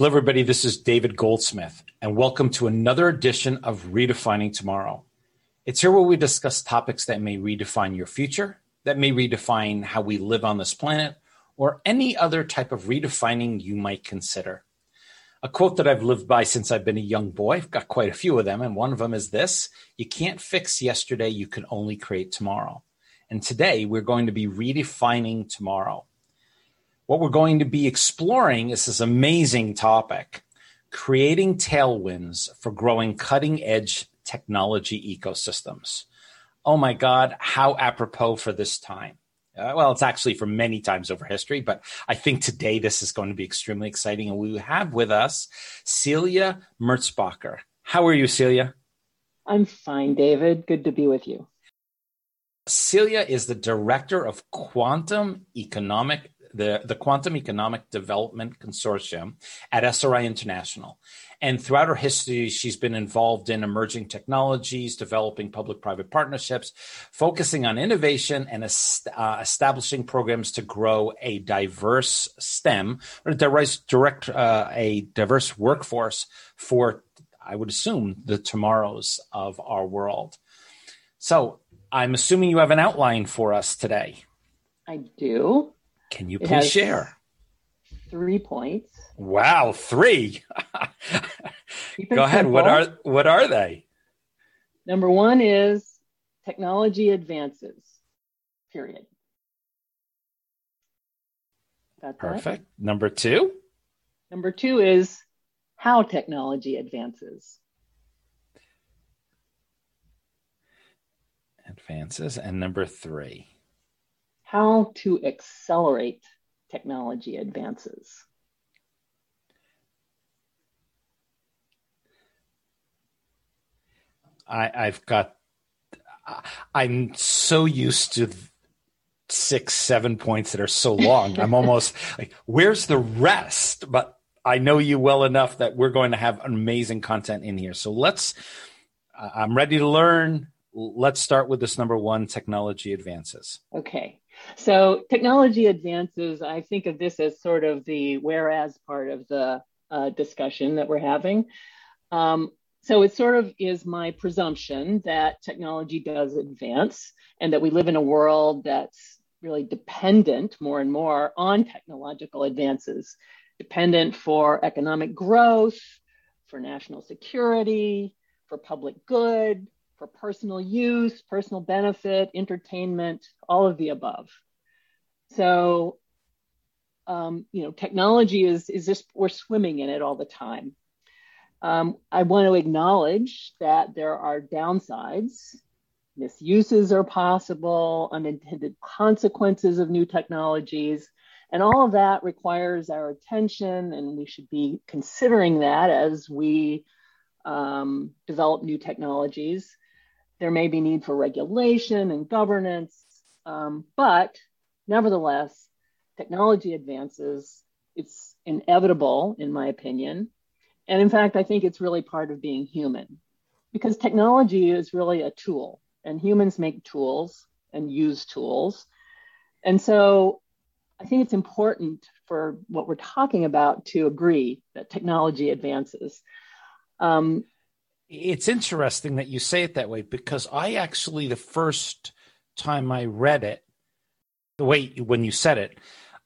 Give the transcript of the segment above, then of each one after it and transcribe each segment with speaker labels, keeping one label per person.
Speaker 1: Hello, everybody. This is David Goldsmith, and welcome to another edition of Redefining Tomorrow. It's here where we discuss topics that may redefine your future, that may redefine how we live on this planet, or any other type of redefining you might consider. A quote that I've lived by since I've been a young boy, I've got quite a few of them, and one of them is this You can't fix yesterday, you can only create tomorrow. And today we're going to be redefining tomorrow. What we're going to be exploring is this amazing topic creating tailwinds for growing cutting edge technology ecosystems. Oh my God, how apropos for this time. Uh, well, it's actually for many times over history, but I think today this is going to be extremely exciting. And we have with us Celia Merzbacher. How are you, Celia?
Speaker 2: I'm fine, David. Good to be with you.
Speaker 1: Celia is the director of quantum economic the, the Quantum Economic Development Consortium at SRI International. And throughout her history, she's been involved in emerging technologies, developing public private partnerships, focusing on innovation and uh, establishing programs to grow a diverse STEM or diverse, direct, uh, a diverse workforce for, I would assume, the tomorrows of our world. So I'm assuming you have an outline for us today.
Speaker 2: I do.
Speaker 1: Can you please share?
Speaker 2: Three points.
Speaker 1: Wow, three. Go ahead. What are what are they?
Speaker 2: Number one is technology advances. Period.
Speaker 1: Got Perfect. That? Number two.
Speaker 2: Number two is how technology advances.
Speaker 1: Advances. And number three
Speaker 2: how to accelerate technology advances.
Speaker 1: I, I've got, I'm so used to six, seven points that are so long. I'm almost like, where's the rest? But I know you well enough that we're going to have amazing content in here. So let's, I'm ready to learn. Let's start with this number one technology advances.
Speaker 2: Okay. So technology advances, I think of this as sort of the whereas part of the uh, discussion that we're having. Um, so it sort of is my presumption that technology does advance and that we live in a world that's really dependent more and more on technological advances, dependent for economic growth, for national security, for public good, for personal use, personal benefit, entertainment, all of the above. So, um, you know, technology is is just we're swimming in it all the time. Um, I want to acknowledge that there are downsides. Misuses are possible, unintended consequences of new technologies, and all of that requires our attention, and we should be considering that as we um, develop new technologies. There may be need for regulation and governance, um, but nevertheless, technology advances. It's inevitable, in my opinion. And in fact, I think it's really part of being human because technology is really a tool, and humans make tools and use tools. And so I think it's important for what we're talking about to agree that technology advances. Um,
Speaker 1: it's interesting that you say it that way because I actually, the first time I read it, the way when you said it,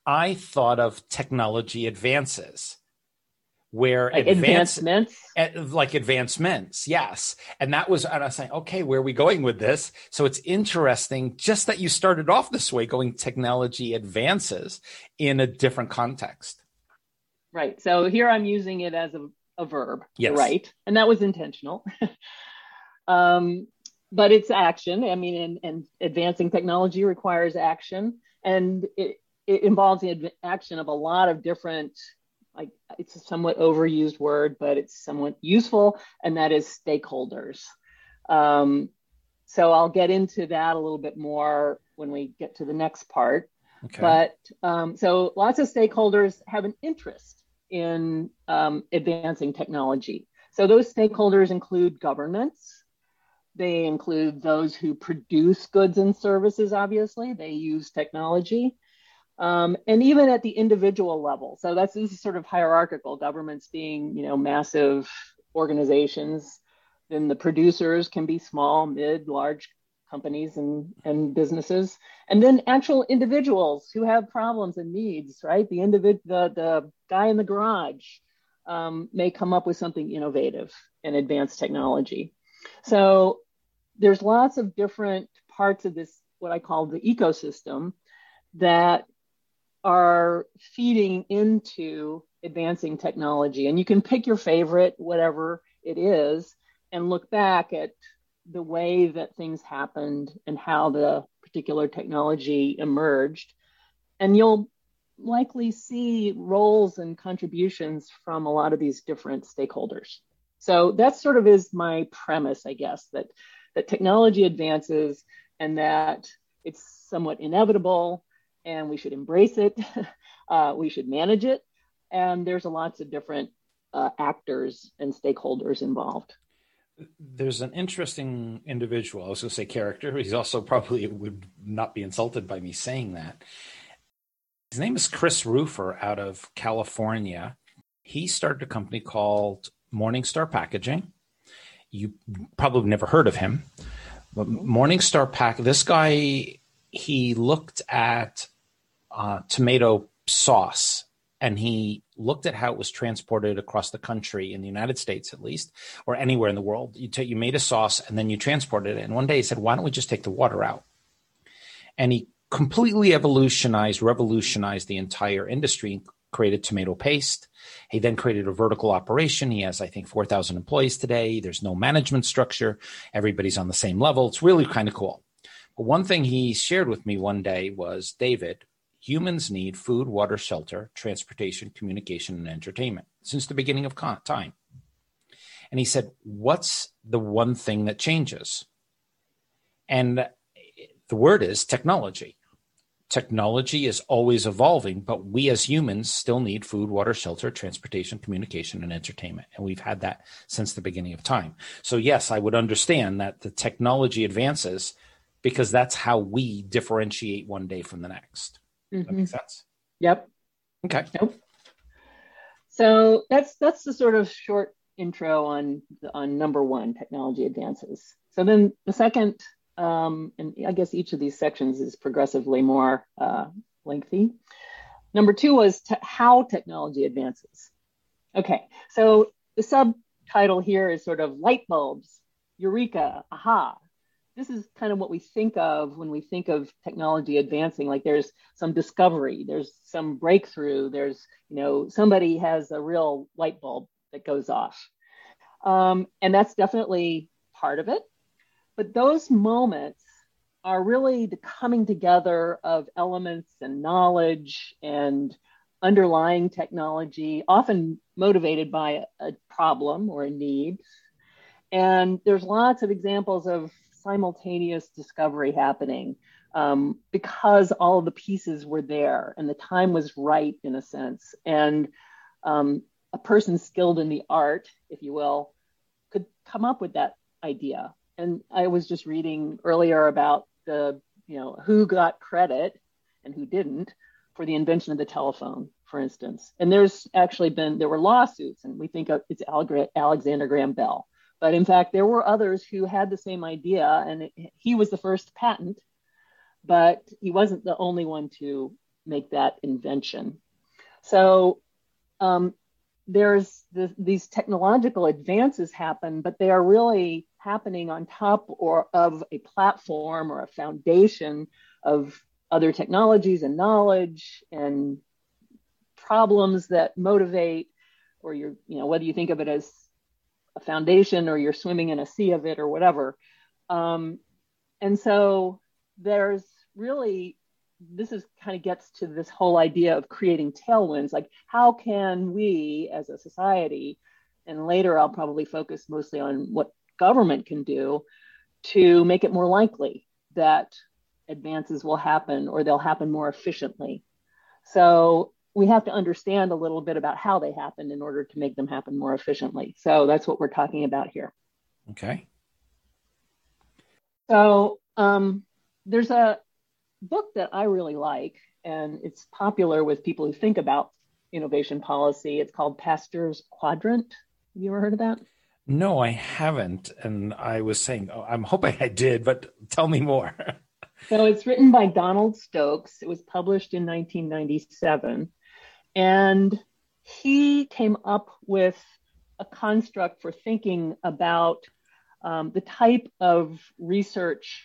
Speaker 1: I thought of technology advances where
Speaker 2: like advance, advancements?
Speaker 1: Eh, like advancements yes. And that was and i was saying okay where are we going with this? So it's interesting just that you started off this way going technology advances in a different context.
Speaker 2: Right. So here i'm using it as a a verb,
Speaker 1: yes.
Speaker 2: right? And that was intentional. um, but it's action. I mean, and, and, advancing technology requires action, and it, it involves the action of a lot of different. Like it's a somewhat overused word, but it's somewhat useful, and that is stakeholders. Um, so I'll get into that a little bit more when we get to the next part. Okay. But um, so lots of stakeholders have an interest in um, advancing technology. So those stakeholders include governments. They include those who produce goods and services, obviously, they use technology. Um, and even at the individual level. So that's this is sort of hierarchical. Governments being, you know, massive organizations, then the producers can be small, mid, large companies and, and businesses, and then actual individuals who have problems and needs. Right, the individ the the guy in the garage um, may come up with something innovative and advanced technology. So there's lots of different parts of this, what I call the ecosystem, that are feeding into advancing technology. And you can pick your favorite, whatever it is, and look back at the way that things happened and how the particular technology emerged. And you'll likely see roles and contributions from a lot of these different stakeholders. So that sort of is my premise, I guess, that that technology advances and that it's somewhat inevitable and we should embrace it. Uh, we should manage it. And there's lots of different uh, actors and stakeholders involved.
Speaker 1: There's an interesting individual. I was going to say character. He's also probably would not be insulted by me saying that. His name is Chris Rufer out of California. He started a company called Morningstar Packaging. You probably never heard of him, but Morningstar Pack. This guy, he looked at uh, tomato sauce and he looked at how it was transported across the country in the United States, at least, or anywhere in the world. You, t- you made a sauce and then you transported it. And one day he said, "Why don't we just take the water out?" And he completely evolutionized, revolutionized the entire industry, and created tomato paste. He then created a vertical operation. He has, I think, 4,000 employees today. There's no management structure. Everybody's on the same level. It's really kind of cool. But one thing he shared with me one day was David, humans need food, water, shelter, transportation, communication, and entertainment since the beginning of time. And he said, What's the one thing that changes? And the word is technology technology is always evolving, but we as humans still need food, water, shelter, transportation, communication, and entertainment. And we've had that since the beginning of time. So, yes, I would understand that the technology advances because that's how we differentiate one day from the next. Mm-hmm. That makes sense.
Speaker 2: Yep.
Speaker 1: Okay.
Speaker 2: Nope. So that's that's the sort of short intro on on number one, technology advances. So then the second um, and I guess each of these sections is progressively more uh, lengthy. Number two was how technology advances. Okay, so the subtitle here is sort of light bulbs, eureka, aha. This is kind of what we think of when we think of technology advancing. Like there's some discovery, there's some breakthrough, there's, you know, somebody has a real light bulb that goes off. Um, and that's definitely part of it. But those moments are really the coming together of elements and knowledge and underlying technology, often motivated by a, problem or a need. And there's lots of examples of simultaneous discovery happening um, because all the pieces were there and the time was right in a sense. And um, a person skilled in the art, if you will, could come up with that idea and I was just reading earlier about the, you know, who got credit and who didn't for the invention of the telephone, for instance. And there's actually been, there were lawsuits, and we think it's Alexander Graham Bell. But in fact, there were others who had the same idea, and it, he was the first patent, but he wasn't the only one to make that invention. So um, there's the, these technological advances happen, but they are really happening on top or of a platform or a foundation of other technologies and knowledge and problems that motivate or you're you know whether you think of it as a foundation or you're swimming in a sea of it or whatever um, and so there's really this is kind of gets to this whole idea of creating tailwinds like how can we as a society and later i'll probably focus mostly on what government can do to make it more likely that advances will happen or they'll happen more efficiently. So we have to understand a little bit about how they happen in order to make them happen more efficiently. So that's what we're talking about here.
Speaker 1: Okay.
Speaker 2: So um, there's a book that I really like, and it's popular with people who think about innovation policy. It's called Pasteur's Quadrant. Have you ever heard of that?
Speaker 1: No, I haven't. And I was saying, oh, I'm hoping I did, but tell me more.
Speaker 2: so it's written by Donald Stokes. It was published in 1997. And he came up with a construct for thinking about um, the type of research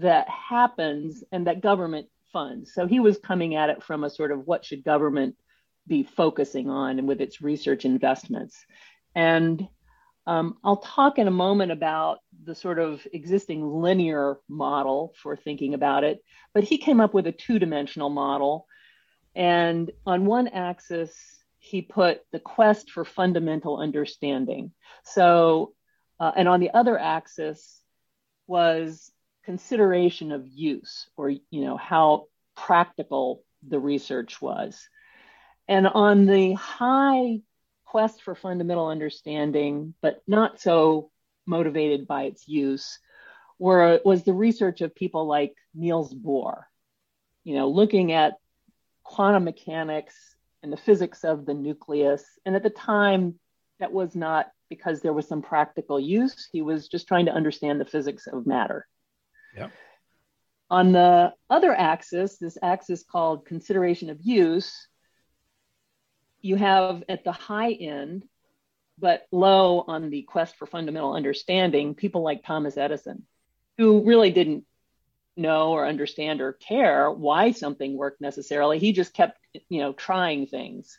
Speaker 2: that happens and that government funds. So he was coming at it from a sort of what should government be focusing on and with its research investments. And um, I'll talk in a moment about the sort of existing linear model for thinking about it, but he came up with a two dimensional model. And on one axis, he put the quest for fundamental understanding. So, uh, and on the other axis was consideration of use or, you know, how practical the research was. And on the high quest for fundamental understanding, but not so motivated by its use, were, was the research of people like Niels Bohr, you know, looking at quantum mechanics and the physics of the nucleus. And at the time, that was not because there was some practical use. He was just trying to understand the physics of matter.
Speaker 1: Yeah.
Speaker 2: On the other axis, this axis called consideration of use, you have at the high end, but low on the quest for fundamental understanding, people like Thomas Edison, who really didn't know or understand or care why something worked necessarily. He just kept, you know, trying things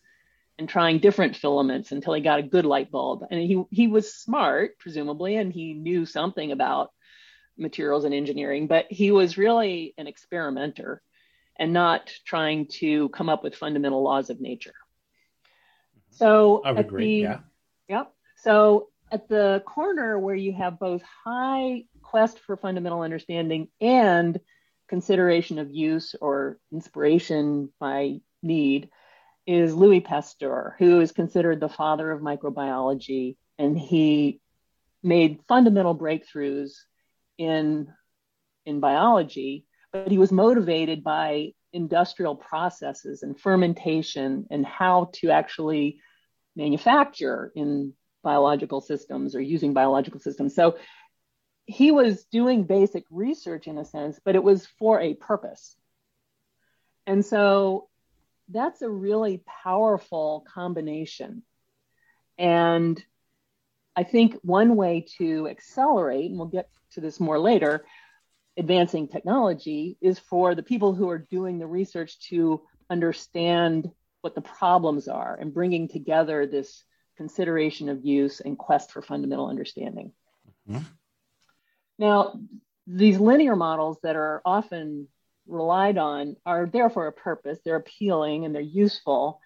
Speaker 2: and trying different filaments until he got a good light bulb. And he he was smart, presumably, and he knew something about materials and engineering, but he was really an experimenter and not trying to come up with fundamental laws of nature. Mm-hmm. So
Speaker 1: I would agree. The, yeah.
Speaker 2: Yep. So at the corner where you have both high quest for fundamental understanding and consideration of use or inspiration by need is Louis Pasteur, who is considered the father of microbiology, and he made fundamental breakthroughs in in biology, but he was motivated by industrial processes and fermentation and how to actually manufacture in biological systems or using biological systems. So he was doing basic research in a sense, but it was for a purpose. And so that's a really powerful combination. And I think one way to accelerate, and we'll get to this more later, advancing technology is for the people who are doing the research to understand what the problems are and bringing together this consideration of use and quest for fundamental understanding. Mm-hmm. Now, these linear models that are often relied on are there for a purpose. They're appealing and they're useful,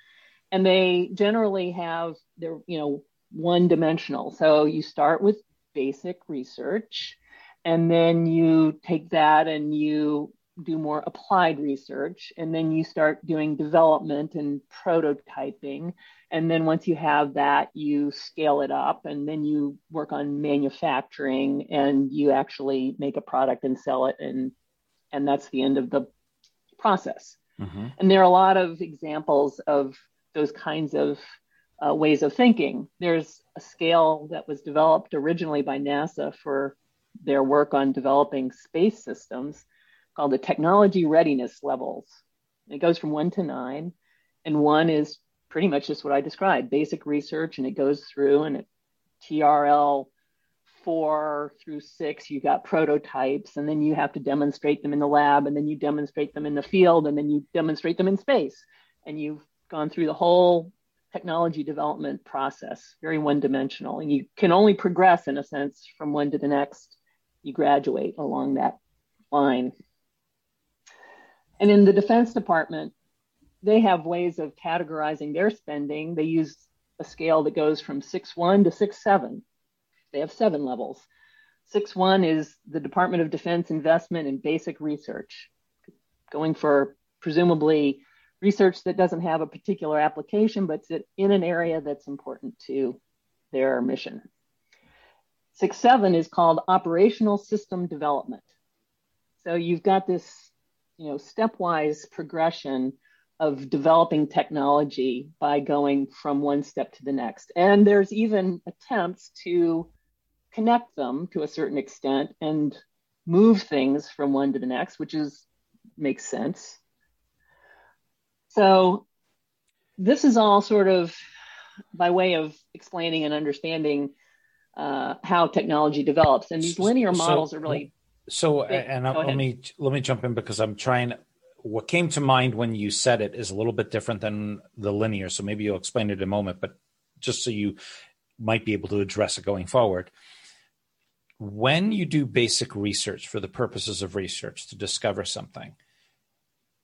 Speaker 2: and they generally have they're you know one dimensional. So you start with basic research, and then you take that and you do more applied research and then you start doing development and prototyping. And then once you have that you scale it up and then you work on manufacturing and you actually make a product and sell it and and that's the end of the process. Mm-hmm. and there are a lot of examples of those kinds of uh, ways of thinking. There's a scale that was developed originally by nasa for their work on developing space systems called the technology readiness levels. It goes from one to nine, and one is pretty much just what I described basic research, and it goes through and at TRL four through six, you've got prototypes, and then you have to demonstrate them in the lab, and then you demonstrate them in the field, and then you demonstrate them in space. And you've gone through the whole technology development process, very one dimensional. And you can only progress, in a sense, from one to the next. You graduate along that line. And in the Defense Department, they have ways of categorizing their spending. They use a scale that goes from 6-1 to 6-7. They have seven levels. 6-1 is the Department of Defense investment in basic research, going for presumably research that doesn't have a particular application, but in an area that's important to their mission. 6-7 is called operational system development. So you've got this you know stepwise progression of developing technology by going from one step to the next. And there's even attempts to connect them to a certain extent and move things from one to the next, which is makes sense. So this is all sort of by way of explaining and understanding uh, how technology develops. And these linear models so, are really
Speaker 1: so. And let me let me jump in because I'm trying what came to mind when you said it is a little bit different than the linear. So maybe you'll explain it in a moment, but just so you might be able to address it going forward. When you do basic research for the purposes of research to discover something,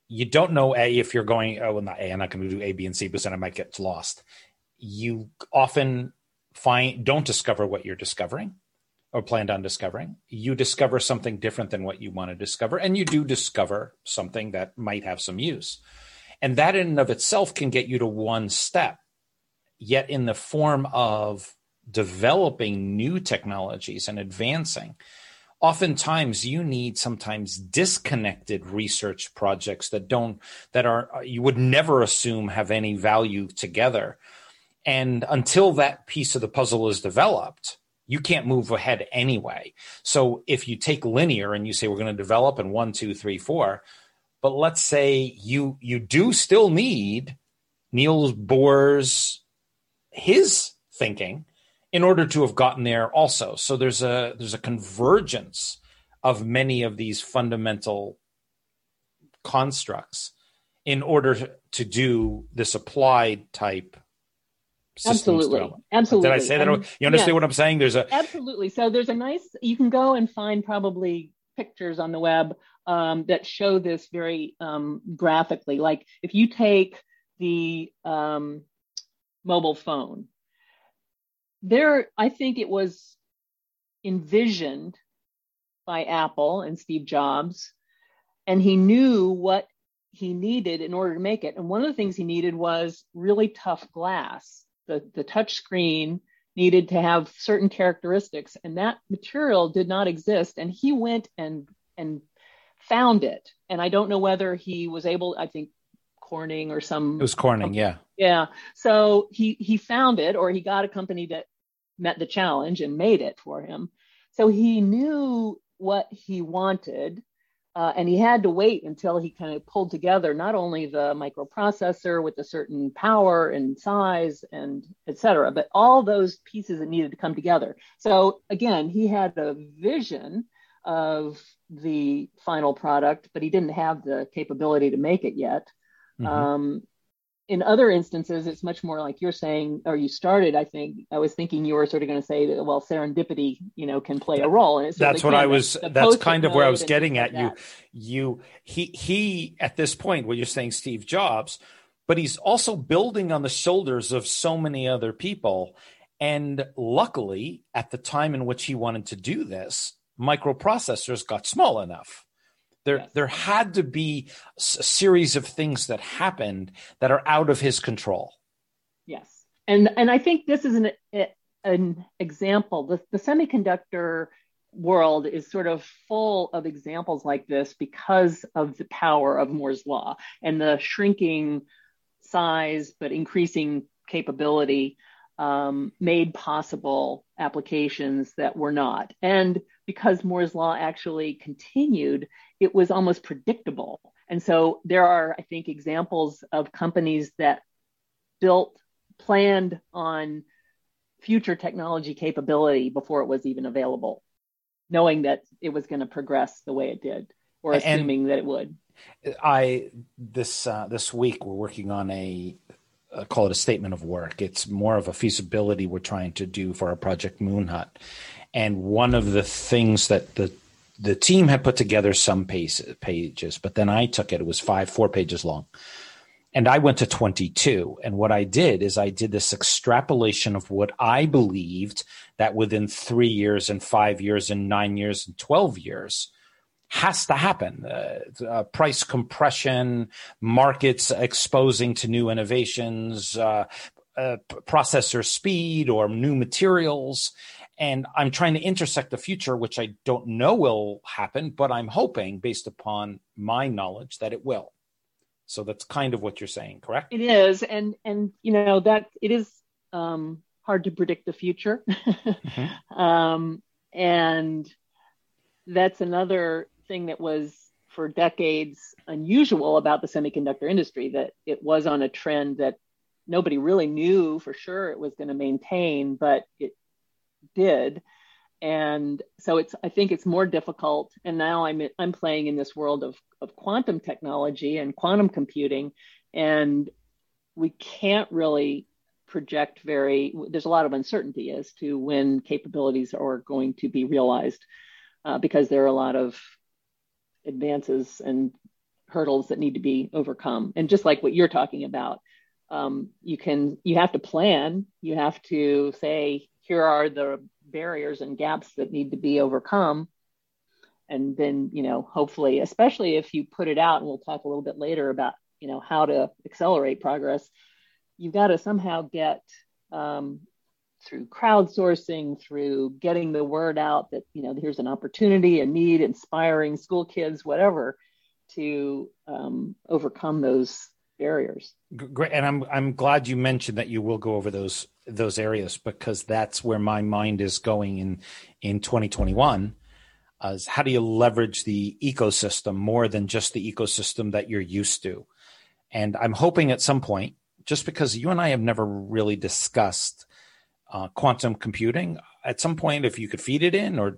Speaker 1: you don't know A if you're going, oh, well, not A, I'm not going to do A, B, and C because then I might get lost. You often find don't discover what you're discovering or planned on discovering. You discover something different than what you want to discover, and you do discover something that might have some use. And that in and of itself can get you to one step. Yet, in the form of developing new technologies and advancing, oftentimes you need sometimes disconnected research projects that don't that are you would never assume have any value together and until that piece of the puzzle is developed you can't move ahead anyway. So if you take linear and you say we're going to develop in one, two, three, four, but let's say you you do still need Niels Bohr's his thinking in order to have gotten there also. So there's a there's a convergence of many of these fundamental constructs in order to do this applied type
Speaker 2: absolutely. absolutely
Speaker 1: did i say that and, you understand what i'm saying? There's a
Speaker 2: absolutely. So there's a nice you can go and find probably pictures on the web um, that show this very um, graphically. Like if you take the um, mobile phone there i think it was envisioned by apple and steve jobs and he knew what he needed in order to make it. And one of the things he needed was really tough glass the, the touch screen needed to have certain characteristics and that material did not exist and he went and and found it. And i don't know whether he was able i think corning or some
Speaker 1: it was corning yeah.
Speaker 2: Yeah. So he he found it or he got a company that met the challenge and made it for him. So he knew what he wanted uh, and he had to wait until he kind of pulled together not only the microprocessor with a certain power and size and et cetera, but all those pieces that needed to come together. So again, he had a vision of the final product, but he didn't have the capability to make it yet. Mm-hmm. Um, in other instances, it's much more like you're saying, or you started. I think I was thinking you were sort of going to say that, well, serendipity, you know, can play a role.
Speaker 1: And that's what I was. that's kind of where I was getting at. Like you, you, he, he. At this point, what you're saying, Steve Jobs, but he's also building on the shoulders of so many other people. And luckily, at the time in which he wanted to do this, microprocessors got small enough there, yes. there had to be a series of things that happened that are out of his control.
Speaker 2: Yes, and and I think this is an an example. The, the semiconductor world is sort of full of examples like this because of the power of Moore's law and the shrinking size but increasing capability um, made possible applications that were not. And because Moore's law actually continued, it was almost predictable. And so there are, I think, examples of companies that built, planned on future technology capability before it was even available, knowing that it was going to progress the way it did, or assuming and that it would.
Speaker 1: I this uh, this week we're working on a uh, call it a statement of work. It's more of a feasibility we're trying to do for our project Moon Hut. And one of the things that the the team had put together some pages, but then I took it. It was five, four pages long. And I went to 22. And what I did is I did this extrapolation of what I believed that within three years and five years and nine years and 12 years, has to happen. Uh, uh, price compression, markets exposing to new innovations, uh, uh, processor speed or new materials. And I'm trying to intersect the future, which I don't know will happen, but I'm hoping, based upon my knowledge, that it will. So that's kind of what you're saying, correct?
Speaker 2: It is, and and you know that it is um, hard to predict the future, mm-hmm. um, and that's another thing that was for decades unusual about the semiconductor industry that it was on a trend that nobody really knew for sure it was going to maintain, but it did. And so it's I think it's more difficult. And now I'm I'm playing in this world of, of quantum technology and quantum computing, and we can't really project very there's a lot of uncertainty as to when capabilities are going to be realized uh, because there are a lot of advances and hurdles that need to be overcome. And just like what you're talking about, um, you can you have to plan. You have to say here are the barriers and gaps that need to be overcome. And then, you know, hopefully, especially if you put it out, and we'll talk a little bit later about, you know, how to accelerate progress, you've got to somehow get um, through crowdsourcing, through getting the word out that you know here's an opportunity, a need, inspiring school kids, whatever, to um, overcome those barriers.
Speaker 1: Great, and I'm I'm glad you mentioned that you will go over those those areas because that's where my mind is going in in 2021. Is how do you leverage the ecosystem more than just the ecosystem that you're used to? And I'm hoping at some point, just because you and I have never really discussed uh, quantum computing at some point if you could feed it in or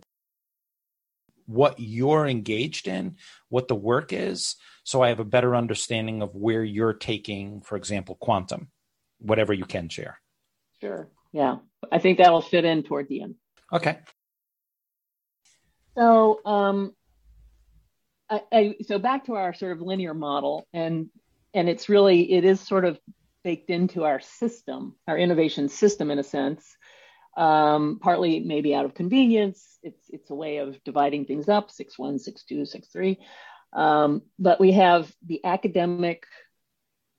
Speaker 1: what you're engaged in what the work is so i have a better understanding of where you're taking for example quantum whatever you can share
Speaker 2: sure yeah i think that'll fit in toward the end
Speaker 1: okay
Speaker 2: so um I, I so back to our sort of linear model and and it's really it is sort of baked into our system, our innovation system in a sense. Um, partly maybe out of convenience. It's it's a way of dividing things up, six one, six two, six three. Um, but we have the academic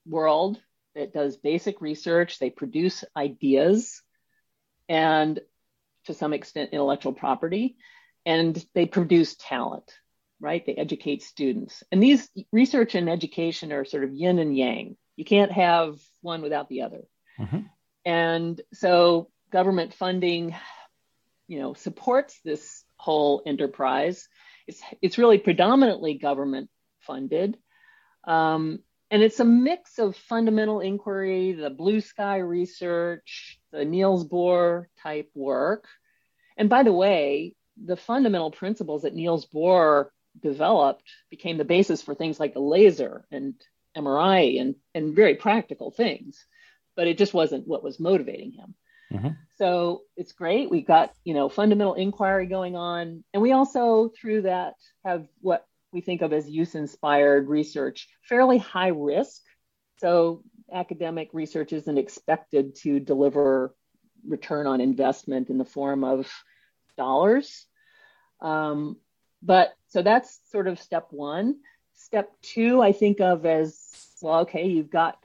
Speaker 2: world that does basic research. They produce ideas, and to some extent intellectual property, and they produce talent. Right? They educate students, and these research and education are sort of yin and yang. You can't have one without the other. Mm-hmm. And so government funding, you know, supports this whole enterprise. It's it's really predominantly government funded. Um, and it's a mix of fundamental inquiry, the blue sky research, the Niels Bohr type work. And by the way, the fundamental principles that Niels Bohr developed became the basis for things like the laser and MRI and, and very practical things, but it just wasn't what was motivating him. Mm-hmm. So it's great. We've got, you know, fundamental inquiry going on. And we also, through that, have what we think of as use inspired research, fairly high risk. So academic research isn't expected to deliver return on investment in the form of dollars. Um, but so that's sort of step one. Step two, I think of as well, okay, you've got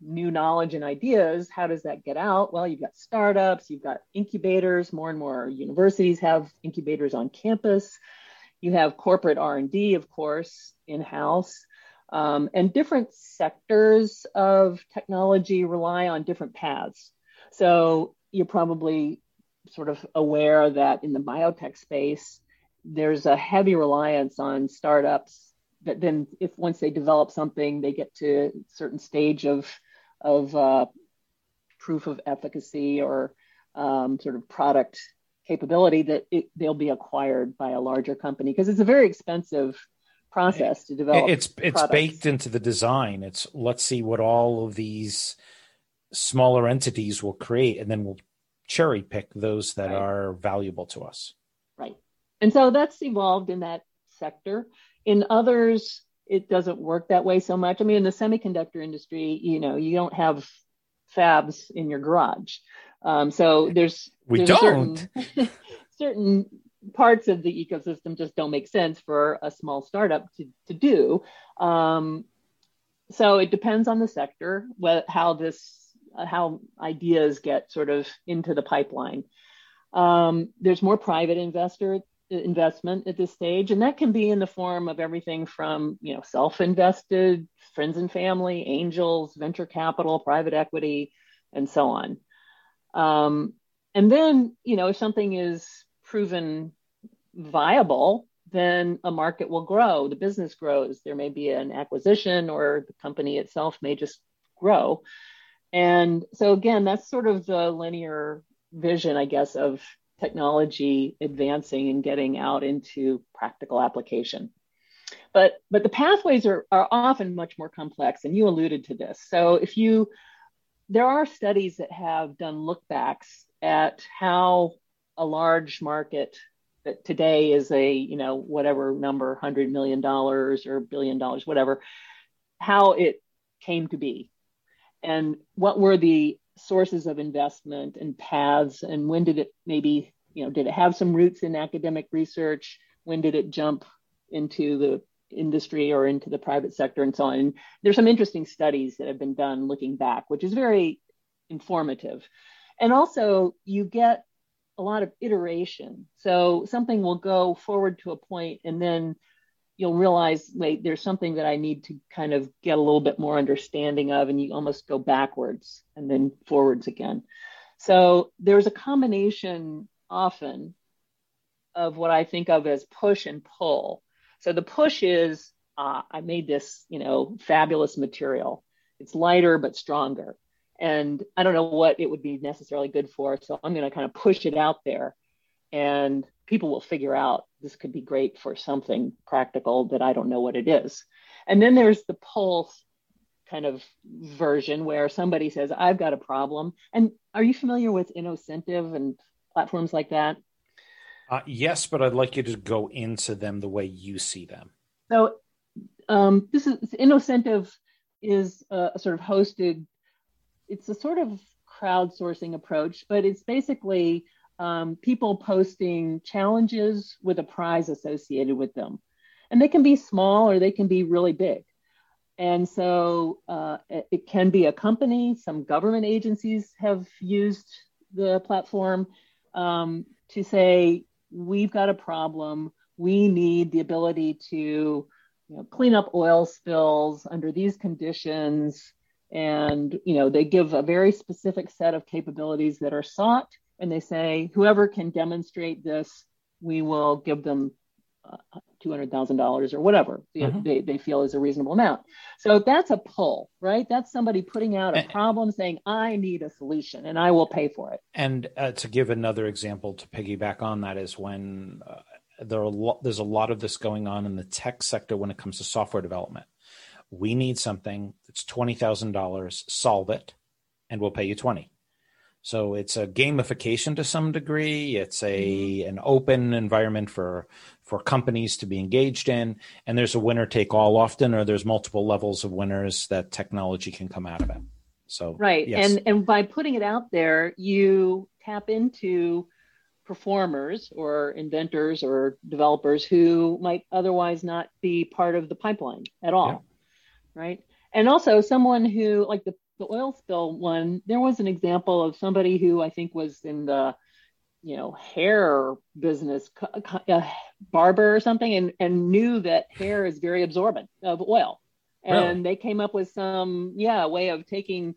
Speaker 2: new knowledge and ideas. How does that get out? Well, you've got startups, you've got incubators. More and more universities have incubators on campus. You have corporate R&D, of course, in-house. Um, and different sectors of technology rely on different paths. So you're probably sort of aware that in the biotech space, there's a heavy reliance on startups that then if once they develop something, they get to a certain stage of of uh, proof of efficacy or um, sort of product capability that it, they'll be acquired by a larger company because it's a very expensive process to develop.
Speaker 1: It's it's products. baked into the design. It's let's see what all of these smaller entities will create, and then we'll cherry pick those that right. are valuable to us.
Speaker 2: Right, and so that's evolved in that sector. In others, it doesn't work that way so much. I mean, in the semiconductor industry, you know, you don't have fabs in your garage. Um, so there's
Speaker 1: we
Speaker 2: there's
Speaker 1: don't
Speaker 2: certain, certain, parts of the ecosystem just don't make sense for a small startup to to do. Um, so it depends on the sector, how this how ideas get sort of into the pipeline. Um, there's more private investor investment at this stage, and that can be in the form of everything from you know self-invested, friends and family, angels, venture capital, private equity, and so on. Um, and then you know if something is proven viable, then a market will grow. The business grows. There may be an acquisition, or the company itself may just grow. And so again, that's sort of the linear vision, I guess, of technology advancing and getting out into practical application. But but the pathways are, are often much more complex, and you alluded to this. So if you there are studies that have done lookbacks at how a large market that today is a you know whatever number hundred million dollars or billion dollars whatever how it came to be. And what were the sources of investment and paths and when did it maybe you know did it have some roots in academic research? When did it jump into the industry or into the private sector and so on. And there's some interesting studies that have been done looking back which is very informative. And also you get a lot of iteration. So something will go forward to a point and then you'll realize wait there's something that i need to kind of get a little bit more understanding of and you almost go backwards and then forwards again. So there's a combination often of what i think of as push and pull so the push is uh, i made this you know fabulous material it's lighter but stronger and i don't know what it would be necessarily good for so i'm going to kind of push it out there and people will figure out this could be great for something practical that I don't know what it is. And then there's the pulse kind of version where somebody says, I've got a problem. And are you familiar with Innocentive and platforms like that?
Speaker 1: Uh, yes, but I'd like you to go into them the way you see them.
Speaker 2: So um, this is Innocentive is a, a sort of hosted. It's a sort of crowdsourcing approach, but it's basically um, people posting challenges with a prize associated with them. And they can be small or they can be really big. And so uh, it can be a company. Some government agencies have used the platform um, to say, we've got a problem. We need the ability to you know, clean up oil spills under these conditions. And you know, they give a very specific set of capabilities that are sought and they say whoever can demonstrate this, we will give them uh, $200,000 or whatever mm-hmm. they, they feel is a reasonable amount. So that's a pull, right? That's somebody putting out a problem saying, I need a solution and I will pay for it.
Speaker 1: And uh, to give another example to piggyback on that is when uh, there are a there's a lot of this going on in the tech sector when it comes to software development. We need something that's $20,000, solve it, and we'll pay you 20. So it's a gamification to some degree. It's a mm-hmm. an open environment for for companies to be engaged in, and there's a winner take all often, or there's multiple levels of winners that technology can come out of it. So
Speaker 2: right, yes. and and by putting it out there, you tap into performers or inventors or developers who might otherwise not be part of the pipeline at all, yeah. right? And also someone who like the the oil spill one, there was an example of somebody who I think was in the, you know, hair business, a barber or something, and, and knew that hair is very absorbent of oil. And really? they came up with some, yeah, way of taking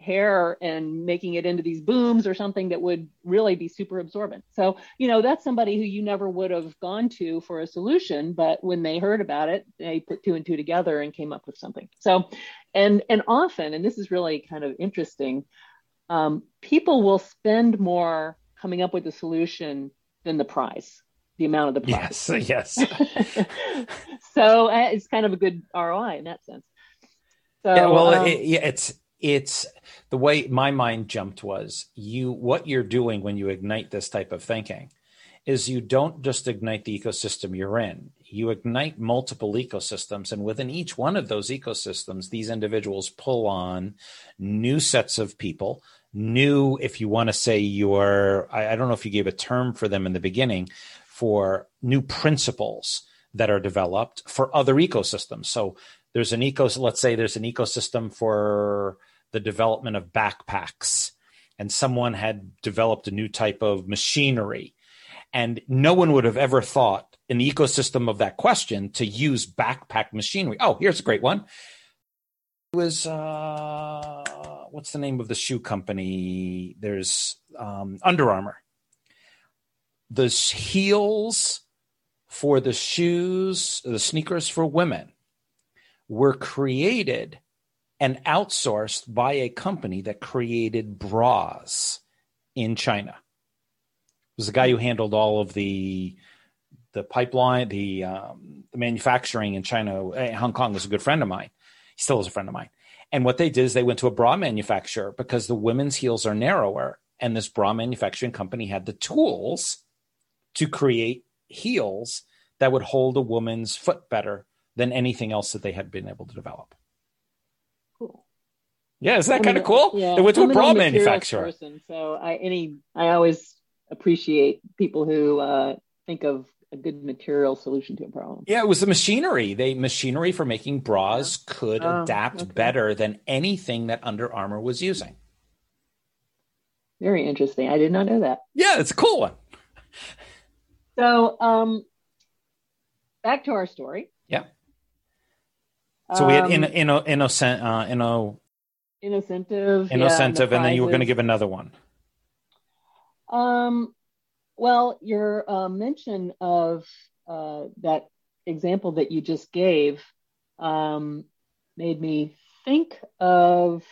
Speaker 2: hair and making it into these booms or something that would really be super absorbent. So, you know, that's somebody who you never would have gone to for a solution, but when they heard about it, they put two and two together and came up with something. So, and and often, and this is really kind of interesting, um, people will spend more coming up with a solution than the prize, the amount of the
Speaker 1: prize. Yes,
Speaker 2: yes. so uh, it's kind of a good ROI in that sense.
Speaker 1: So, yeah, well, um, it, yeah, it's it's the way my mind jumped was you what you're doing when you ignite this type of thinking is you don't just ignite the ecosystem you're in you ignite multiple ecosystems and within each one of those ecosystems these individuals pull on new sets of people new if you want to say your I, I don't know if you gave a term for them in the beginning for new principles that are developed for other ecosystems. So there's an eco let's say there's an ecosystem for the development of backpacks and someone had developed a new type of machinery and no one would have ever thought in the ecosystem of that question to use backpack machinery. Oh, here's a great one. It was uh, what's the name of the shoe company? There's um, Under Armour. The heels for the shoes, the sneakers for women, were created and outsourced by a company that created bras in China It was the guy who handled all of the the pipeline, the um, the manufacturing in China, Hong Kong was a good friend of mine. He still is a friend of mine. And what they did is they went to a bra manufacturer because the women's heels are narrower, and this bra manufacturing company had the tools to create heels that would hold a woman's foot better than anything else that they had been able to develop.
Speaker 2: Cool.
Speaker 1: Yeah, is that kind of cool?
Speaker 2: Yeah,
Speaker 1: they went to
Speaker 2: I'm
Speaker 1: a bra manufacturer.
Speaker 2: Person, so I any I always appreciate people who uh, think of a good material solution to a problem.
Speaker 1: Yeah, it was the machinery. They machinery for making bras could
Speaker 2: Oh,
Speaker 1: adapt
Speaker 2: okay.
Speaker 1: better than anything that Under Armour was using.
Speaker 2: Very interesting. I did not know that.
Speaker 1: Yeah, it's a cool one.
Speaker 2: So, um, back to our story.
Speaker 1: Yeah. So we had
Speaker 2: Um,
Speaker 1: in, in, innocent, uh, inno,
Speaker 2: InnoCentive, yeah,
Speaker 1: InnoCentive,
Speaker 2: the
Speaker 1: and then you were going to give another one.
Speaker 2: Um, well, your uh, mention of uh, that example that you just gave um, made me think of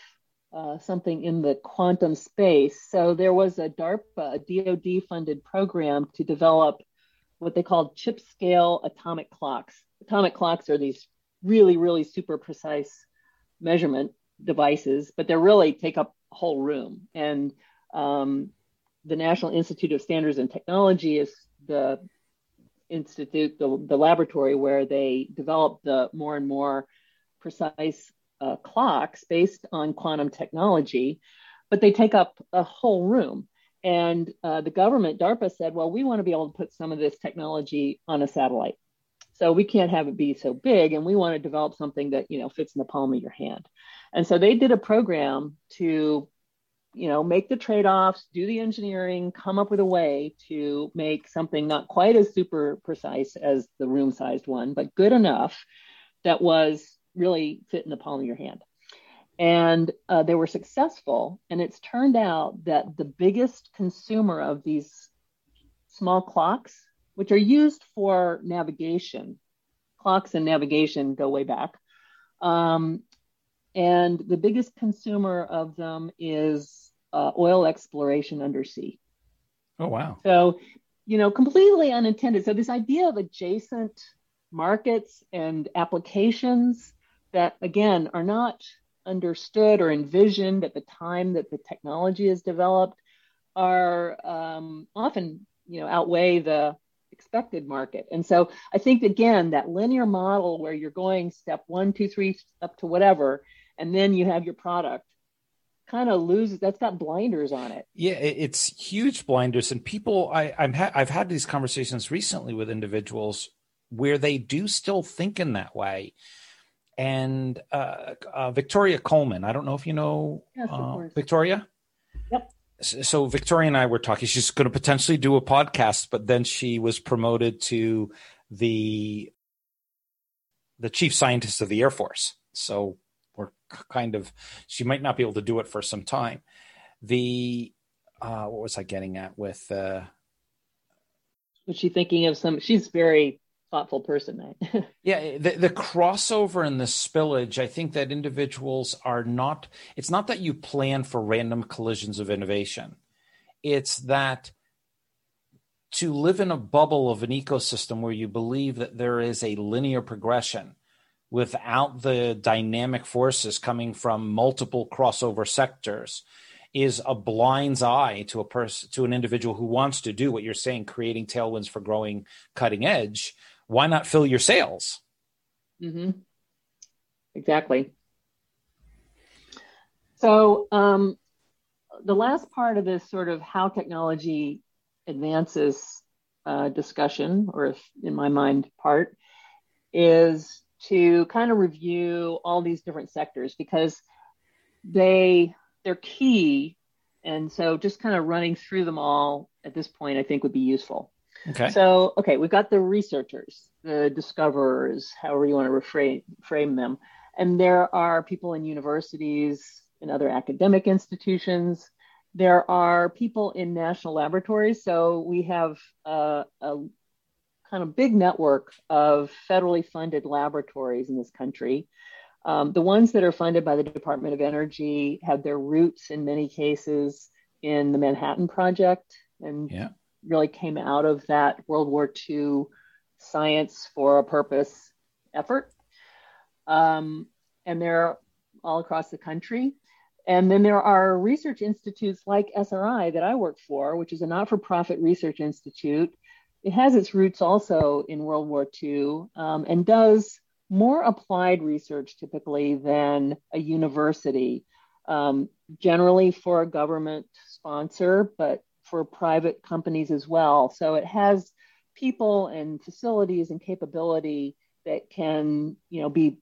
Speaker 2: uh, something in the quantum space. So there was a DARPA, a DoD funded program to develop what they called chip scale atomic clocks. Atomic clocks are these really, really super precise measurement devices, but they really take up a whole room. And um, the National Institute of Standards and Technology is the institute, the, the laboratory where they develop the more and more precise uh, clocks based on quantum technology, but they take up a whole room. And uh, the government, DARPA, said, well, we want to be able to put some of this technology on a satellite. So we can't have it be so big, and we want to develop something that you know fits in the palm of your hand. And so they did a program to you know make the trade-offs do the engineering come up with a way to make something not quite as super precise as the room sized one but good enough that was really fit in the palm of your hand. And uh, they were successful and it's turned out that the biggest consumer of these small clocks which are used for navigation clocks and navigation go way back um, and the biggest consumer of them is uh, oil exploration undersea.
Speaker 1: Oh, wow.
Speaker 2: So, you know, completely unintended. So, this idea of adjacent markets and applications that, again, are not understood or envisioned at the time that the technology is developed are um, often, you know, outweigh the expected market. And so I think, again, that linear model where you're going step one, two, three, up to whatever, and then you have your product kind of loses that's got blinders on it
Speaker 1: Yeah, it's huge blinders, and people. I, I'm ha- I've had these conversations recently with individuals where they do still think in that way. And uh, uh, Victoria Coleman, I don't know if you know
Speaker 2: Yes,
Speaker 1: uh. Victoria.
Speaker 2: Yep.
Speaker 1: So Victoria and I were talking. She's going to potentially do a podcast, but then she was promoted to the the chief scientist of the Air Force. So kind of she might not be able to do it for some time. The uh, what was I getting at with uh,
Speaker 2: was she thinking of some she's very thoughtful person right
Speaker 1: yeah the, the crossover and the spillage i think that individuals are not it's not that you plan for random collisions of innovation it's that to live in a bubble of an ecosystem where you believe that there is a linear progression without the dynamic forces coming from multiple crossover sectors is a blind's eye to a person to an individual who wants to do what you're saying creating tailwinds for growing cutting edge. Why not fill your sails?
Speaker 2: Hmm exactly. So um, the last part of this sort of how technology advances uh, discussion or if in my mind part is to kind of review all these different sectors because they they're key, and so just kind of running through them all at this point, I think would be useful.
Speaker 1: Okay.
Speaker 2: So, okay, we've got the researchers, the discoverers, however you want to reframe frame them, and there are people in universities and other academic institutions. There are people in national laboratories. So we have uh, a, a kind of big network of federally funded laboratories in this country. Um, the ones that are funded by the Department of Energy have their roots in many cases in the Manhattan Project and
Speaker 1: yeah.
Speaker 2: really came out of that World War II science for a purpose effort. Um, and they're all across the country. And then there are research institutes like SRI that I work for, which is a not for profit research institute. It has its roots also in World War II um, and does more applied research typically than a university, um, generally for a government sponsor, but for private companies as well. So it has people and facilities and capability that can, you know, be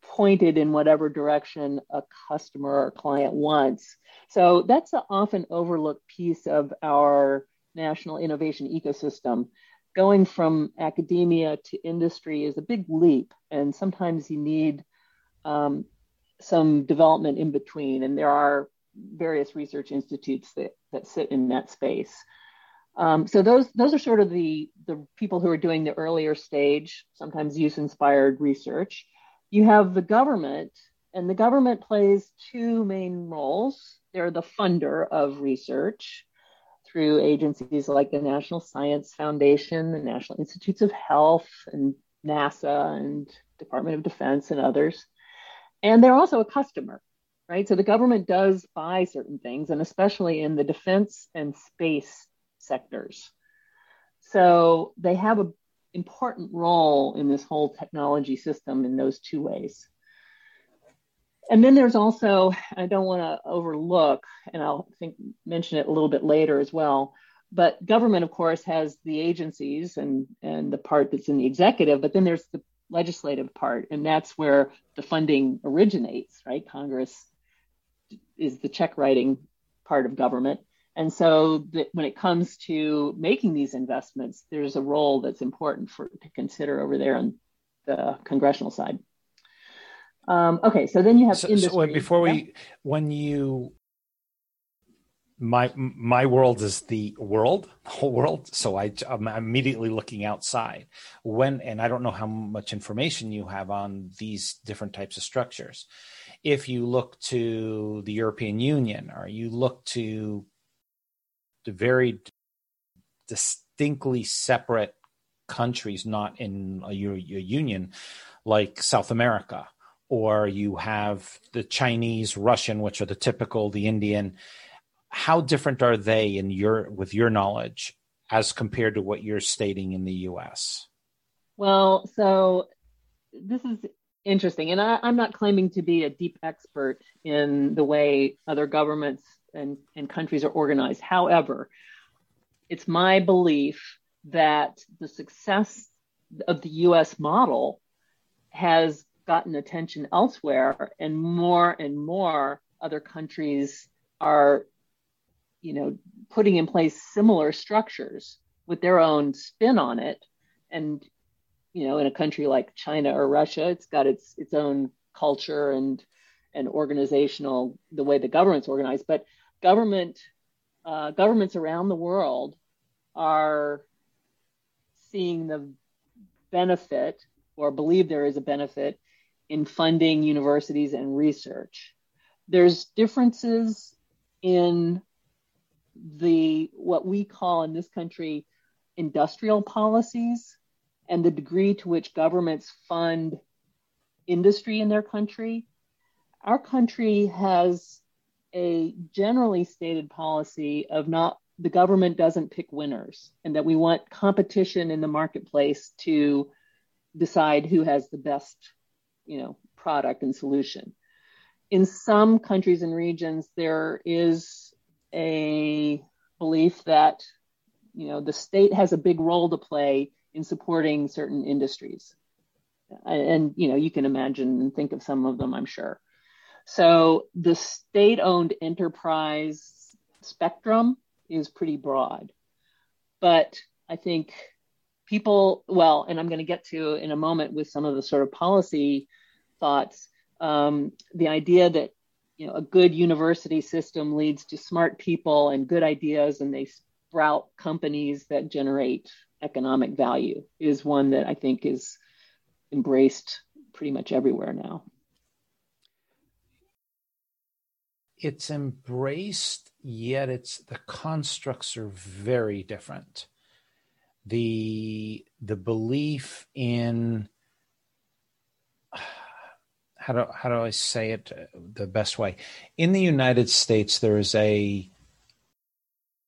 Speaker 2: pointed in whatever direction a customer or client wants. So that's an often overlooked piece of our national innovation ecosystem. Going from academia to industry is a big leap, and sometimes you need um, some development in between. And there are various research institutes that, that sit in that space. Um, so those those are sort of the the people who are doing the earlier stage, sometimes use inspired research you have the government, and the government plays two main roles. They're the funder of research through agencies like the National Science Foundation, the National Institutes of Health, and NASA, and Department of Defense, and others. And they're also a customer, right? So the government does buy certain things, and especially in the defense and space sectors. So they have a important role in this whole technology system in those two ways. And then there's also, I don't want to overlook, and I'll think mention it a little bit later as well. But government, of course, has the agencies and and the part that's in the executive, but then there's the legislative part, and that's where the funding originates, right? Congress is the check writing part of government, and so when it comes to making these investments, there's a role that's important for to consider over there on the congressional side. Um, okay, so then you have
Speaker 1: so,
Speaker 2: industry.
Speaker 1: So before we, when you, my my world is the world, the whole world. So I, I'm immediately looking outside. When and I don't know how much information you have on these different types of structures. If you look to the European Union, or you look to the very distinctly separate countries, not in a, a union, like South America, or you have the Chinese, Russian, which are the typical, the Indian. How different are they in your with your knowledge as compared to what you're stating in the U.S.?
Speaker 2: Well, so this is interesting, and I, I'm not claiming to be a deep expert in the way other governments and, and countries are organized. However, it's my belief that the success of the US model has gotten attention elsewhere and more and more other countries are you know putting in place similar structures with their own spin on it. And you know in a country like China or Russia it's got its its own culture and and organizational the way the government's organized. But government uh, governments around the world are seeing the benefit or believe there is a benefit in funding universities and research. There's differences in the what we call in this country industrial policies and the degree to which governments fund industry in their country. Our country has a generally stated policy of not the government doesn't pick winners and that we want competition in the marketplace to decide who has the best you know product and solution. In some countries and regions there is a belief that you know the state has a big role to play in supporting certain industries. And, you know you can imagine and think of some of them i'm sure. So the state owned enterprise spectrum is pretty broad. But I think people, well, and I'm going to get to in a moment with some of the sort of policy thoughts, um, the idea that you know a good university system leads to smart people and good ideas, and they sprout companies that generate economic value is one that I think is embraced pretty much everywhere now.
Speaker 1: It's embraced, yet it's the constructs are very different. The the belief in how do how do I say it the best way? In the United States, there is a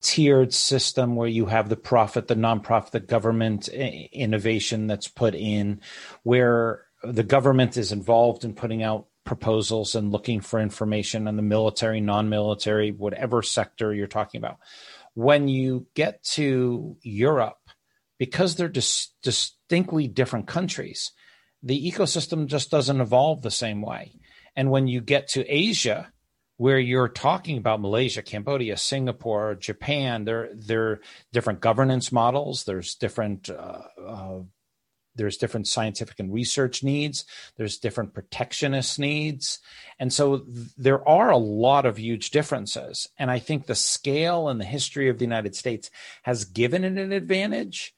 Speaker 1: tiered system where you have the profit, the nonprofit, the government eh, innovation that's put in, where the government is involved in putting out proposals and looking for information on the military, non military, whatever sector you're talking about. When you get to Europe, because they're dis- distinctly different countries, the ecosystem just doesn't evolve the same way. And when you get to Asia, where you're talking about Malaysia, Cambodia, Singapore, Japan, there are different governance models. There's different uh, uh, there's different scientific and research needs. There's different protectionist needs, and so th- there are a lot of huge differences. And I think the scale and the history of the United States has given it an advantage.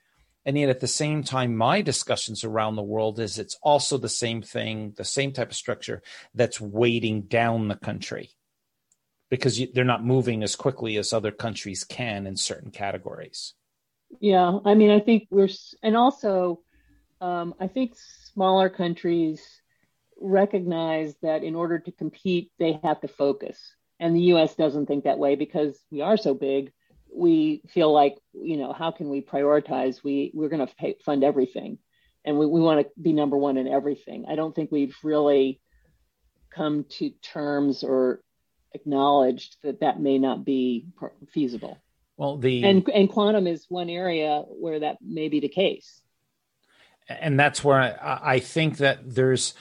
Speaker 1: And yet, at the same time, my discussions around the world is it's also the same thing, the same type of structure that's weighting down the country because you, they're not moving as quickly as other countries can in certain categories.
Speaker 2: Yeah, I mean, I think we're, and also, um, I think smaller countries recognize that in order to compete, they have to focus. And the US doesn't think that way because we are so big. We feel like, you know, how can we prioritize? We, we're going to fund everything and we, we want to be number one in everything. I don't think we've really come to terms or acknowledged that that may not be feasible.
Speaker 1: Well, the
Speaker 2: and and quantum is one area where that may be the case.
Speaker 1: And that's where I, I think that there's.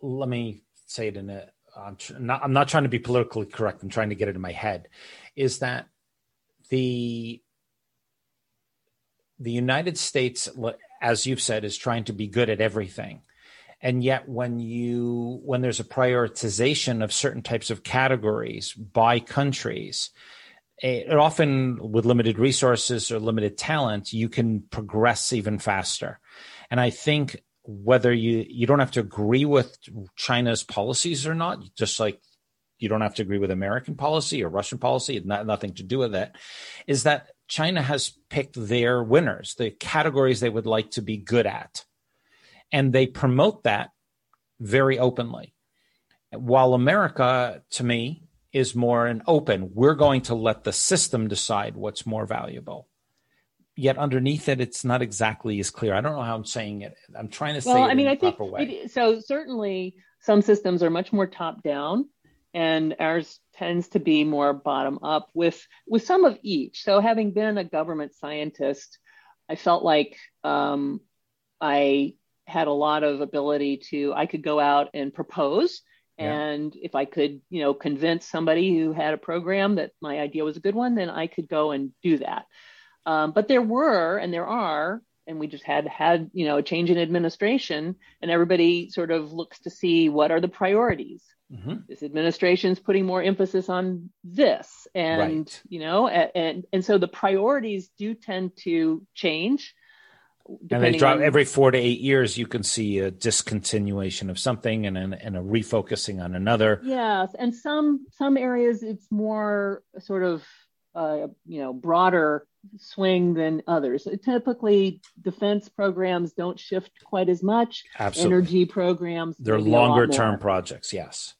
Speaker 1: Let me say it in a. I'm not. I'm not trying to be politically correct. I'm trying to get it in my head. Is that the the United States, as you've said, is trying to be good at everything. And yet when you when there's a prioritization of certain types of categories by countries it often with limited resources or limited talent you can progress even faster. And i think whether you you don't have to agree with china's policies or not just like you don't have to agree with american policy or russian policy it not, nothing to do with it is that china has picked their winners the categories they would like to be good at and they promote that very openly. While America, to me, is more an open, we're going to let the system decide what's more valuable. Yet underneath it, it's not exactly as clear. I don't know how I'm saying it. I'm trying to say well, it I mean, I think it,
Speaker 2: so. Certainly, some systems are much more top down, and ours tends to be more bottom up with with some of each. So, having been a government scientist, I felt like um, I had a lot of ability to i could go out and propose and if i could you know convince somebody who had a program that my idea was a good one then i could go and do that um, but there were and there are and we just had had you know a change in administration and everybody sort of looks to see what are the priorities mm-hmm. this administration's putting more emphasis on this and right. you know and, and so the priorities do tend to change
Speaker 1: and they drop on, every four to eight years you can see a discontinuation of something and, and, and a refocusing on another
Speaker 2: yes and some some areas it's more sort of uh, you know broader swing than others typically defense programs don't shift quite as much
Speaker 1: Absolutely.
Speaker 2: energy programs
Speaker 1: they're longer term projects yes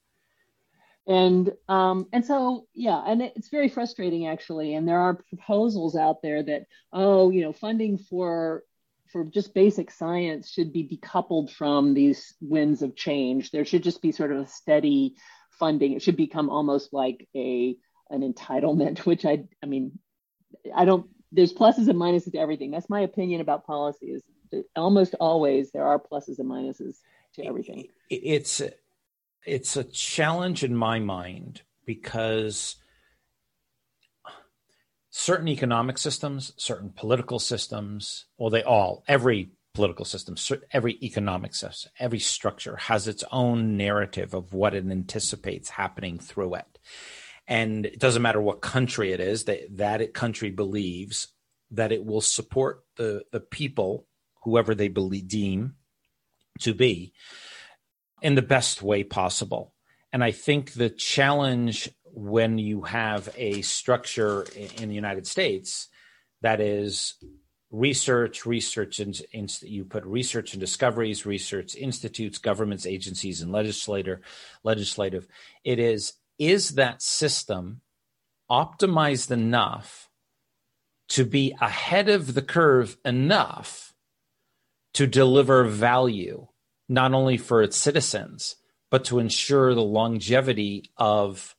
Speaker 2: and um, and so yeah and it's very frustrating actually and there are proposals out there that oh you know funding for for just basic science should be decoupled from these winds of change. There should just be sort of a steady funding. It should become almost like a an entitlement, which I I mean, I don't. There's pluses and minuses to everything. That's my opinion about policy. Is almost always there are pluses and minuses to everything.
Speaker 1: It's it's a challenge in my mind because certain economic systems, certain political systems, well, they all, every political system, every economic system, every structure has its own narrative of what it anticipates happening through it. And it doesn't matter what country it is, that, that country believes that it will support the, the people, whoever they believe, deem to be, in the best way possible. And I think the challenge when you have a structure in the United States that is research, research, and you put research and discoveries, research institutes, governments, agencies, and legislator, legislative. It is is that system optimized enough to be ahead of the curve enough to deliver value not only for its citizens, but to ensure the longevity of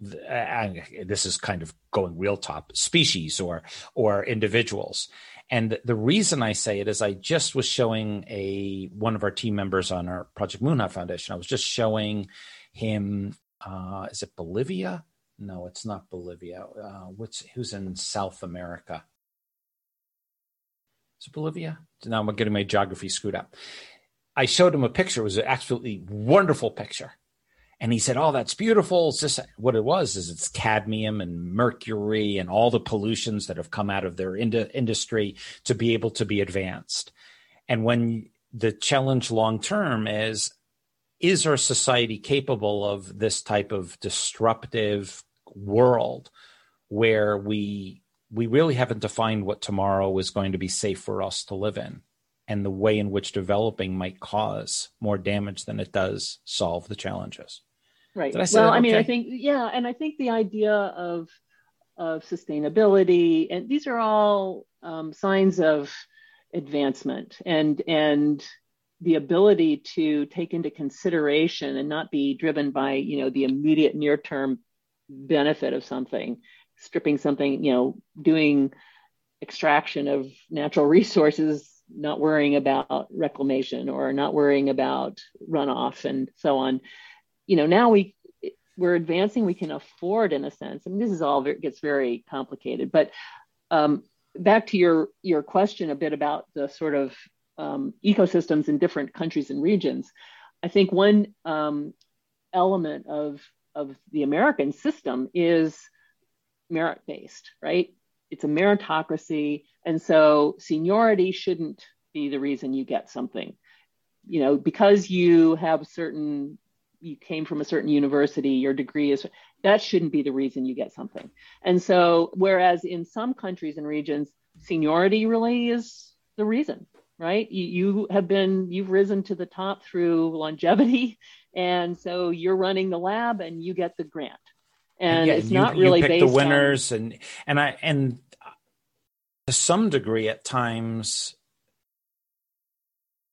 Speaker 1: this is kind of going real top species or or individuals. And the reason i say it is i just was showing a one of our team members on our project moonshot foundation. I was just showing him uh is it bolivia no it's not bolivia uh what's who's in south america is it Bolivia? Now I'm getting my geography screwed up. I showed him a picture. It was an absolutely wonderful picture. And he said, Oh, that's beautiful. It's just what it was is it's cadmium and mercury and all the pollutions that have come out of their ind- industry to be able to be advanced. And when the challenge long term is, is our society capable of this type of disruptive world where we we really haven't defined what tomorrow is going to be safe for us to live in and the way in which developing might cause more damage than it does solve the challenges.
Speaker 2: Right. I well, I mean, I think, yeah. And I think the idea of, of sustainability, and these are all um, signs of advancement and, and the ability to take into consideration and not be driven by, you know, the immediate near term benefit of something stripping something, you know, doing extraction of natural resources, not worrying about reclamation or not worrying about runoff and so on. You know, now we we're advancing, we can afford in a sense. I mean, this is all gets very complicated. But um, back to your your question a bit about the sort of um, ecosystems in different countries and regions. I think one um, element of of the American system is merit based, right? It's a meritocracy. And so seniority shouldn't be the reason you get something. You know, because you have certain, you came from a certain university, your degree is, that shouldn't be the reason you get something. And so, whereas in some countries and regions, seniority really is the reason, right? You, you have been, you've risen to the top through longevity. And so you're running the lab and you get the grant and yeah, it's you, not really you pick
Speaker 1: the winners on... and and I and to some degree at times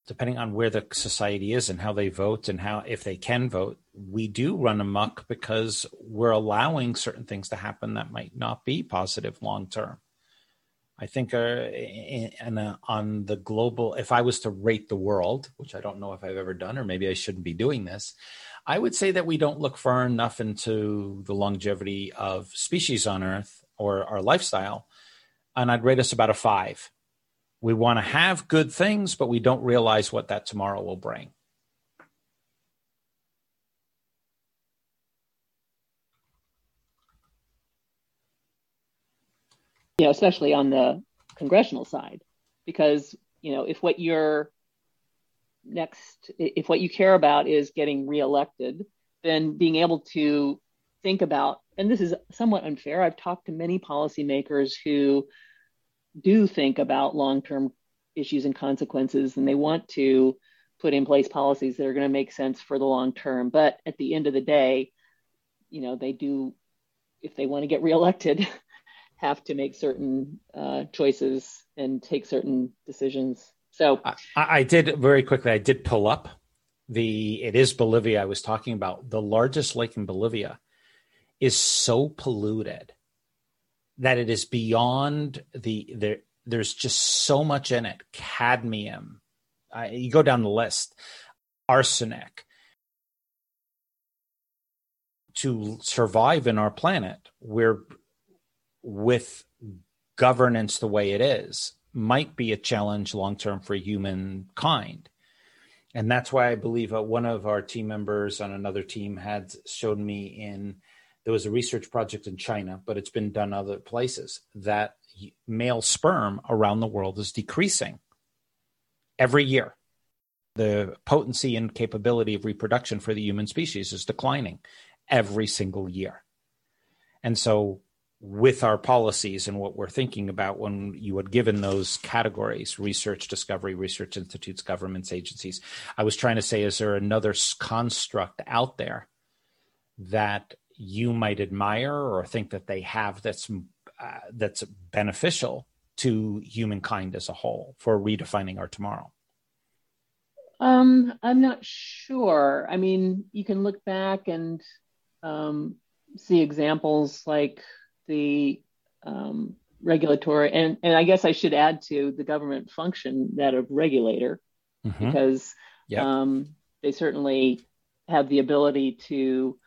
Speaker 1: depending on where the society is and how they vote and how if they can vote we do run amok because we're allowing certain things to happen that might not be positive long term i think uh, and uh, on the global if i was to rate the world which i don't know if i've ever done or maybe i shouldn't be doing this I would say that we don't look far enough into the longevity of species on Earth or our lifestyle. And I'd rate us about a five. We want to have good things, but we don't realize what that tomorrow will bring.
Speaker 2: You know, especially on the congressional side, because, you know, if what you're next, if what you care about is getting reelected, then being able to think about, and this is somewhat unfair. I've talked to many policymakers who do think about long term issues and consequences, and they want to put in place policies that are going to make sense for the long term. But at the end of the day, you know, they do, if they want to get reelected, have to make certain uh, choices and take certain decisions so
Speaker 1: I, I did very quickly. I did pull up the. It is Bolivia. I was talking about the largest lake in Bolivia is so polluted that it is beyond the there. There's just so much in it. Cadmium. You go down the list. arsenic to survive in our planet we're with governance the way it is might be a challenge long term for humankind and that's why i believe uh, one of our team members on another team had shown me in there was a research project in china but it's been done other places that male sperm around the world is decreasing every year the potency and capability of reproduction for the human species is declining every single year. And so, with our policies and what we're thinking about when you had given those categories research, discovery, research institutes, governments, agencies I was trying to say, is there another construct out there that you might admire or think that they have that's uh, that's beneficial to humankind as a whole for redefining our tomorrow?
Speaker 2: Um, I'm not sure. I mean, you can look back and um, see examples like the um, regulatory, and, and I guess I should add to the government function that of regulator, mm-hmm. because yep. um, they certainly have the ability to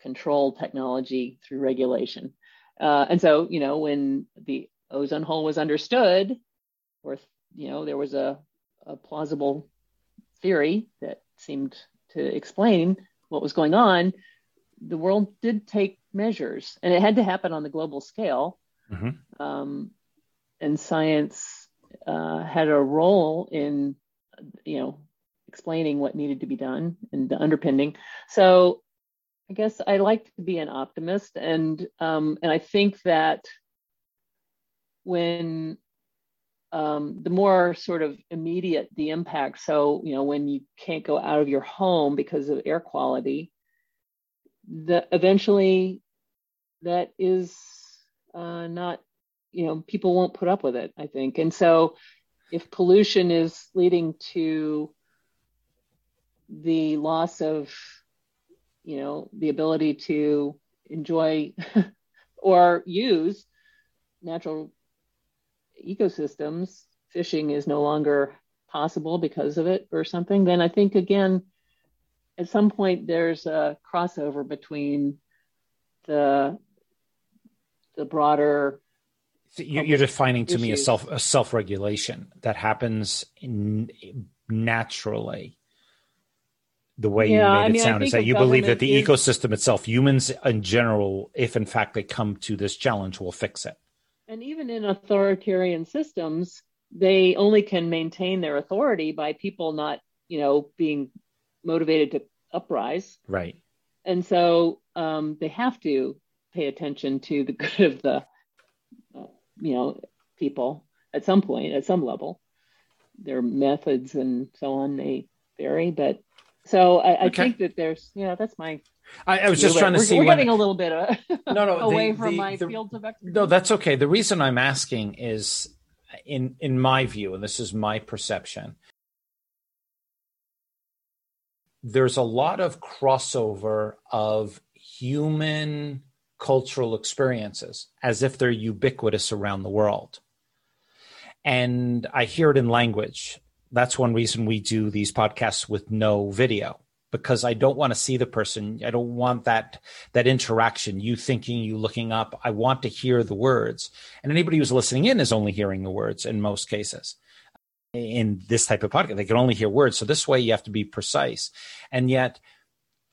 Speaker 2: control technology through regulation. Uh, and so, you know, when the ozone hole was understood, or you know, there was a, a plausible theory that seemed to explain what was going on, the world did take measures, and it had to happen on the global scale. Mm-hmm. Um, and science uh, had a role in, you know, explaining what needed to be done and the underpinning. So, I guess I like to be an optimist, and um, and I think that when um, the more sort of immediate the impact. So, you know, when you can't go out of your home because of air quality, that eventually that is uh, not, you know, people won't put up with it, I think. And so if pollution is leading to the loss of, you know, the ability to enjoy or use natural ecosystems, fishing is no longer possible because of it or something, then I think again, at some point there's a crossover between the the broader
Speaker 1: so you're defining to issues. me a self a self regulation that happens in, naturally. The way yeah, you made I mean, it sound is that you believe that the is, ecosystem itself, humans in general, if in fact they come to this challenge, will fix it.
Speaker 2: And even in authoritarian systems, they only can maintain their authority by people not, you know, being motivated to uprise.
Speaker 1: Right.
Speaker 2: And so um, they have to pay attention to the good of the, uh, you know, people at some point, at some level. Their methods and so on may vary, but so I, I okay. think that there's, yeah, that's my
Speaker 1: I, I was just trying to
Speaker 2: we're,
Speaker 1: see.
Speaker 2: We're getting a little bit of,
Speaker 1: no, no,
Speaker 2: away
Speaker 1: the,
Speaker 2: from
Speaker 1: the,
Speaker 2: my
Speaker 1: the,
Speaker 2: fields of expertise.
Speaker 1: No, that's okay. The reason I'm asking is, in in my view, and this is my perception, there's a lot of crossover of human cultural experiences as if they're ubiquitous around the world. And I hear it in language. That's one reason we do these podcasts with no video because I don't want to see the person. I don't want that that interaction. You thinking, you looking up. I want to hear the words. And anybody who's listening in is only hearing the words in most cases. In this type of podcast, they can only hear words. So this way, you have to be precise. And yet,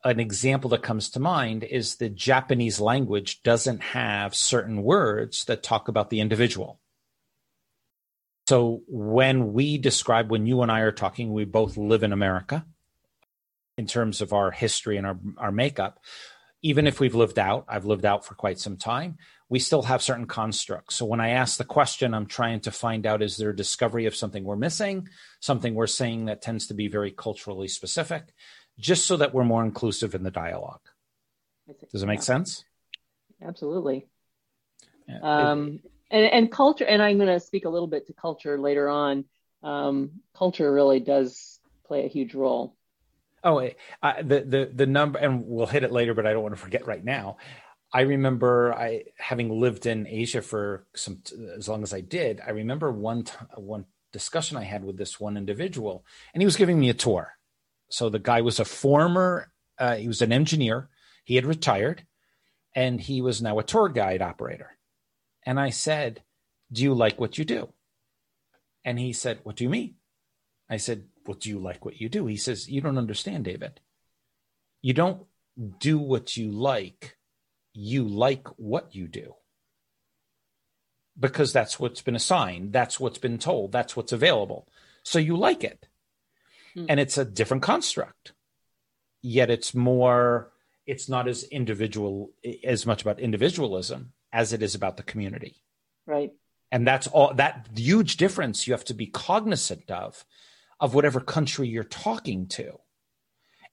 Speaker 1: an example that comes to mind is the Japanese language doesn't have certain words that talk about the individual. So when we describe, when you and I are talking, we both live in America in terms of our history and our, our makeup, even if we've lived out, I've lived out for quite some time, we still have certain constructs. So when I ask the question, I'm trying to find out is there a discovery of something we're missing, something we're saying that tends to be very culturally specific, just so that we're more inclusive in the dialogue. Does it make yeah. sense?
Speaker 2: Absolutely. Yeah. Um, and, and culture, and I'm going to speak a little bit to culture later on. Um, culture really does play a huge role.
Speaker 1: Oh, uh, the the the number, and we'll hit it later, but I don't want to forget right now. I remember I having lived in Asia for some as long as I did. I remember one t- one discussion I had with this one individual, and he was giving me a tour. So the guy was a former, uh, he was an engineer. He had retired and he was now a tour guide operator. And I said, Do you like what you do? And he said, What do you mean? I said, Well, do you like what you do? He says, You don't understand, David. You don't do what you like, you like what you do. Because that's what's been assigned, that's what's been told, that's what's available. So you like it. Hmm. And it's a different construct. Yet it's more, it's not as individual, as much about individualism as it is about the community.
Speaker 2: Right.
Speaker 1: And that's all that huge difference you have to be cognizant of, of whatever country you're talking to.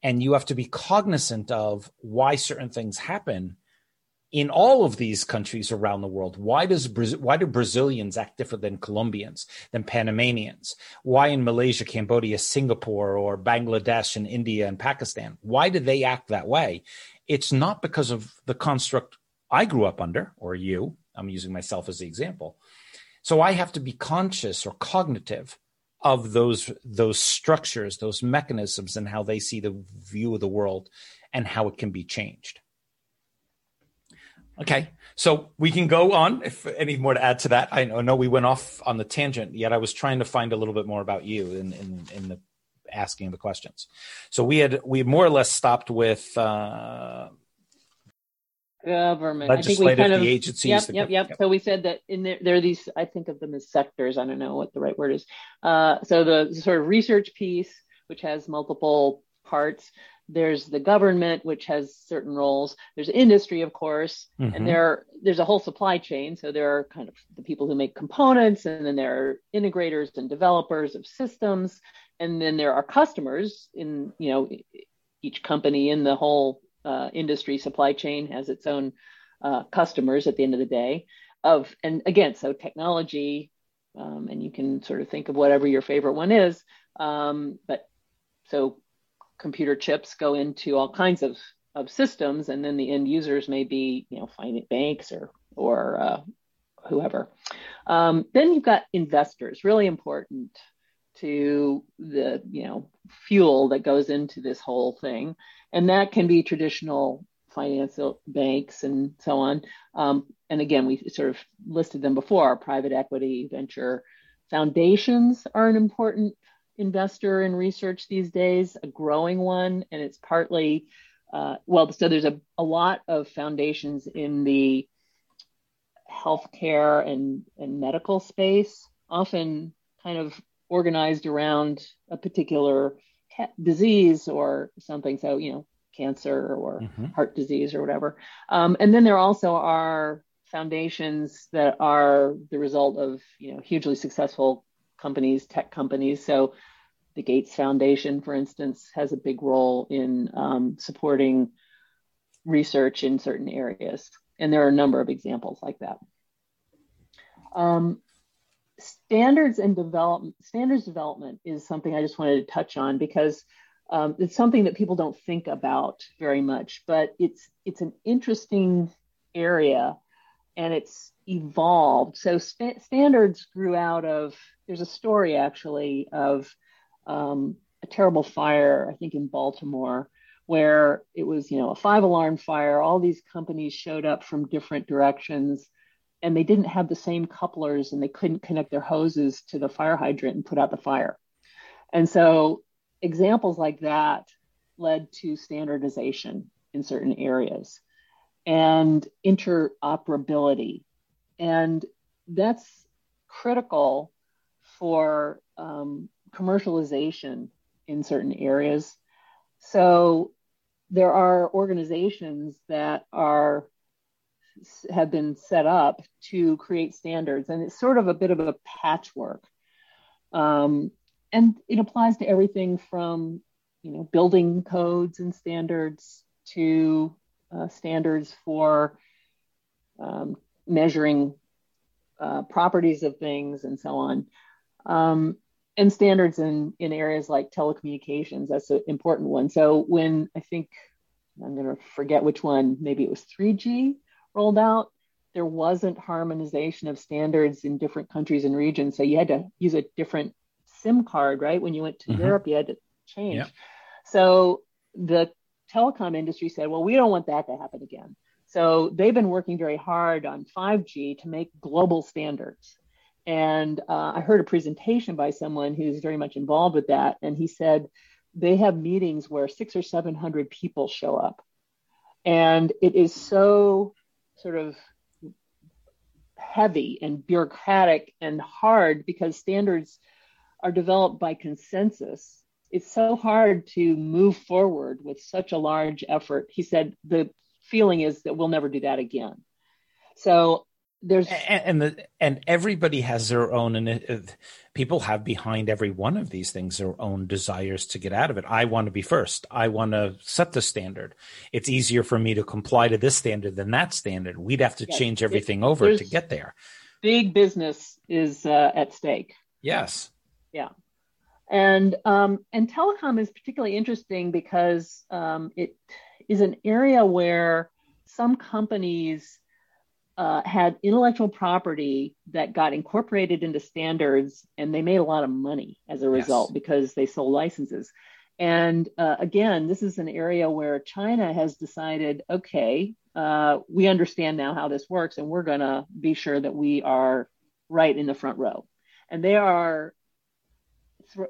Speaker 1: And you have to be cognizant of why certain things happen in all of these countries around the world. Why does why do Brazilians act different than Colombians, than Panamanians? Why in Malaysia, Cambodia, Singapore, or Bangladesh and India and Pakistan? Why do they act that way? It's not because of the construct I grew up under, or you. I'm using myself as the example. So I have to be conscious or cognitive of those those structures, those mechanisms, and how they see the view of the world and how it can be changed. Okay, so we can go on. If any more to add to that, I know we went off on the tangent. Yet I was trying to find a little bit more about you in in, in the asking the questions. So we had we more or less stopped with uh,
Speaker 2: government.
Speaker 1: Legislative,
Speaker 2: I think we kind of,
Speaker 1: the agencies.
Speaker 2: Yep,
Speaker 1: the,
Speaker 2: yep, yep, yep. So we said that in there, there are these, I think of them as sectors. I don't know what the right word is. Uh, so the sort of research piece, which has multiple parts. There's the government, which has certain roles. There's industry, of course, mm-hmm. and there there's a whole supply chain. So there are kind of the people who make components, and then there are integrators and developers of systems, and then there are customers in you know each company in the whole uh, industry supply chain has its own uh, customers at the end of the day of and again so technology um, and you can sort of think of whatever your favorite one is um, but so computer chips go into all kinds of, of systems and then the end users may be you know finance banks or or uh, whoever. Um, then you've got investors really important to the you know fuel that goes into this whole thing. And that can be traditional financial banks and so on. Um, and again we sort of listed them before private equity venture. Foundations are an important investor in research these days a growing one and it's partly uh, well so there's a, a lot of foundations in the healthcare and, and medical space often kind of organized around a particular disease or something. So, you know, cancer or mm-hmm. heart disease or whatever. Um, and then there also are foundations that are the result of, you know, hugely successful companies, tech companies. So the Gates Foundation, for instance, has a big role in um, supporting research in certain areas. And there are a number of examples like that. Um, standards and development standards development is something I just wanted to touch on because um, it's something that people don't think about very much, but it's it's an interesting area and it's evolved. So standards grew out of there's a story actually of um, a terrible fire I think in Baltimore where it was you know a five alarm fire. All these companies showed up from different directions and they didn't have the same couplers and they couldn't connect their hoses to the fire hydrant and put out the fire. And so examples like that led to standardization in certain areas and interoperability. And that's critical for um, commercialization in certain areas. So there are organizations that are have been set up to create standards, and it's sort of a bit of a patchwork. Um, and it applies to everything from you know building codes and standards to uh, standards for um, measuring uh, properties of things and so on. Um, and standards in, in areas like telecommunications, that's an important one. So when I think I'm going to forget which one, maybe it was 3G rolled out, there wasn't harmonization of standards in different countries and regions. So you had to use a different SIM card, right? When you went to mm-hmm. Europe, you had to change. So the telecom industry said, well, we don't want that to happen again. So they've been working very hard on 5G to make global standards. And uh, I heard a presentation by someone who's very much involved with that. And he said they have meetings where six or 700 people show up. And it is so sort of heavy and bureaucratic and hard because standards are developed by consensus. It's so hard to move forward with such a large effort. He said the feeling is that we'll never do that again. So there's
Speaker 1: and, and the and everybody has their own and it, people have behind every one of these things their own desires to get out of it. I want to be first. I want to set the standard. It's easier for me to comply to this standard than that standard. We'd have to yes, change everything it, over to get there.
Speaker 2: big business is uh, at stake.
Speaker 1: Yes.
Speaker 2: Yeah. And um, and telecom is particularly interesting because um, it is an area where some companies uh, had intellectual property that got incorporated into standards, and they made a lot of money as a result yes. because they sold licenses. And uh, again, this is an area where China has decided, okay, uh, we understand now how this works, and we're going to be sure that we are right in the front row. And they are,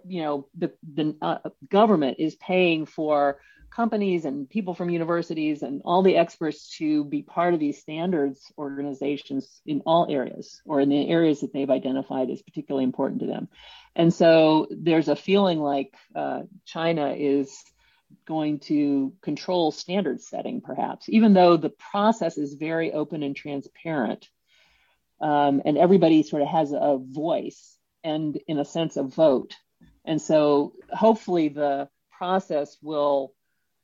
Speaker 2: you know, the the uh, government is paying for companies and people from universities and all the experts to be part of these standards organizations in all areas or in the areas that they've identified as particularly important to them. And so there's a feeling like uh, China is going to control standard setting, perhaps, even though the process is very open and transparent. Um, and everybody sort of has a voice and, in a sense, a vote. And so hopefully the process will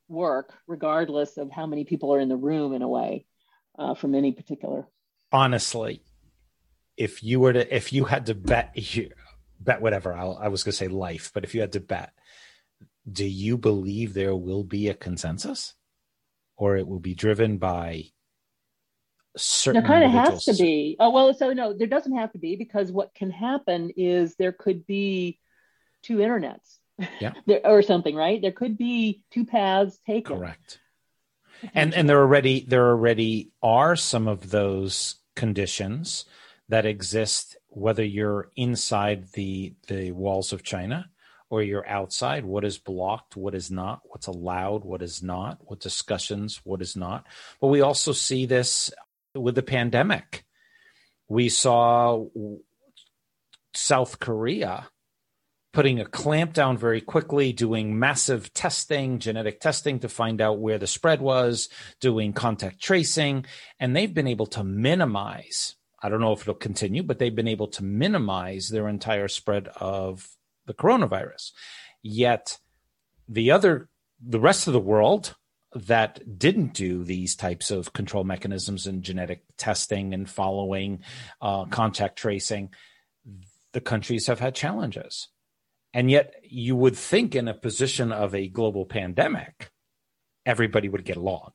Speaker 2: work regardless of how many people are in the room in a way uh, from any particular.
Speaker 1: Honestly if you were to if you had to bet you bet whatever I'll, i was going to say life but if you had to bet do you believe there will be a consensus? Or it will be driven by certain
Speaker 2: it kind of has to be. Oh well so no there doesn't have to be because what can happen is there could be two internets
Speaker 1: yeah.
Speaker 2: There, or something right? There could be two paths taken.
Speaker 1: Correct. And and there already there already are some of those conditions that exist whether you're inside the the walls of china or you're outside what is blocked what is not what's allowed what is not what discussions what is not. But we also see this with the pandemic. We saw south korea putting a clamp down very quickly, doing massive testing, genetic testing to find out where the spread was, doing contact tracing. And they've been able to minimize, I don't know if it'll continue, but they've been able to minimize their entire spread of the coronavirus. Yet the other, the rest of the world, that didn't do these types of control mechanisms and genetic testing and following uh, contact tracing, the countries have had challenges. And yet, you would think in a position of a global pandemic, everybody would get along.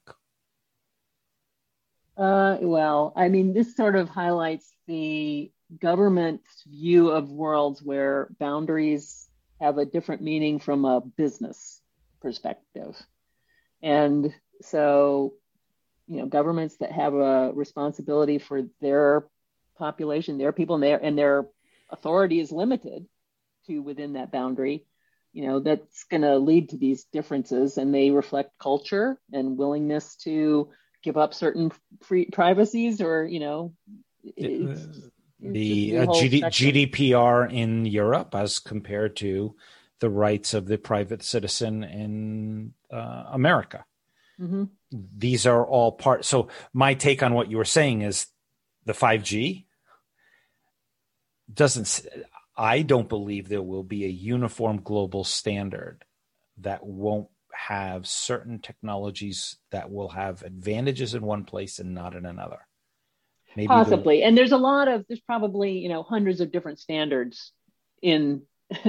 Speaker 2: Uh, well, I mean, this sort of highlights the government's view of worlds where boundaries have a different meaning from a business perspective. And so, you know, governments that have a responsibility for their population, their people, and their, and their authority is limited to within that boundary you know that's going to lead to these differences and they reflect culture and willingness to give up certain free privacies or you know
Speaker 1: it's, the uh, GD, GDPR in Europe as compared to the rights of the private citizen in uh, America. Mm-hmm. These are all part. So my take on what you were saying is the 5G doesn't I don't believe there will be a uniform global standard that won't have certain technologies that will have advantages in one place and not in another.
Speaker 2: Maybe Possibly. And there's a lot of, there's probably, you know, hundreds of different standards in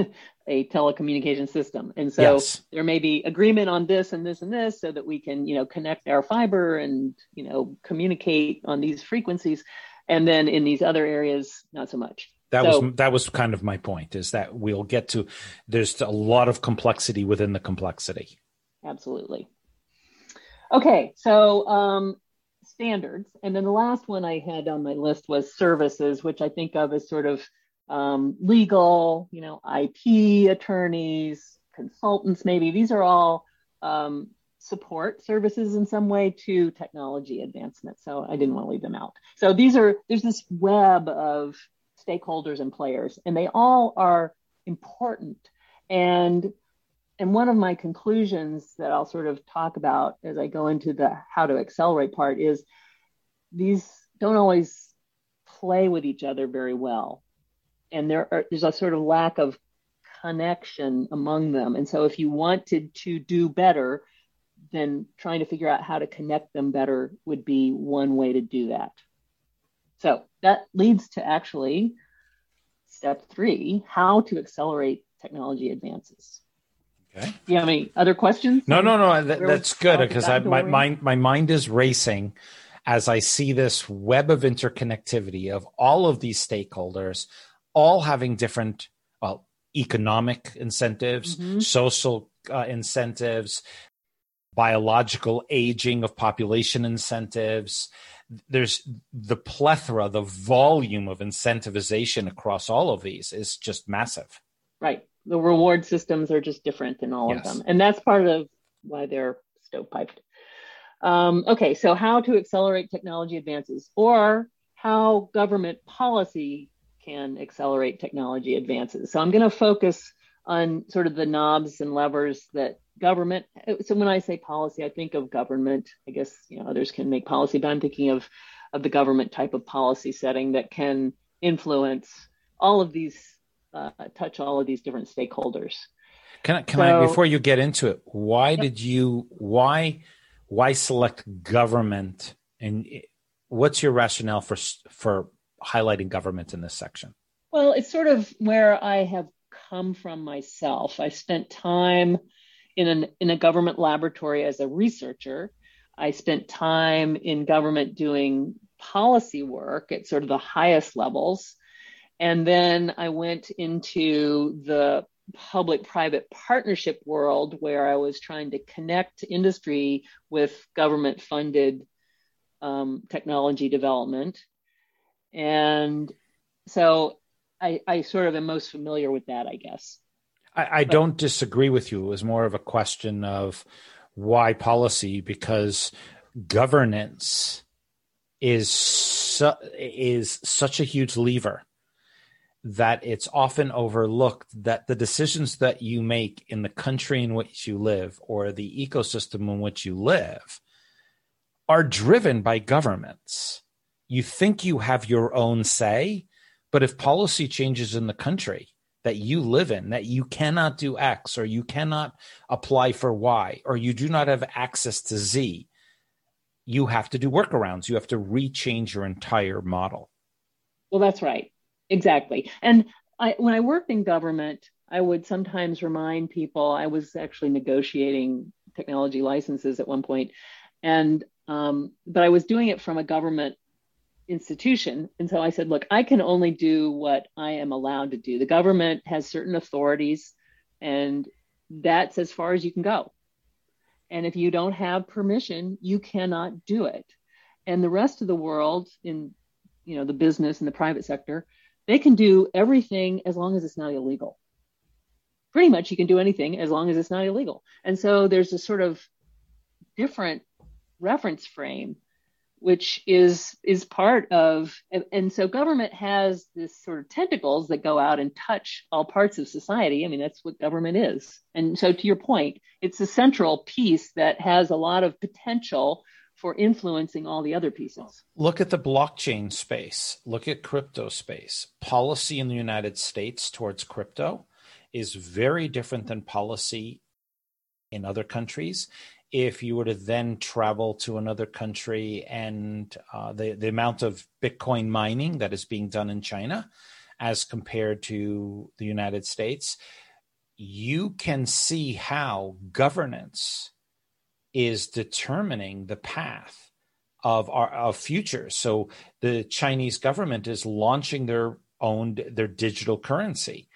Speaker 2: a telecommunication system. And so yes. there may be agreement on this and this and this so that we can, you know, connect our fiber and, you know, communicate on these frequencies. And then in these other areas, not so much
Speaker 1: That so, was that was kind of my point. Is that we'll get to there's a lot of complexity within the complexity.
Speaker 2: Absolutely. Okay, so um, standards, and then the last one I had on my list was services, which I think of as sort of um, legal, you know, IP attorneys, consultants, maybe. These are all um, support services in some way to technology advancement. So I didn't want to leave them out. So these are there's this web of stakeholders and players, and they all are important. And and one of my conclusions that I'll sort of talk about as I go into the how to accelerate part is these don't always play with each other very well. And there are, there's a sort of lack of connection among them. And so if you wanted to do better, then trying to figure out how to connect them better would be one way to do that. So that leads to actually step three how to accelerate technology advances. Okay. Do you have any other questions?
Speaker 1: No, no, no. That, that's good because my mind my mind is racing as I see this web of interconnectivity of all of these stakeholders, all having different well economic incentives, mm-hmm. social uh, incentives, biological aging of population incentives. There's the plethora, the volume of incentivization across all of these is just massive.
Speaker 2: Right. The reward systems are just different in all yes. of them. And that's part of why they're stovepiped. Um, okay, so how to accelerate technology advances or how government policy can accelerate technology advances. So I'm going to focus on sort of the knobs and levers that government. So when i say policy i think of government. I guess you know others can make policy but i'm thinking of of the government type of policy setting that can influence all of these uh, touch all of these different stakeholders.
Speaker 1: Can i can so, i before you get into it why yep. did you why why select government? And what's your rationale for for highlighting government in this section?
Speaker 2: Well it's sort of where i have come from myself. I spent time in, an, in a government laboratory as a researcher. I spent time in government doing policy work at sort of the highest levels. And then I went into the public private partnership world where I was trying to connect industry with government funded um, technology development. And so I, I sort of am most familiar with that, I guess.
Speaker 1: I, I don't disagree with you. It was more of a question of why policy because governance is su- is such a huge lever that it's often overlooked that the decisions that you make in the country in which you live or the ecosystem in which you live are driven by governments. You think you have your own say, but if policy changes in the country, that you live in that you cannot do X or you cannot apply for Y or you do not have access to Z, you have to do workarounds. You have to rechange your entire model.
Speaker 2: Well, that's right. Exactly. And I, when I worked in government, I would sometimes remind people I was actually negotiating technology licenses at one point, and um, but I was doing it from a government institution. And so I said, look, I can only do what I am allowed to do. The government has certain authorities, and that's as far as you can go. And if you don't have permission, you cannot do it. And the rest of the world in you know the business and the private sector, they can do everything as long as it's not illegal. Pretty much you can do anything as long as it's not illegal. And so there's a sort of different reference frame which is is part of and, and, so government has this sort of tentacles that go out and touch all parts of society. I mean that's what government is. And so to your point it's a central piece that has a lot of potential for influencing all the other pieces.
Speaker 1: Look at the blockchain space. Look at crypto space. Policy in the united states towards crypto is very different than policy in other countries if you were to then travel to another country and uh, the, the amount of Bitcoin mining that is being done in China as compared to the United States, you can see how governance is determining the path of our of future. So the Chinese government is launching their own their digital currency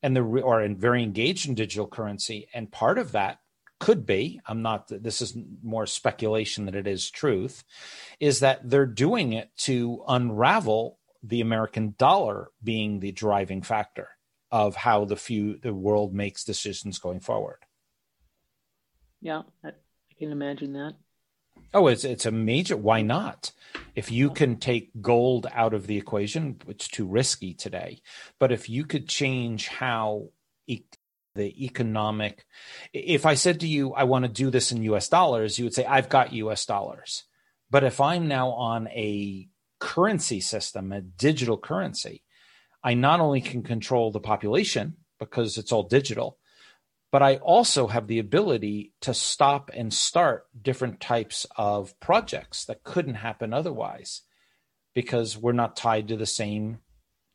Speaker 1: and the or very engaged in digital currency and part of that could be i'm not this is more speculation than it is truth is that they're doing it to unravel the american dollar being the driving factor of how the few the world makes decisions going forward.
Speaker 2: Yeah i can imagine that.
Speaker 1: Oh it's it's a major why not? If you can take gold out of the equation it's too risky today but if you could change how the economic if i said to you i want to do this in us dollars you would say i've got us dollars. But if i'm now on a currency system a digital currency i not only can control the population because it's all digital but i also have the ability to stop and start different types of projects that couldn't happen otherwise because we're not tied to the same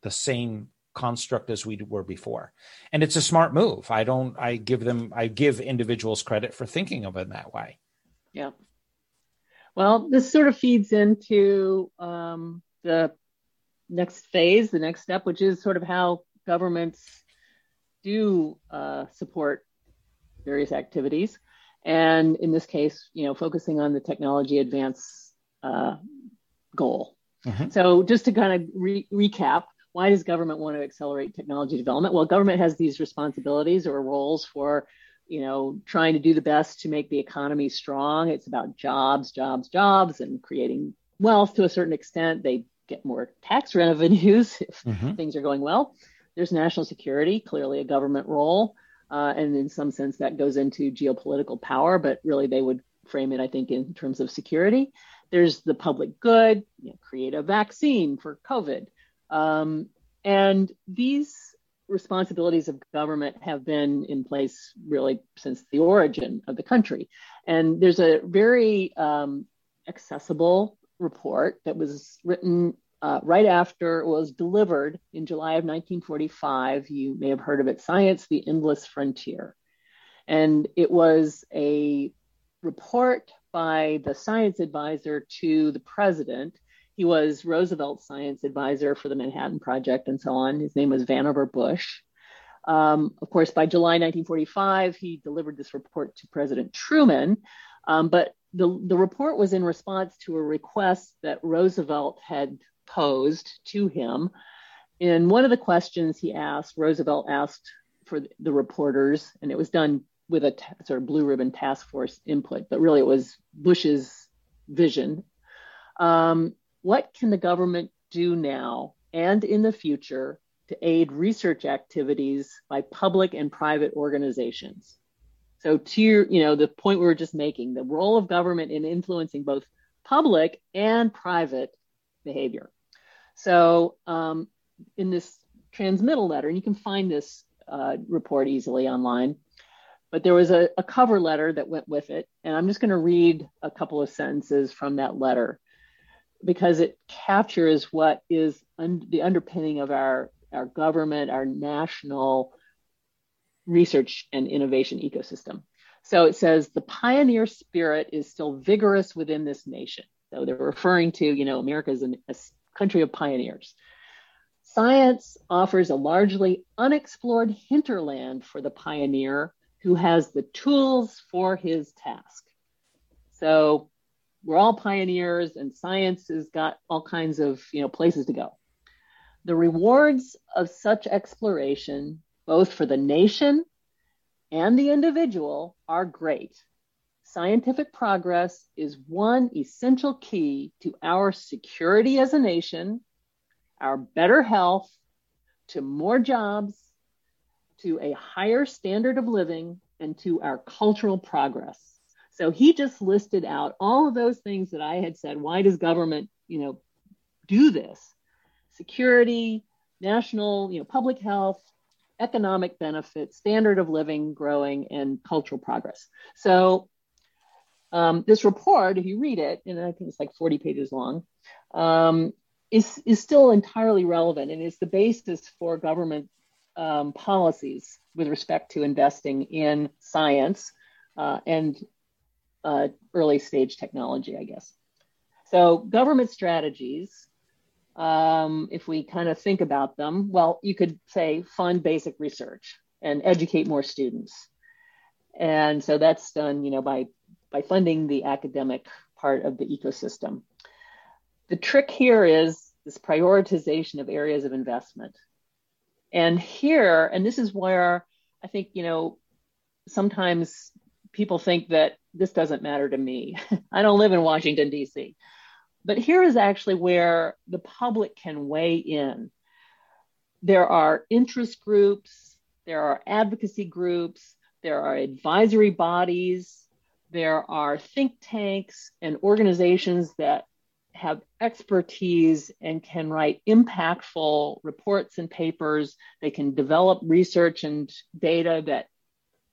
Speaker 1: the same construct as we were before. And it's a smart move. I don't, I give them, I give individuals credit for thinking of it that way.
Speaker 2: Yeah. Well, this sort of feeds into um, the next phase, the next step, which is sort of how governments do uh, support various activities. And in this case, you know, focusing on the technology advance uh, goal. Mm-hmm. So just to kind of re- recap, why does government want to accelerate technology development? Well, government has these responsibilities or roles for, you know, trying to do the best to make the economy strong. It's about jobs, jobs, jobs, and creating wealth to a certain extent. They get more tax revenues if mm-hmm. things are going well. There's national security, clearly a government role. Uh, and in some sense, that goes into geopolitical power, but really they would frame it, I think, in terms of security. There's the public good, you know, create a vaccine for COVID. Um, and these responsibilities of government have been in place really since the origin of the country. And there's a very um, accessible report that was written uh, right after it was delivered in July of 1945. You may have heard of it Science, the Endless Frontier. And it was a report by the science advisor to the president he was Roosevelt's science advisor for the Manhattan Project and so on. His name was Vannevar Bush. Um, of course, by July 1945, he delivered this report to President Truman. Um, but the, the report was in response to a request that Roosevelt had posed to him. In one of the questions he asked, Roosevelt asked for the reporters, and it was done with a t- sort of blue ribbon task force input, but really it was Bush's vision. Um, what can the government do now and in the future to aid research activities by public and private organizations? So to your, you know, the point we were just making, the role of government in influencing both public and private behavior. So um, in this transmittal letter, and you can find this uh, report easily online, but there was a, a cover letter that went with it. And I'm just going to read a couple of sentences from that letter because it captures what is un- the underpinning of our, our government, our national research and innovation ecosystem. So it says the pioneer spirit is still vigorous within this nation. So they're referring to, you know, America as a country of pioneers. Science offers a largely unexplored hinterland for the pioneer who has the tools for his task. So we're all pioneers and science has got all kinds of you know places to go. The rewards of such exploration both for the nation and the individual are great. Scientific progress is one essential key to our security as a nation our better health to more jobs to a higher standard of living and to our cultural progress so he just listed out all of those things that I had said. Why does government, you know, do this? Security, national, you know, public health, economic benefits, standard of living growing, and cultural progress. So um, this report, if you read it, and I think it's like 40 pages long, um, is, is still entirely relevant and is the basis for government um, policies with respect to investing in science uh, and uh, early stage technology, I guess. So government strategies um, if we kind of think about them, well, you could say fund basic research and educate more students. And so that's done, you know, by by funding the academic part of the ecosystem. The trick here is this prioritization of areas of investment. And here, and this is where I think, you know, sometimes people think that this doesn't matter to me. I don't live in Washington, D.C. But here is actually where the public can weigh in. There are interest groups, there are advocacy groups, there are advisory bodies, there are think tanks and organizations that have expertise and can write impactful reports and papers. They can develop research and data that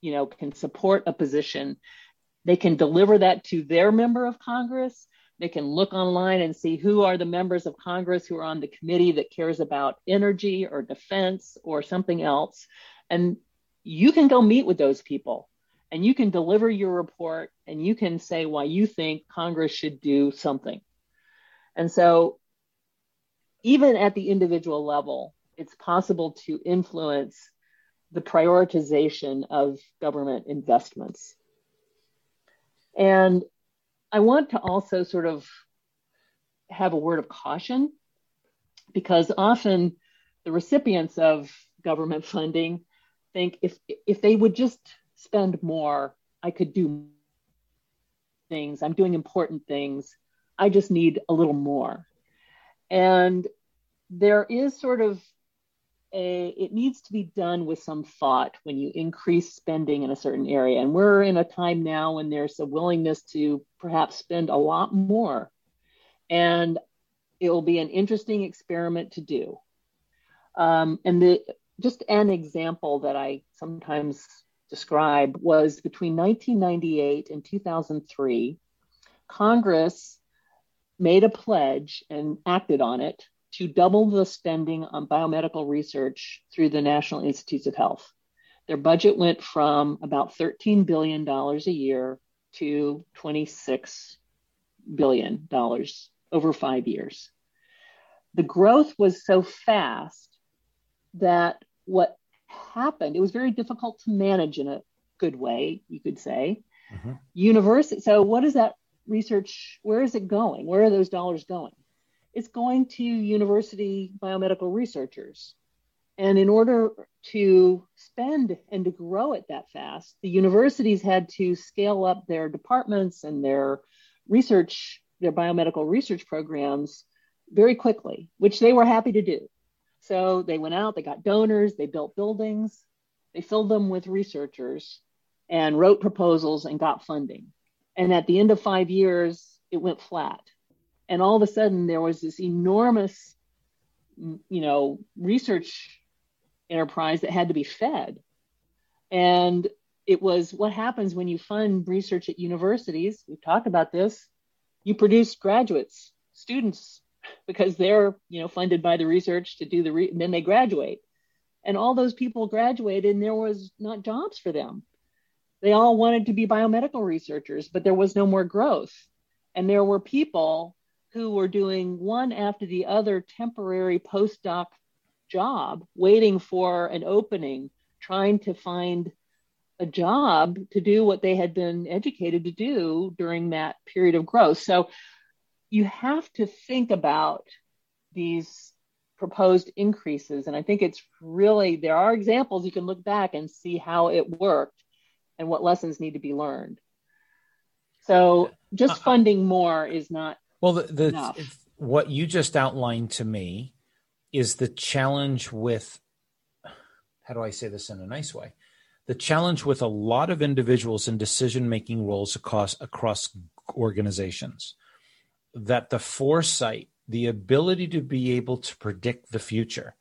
Speaker 2: you know can support a position. They can deliver that to their member of Congress. They can look online and see who are the members of Congress who are on the committee that cares about energy or defense or something else. And you can go meet with those people and you can deliver your report and you can say why you think Congress should do something. And so, even at the individual level, it's possible to influence the prioritization of government investments. And I want to also sort of have a word of caution because often the recipients of government funding think if if they would just spend more, I could do things. I'm doing important things. I just need a little more. And there is sort of a, it needs to be done with some thought when you increase spending in a certain area. And we're in a time now when there's a willingness to perhaps spend a lot more. And it will be an interesting experiment to do. Um, and the, just an example that I sometimes describe was between 1998 and 2003, Congress made a pledge and acted on it to double the spending on biomedical research through the National Institutes of Health. Their budget went from about $13 billion a year to $26 billion over five years. The growth was so fast that what happened, it was very difficult to manage in a good way, you could say. Mm-hmm. University. So, what is that research, where is it going? Where are those dollars going? It's going to university biomedical researchers. And in order to spend and to grow it that fast, the universities had to scale up their departments and their research, their biomedical research programs very quickly, which they were happy to do. So they went out, they got donors, they built buildings, they filled them with researchers and wrote proposals and got funding. And at the end of five years, it went flat. And all of a sudden, there was this enormous, you know, research enterprise that had to be fed. And it was what happens when you fund research at universities. We've talked about this. You produce graduates, students, because they're, you know, funded by the research to do the, re- and then they graduate. And all those people graduated, and there was not jobs for them they all wanted to be biomedical researchers, but there was no more growth. And there were people who were doing one after the other temporary postdoc job, waiting for an opening, trying to find a job to do what they had been educated to do during that period of growth. So you have to think about these proposed increases. And I think it's really, there are examples you can look back and see how it worked and what lessons need to be learned. So just uh, funding more is not
Speaker 1: well. The, the what you just outlined to me is the challenge with how do I say this in a nice way? The challenge with a lot of individuals in decision making roles across across organizations that the foresight, the ability to be able to predict the future,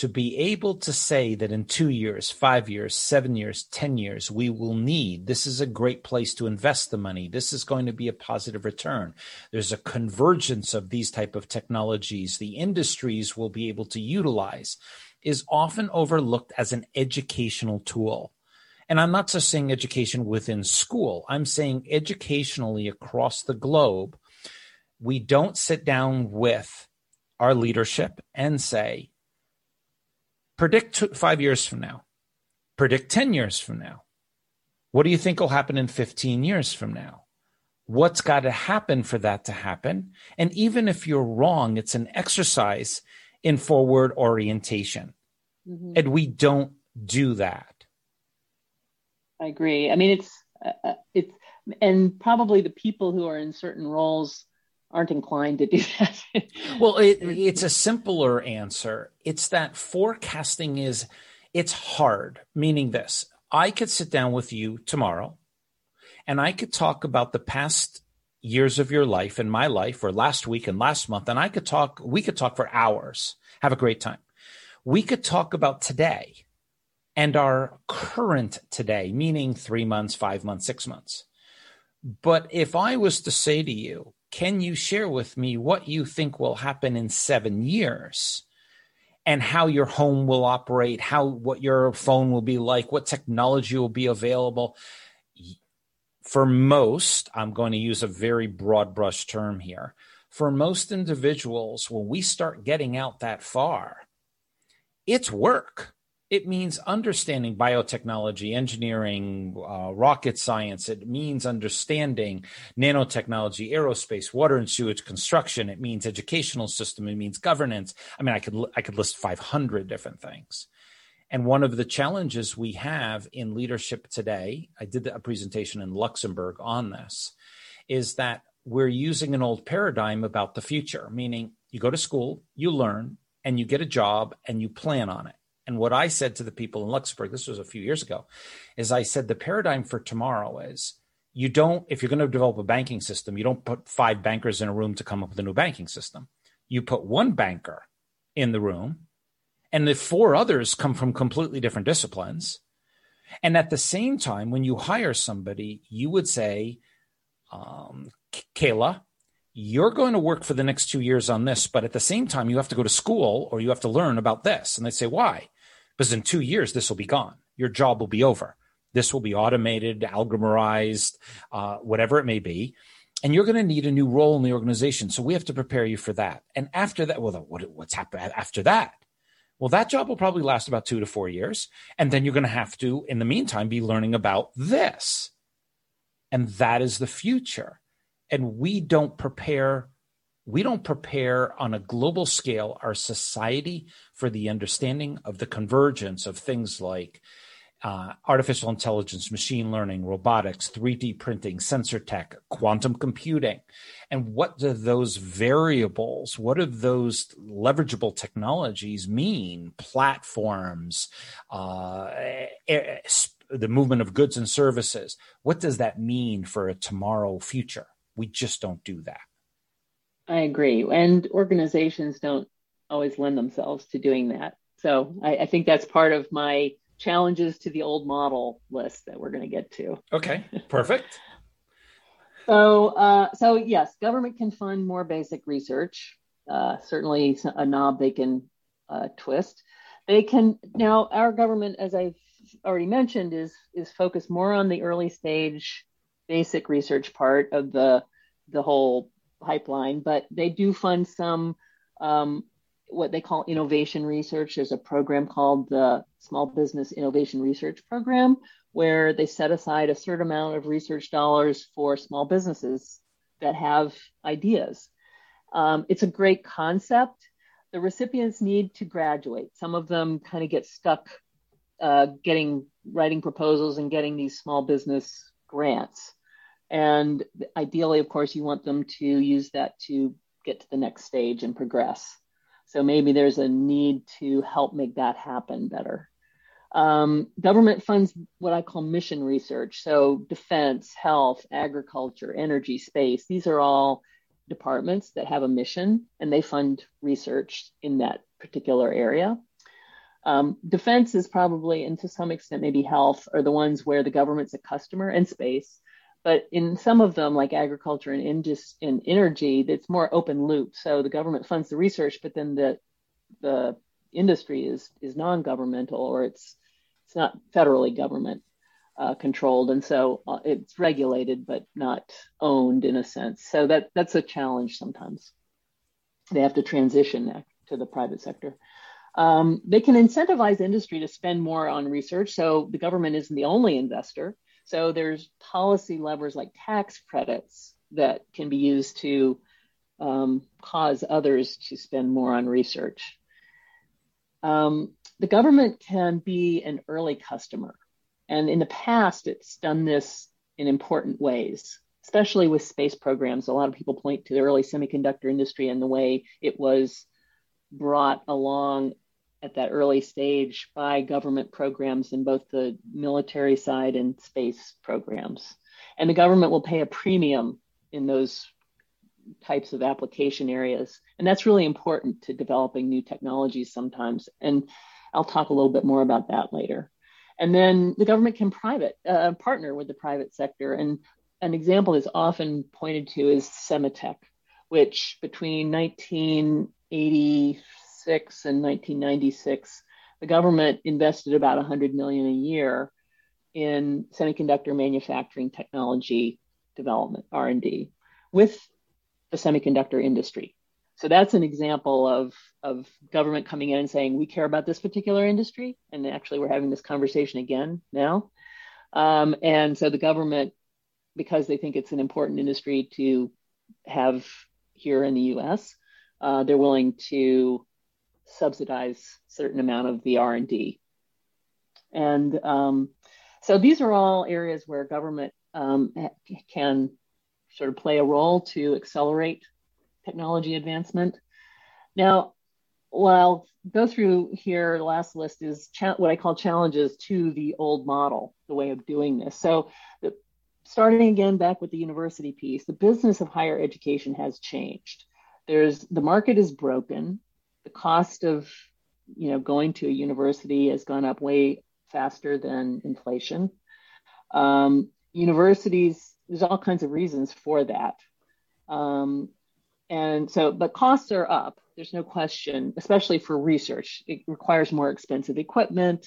Speaker 1: to be able to say that in two years, five years, seven years, 10 years, we will need, this is a great place to invest the money. This is going to be a positive return. There's a convergence of these type of technologies the industries will be able to utilize is often overlooked as an educational tool. And I'm not just saying education within school. I'm saying educationally across the globe, we don't sit down with our leadership and say, predict five years from now, predict 10 years from now. What do you think will happen in 15 years from now? What's got to happen for that to happen? And even if you're wrong, it's an exercise in forward orientation. Mm-hmm. And we don't do that.
Speaker 2: I agree. I mean, it's, uh, uh it's, and probably the people who are in certain roles aren't inclined to do that.
Speaker 1: well, it, it's a simpler answer. It's that forecasting is it's hard, meaning this. I could sit down with you tomorrow and I could talk about the past years of your life and my life or last week and last month and I could talk we could talk for hours. Have a great time. We could talk about today and our current today, meaning 3 months, 5 months, 6 months. But if I was to say to you, can you share with me what you think will happen in seven years and how your home will operate, how what your phone will be like, what technology will be available? For most, I'm going to use a very broad brush term here. For most individuals, when we start getting out that far, it's work it means understanding biotechnology, engineering, uh, rocket science. It means understanding nanotechnology, aerospace, water and sewage construction. It means educational system. It means governance. I mean, I could I could list 500 different things. And one of the challenges we have in leadership today, I did a presentation in Luxembourg on this, is that we're using an old paradigm about the future, meaning you go to school, you learn, and you get a job and you plan on it and what I said to the people in Luxembourg, this was a few years ago, is I said the paradigm for tomorrow is you don't, if you're going to develop a banking system, you don't put five bankers in a room to come up with a new banking system. You put one banker in the room, and the four others come from completely different disciplines. And at the same time, when you hire somebody, you would say, um, Kayla, you're going to work for the next two years on this, but at the same time, you have to go to school or you have to learn about this. And they say, why? Because in two years this will be gone. Your job will be over. This will be automated, algorithmized, uh, whatever it may be, and you're going to need a new role in the organization. So we have to prepare you for that. And after that, well, what, what's happened after that? Well, that job will probably last about two to four years, and then you're going to have to, in the meantime, be learning about this, and that is the future. And we don't prepare we don't prepare on a global scale our society for the understanding of the convergence of things like uh, artificial intelligence, machine learning, robotics, 3D printing, sensor tech, quantum computing. And what do those variables, what do those leverageable technologies mean? Platforms, uh, the movement of goods and services. What does that mean for a tomorrow future? We just don't do that.
Speaker 2: I agree. And organizations don't always lend themselves to doing that. So I, I think that's part of my challenges to the old model list that we're going to get to.
Speaker 1: Okay, perfect.
Speaker 2: so, uh, so yes, government can fund more basic research. Uh, certainly, a knob they can uh, twist. They can now. Our government, as I've already mentioned, is is focused more on the early stage basic research part of the the whole pipeline, but they do fund some um, what they call innovation research. There's a program called the Small Business Innovation Research Program, where they set aside a certain amount of research dollars for small businesses that have ideas. Um, it's a great concept. The recipients need to graduate. Some of them kind of get stuck uh, getting writing proposals and getting these small business grants. And ideally, of course, you want them to use that to get to the next stage and progress. So maybe there's a need to help make that happen better. Um, government funds what I call mission research. So defense, health, agriculture, energy, space. These are all departments that have a mission and they fund research in that particular area. Um, defense is probably, and to some extent, maybe health, are the ones where the government's a customer and space. But in some of them, like agriculture and indus- and energy, it's more open loop. So the government funds the research, but then the the industry is is non-governmental or it's it's not federally government uh, controlled, and so uh, it's regulated but not owned in a sense. So that that's a challenge sometimes. they have to transition to the private sector. Um, they can incentivize industry to spend more on research. So the government isn't the only investor. So there's policy levers like tax credits that can be used to um, cause others to spend more on research. Um, the government can be an early customer. And in the past, it's done this in important ways, especially with space programs. A lot of people point to the early semiconductor industry and the way it was brought along at that early stage by government programs in both the military side and space programs. And the government will pay a premium in those types of application areas. And that's really important to developing new technologies sometimes. And I'll talk a little bit more about that later. And then the government can private uh, partner with the private sector. And an example that's often pointed to is Sematech, which between 1986 and 1996, the government invested about 100 million a year in semiconductor manufacturing technology development R&D with the semiconductor industry. So that's an example of, of government coming in and saying, we care about this particular industry. And actually, we're having this conversation again now. Um, and so the government, because they think it's an important industry to have here in the US, uh, they're willing to subsidize certain amount of the R&D. And um, so these are all areas where government um, can sort of play a role to accelerate technology advancement. Now, what I'll go through here, the last list is cha- what I call challenges to the old model, the way of doing this. So, the, starting again back with the university piece, the business of higher education has changed. There's the market is broken. The cost of you know going to a university has gone up way faster than inflation. Um, universities, there's all kinds of reasons for that. Um, and so, but costs are up. There's no question, especially for research. It requires more expensive equipment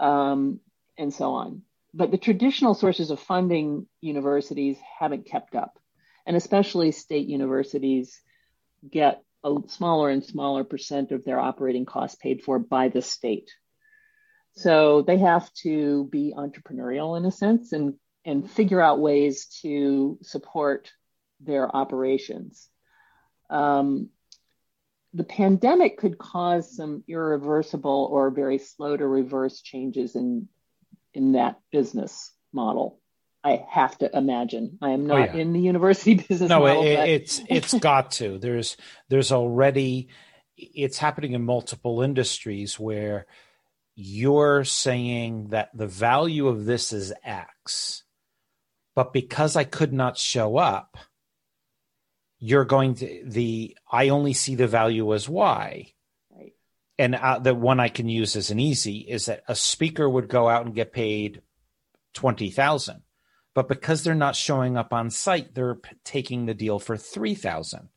Speaker 2: um, and so on. But the traditional sources of funding universities haven't kept up. And especially state universities get a smaller and smaller percent of their operating costs paid for by the state. So they have to be entrepreneurial in a sense and, and figure out ways to support their operations. Um, the pandemic could cause some irreversible or very slow to reverse changes in in that business model. I have to imagine. I am oh, not oh, yeah. in the university business.
Speaker 1: No,
Speaker 2: model,
Speaker 1: it, it's it's got to. There's there's already it's happening in multiple industries where you're saying that the value of this is X, but because I could not show up, you're going to the I only see the value as Y. Right. And uh, the one I can use as an easy is that a speaker would go out and get paid twenty thousand, but because they're not showing up on site, they're p- taking the deal for three thousand.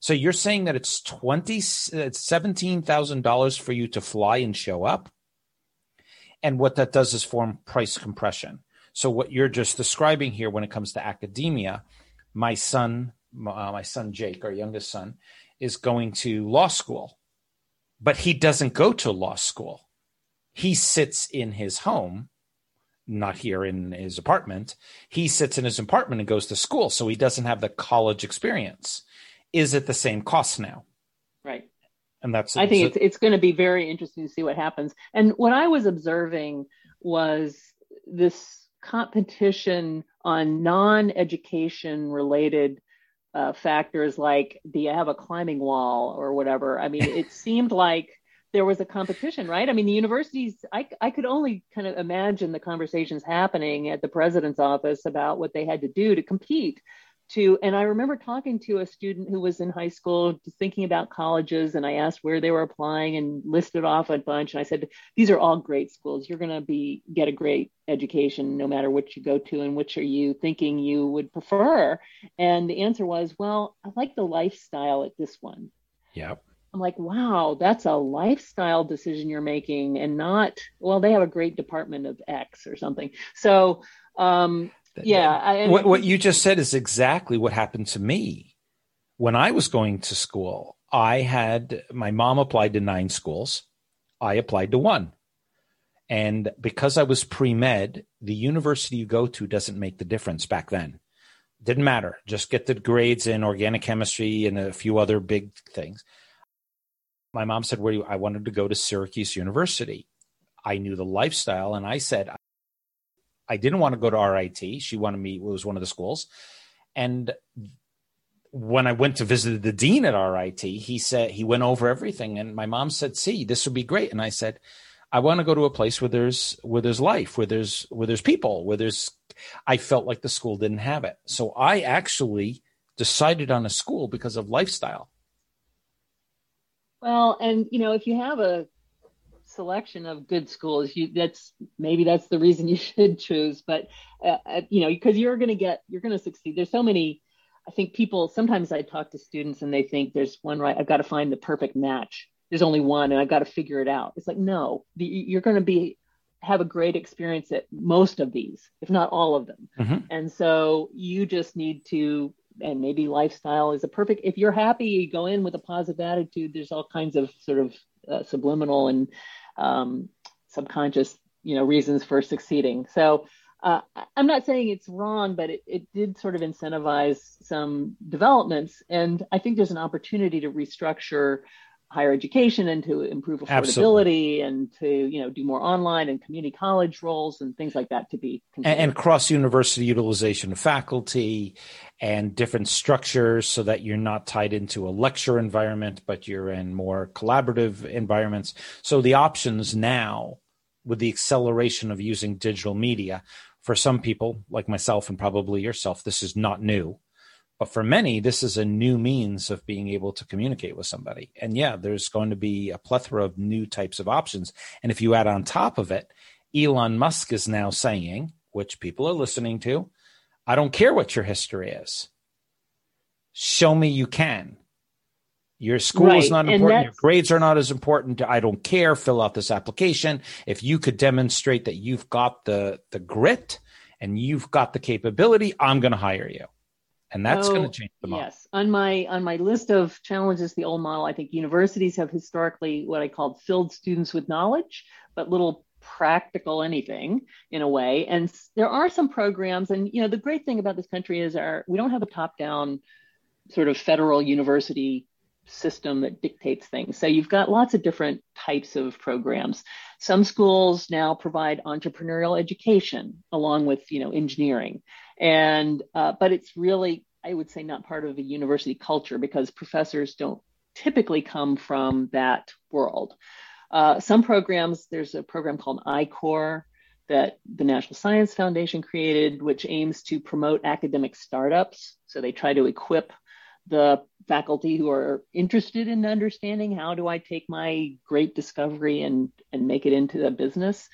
Speaker 1: So you're saying that it's twenty, it's seventeen thousand dollars for you to fly and show up, and what that does is form price compression. So what you're just describing here, when it comes to academia, my son uh, my son Jake, our youngest son, is going to law school, but he doesn't go to law school. He sits in his home, not here in his apartment. He sits in his apartment and goes to school, so he doesn't have the college experience. Is it the same cost now?
Speaker 2: Right.
Speaker 1: And that's.
Speaker 2: I think it's it's going to be very interesting to see what happens. And what I was observing was this competition on non-education related uh, factors like do you have a climbing wall or whatever. I mean, it seemed like there was a competition, right? I mean, the universities, I, I could only kind of imagine the conversations happening at the president's office about what they had to do to compete to and i remember talking to a student who was in high school thinking about colleges and i asked where they were applying and listed off a bunch and i said these are all great schools. You're going to be get a great education no matter which you go to and which are you thinking you would prefer. And the answer was well i like the lifestyle at this one.
Speaker 1: Yeah
Speaker 2: i'm like wow that's a lifestyle decision you're making and not well they have a great department of x or something so um yeah.
Speaker 1: I, what, what you just said is exactly what happened to me when I was going to school, I had my mom applied to nine schools. I applied to one. And because I was pre med, the university you go to doesn't make the difference back then. Didn't matter. Just get the grades in organic chemistry and a few other big things. My mom said, Where do you? I wanted to go to Syracuse University. I knew the lifestyle, and I said, I didn't want to go to RIT. She wanted me, it was one of the schools. And when I went to visit the dean at RIT, he said, he went over everything. And my mom said, see, this would be great. And I said, I want to go to a place where there's, where there's life, where there's, where there's people, where there's, I felt like the school didn't have it. So I actually decided on a school because of lifestyle.
Speaker 2: Well, and you know, if you have a selection of good schools you that's maybe that's the reason you should choose but uh, uh you know because you're going to get you're going to succeed. There's so many i think people sometimes i talk to students and they think there's one right i've got to find the perfect match. There's only one and i've got to figure it out. It's like no the, you're going to be have a great experience at most of these if not all of them. Mm-hmm. and so you just need to and maybe lifestyle is a perfect if you're happy you go in with a positive attitude there's all kinds of sort of uh, subliminal and um, subconscious, you know, reasons for succeeding. So uh, I'm not saying it's wrong, but it, it did sort of incentivize some developments. And I think there's an opportunity to restructure higher education and to improve affordability Absolutely. and to you know do more online and community college roles and things like that to be
Speaker 1: and, and cross university utilization of faculty and different structures so that you're not tied into a lecture environment but you're in more collaborative environments. So the options now with the acceleration of using digital media for some people like myself and probably yourself this is not new but for many, this is a new means of being able to communicate with somebody. And yeah, there's going to be a plethora of new types of options. And if you add on top of it, Elon Musk is now saying, which people are listening to, I don't care what your history is. Show me you can. Your school right. is not important. Your grades are not as important. I don't care. Fill out this application. If you could demonstrate that you've got the the grit and you've got the capability, I'm going to hire you and that's going to oh, change the model.
Speaker 2: Yes, on my on my list of challenges, the old model, I think universities have historically what I called filled students with knowledge, but little practical anything in a way. And there are some programs, and you know, the great thing about this country is our we don't have a top down sort of federal university system that dictates things. So you've got lots of different types of programs. Some schools now provide entrepreneurial education along with, you know, engineering. And, uh, but it's really, I would say, not part of a university culture because professors don't typically come from that world. Uh, some programs, there's a program called I-Corps that the National Science Foundation created, which aims to promote academic startups. So they try to equip the faculty who are interested in understanding how do I take my great discovery and, and make it into a business.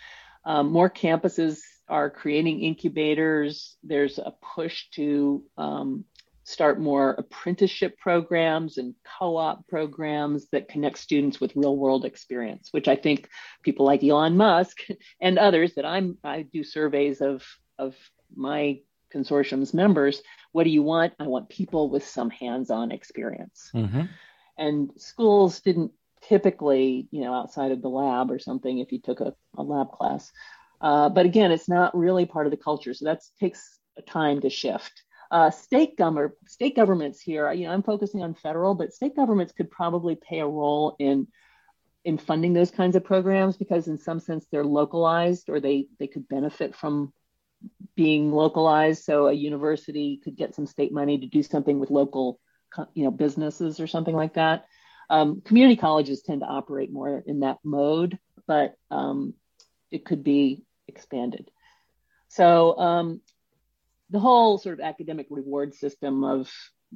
Speaker 2: Um, more campuses are creating incubators. There's a push to um, start more apprenticeship programs and co-op programs that connect students with real world experience, which I think people like Elon Musk and others that I'm I do surveys of of my consortium's members. What do you want? I want people with some hands-on experience. Mm-hmm. And schools didn't typically, you know, outside of the lab or something, if you took a, a lab class, uh, but again, it's not really part of the culture. So that takes time to shift. Uh, state, government, state governments here, you know, I'm focusing on federal, but state governments could probably play a role in in funding those kinds of programs because in some sense they're localized or they they could benefit from being localized. So a university could get some state money to do something with local, you know, businesses or something like that. Um, community colleges tend to operate more in that mode, but um, it could be expanded. So um, the whole sort of academic reward system of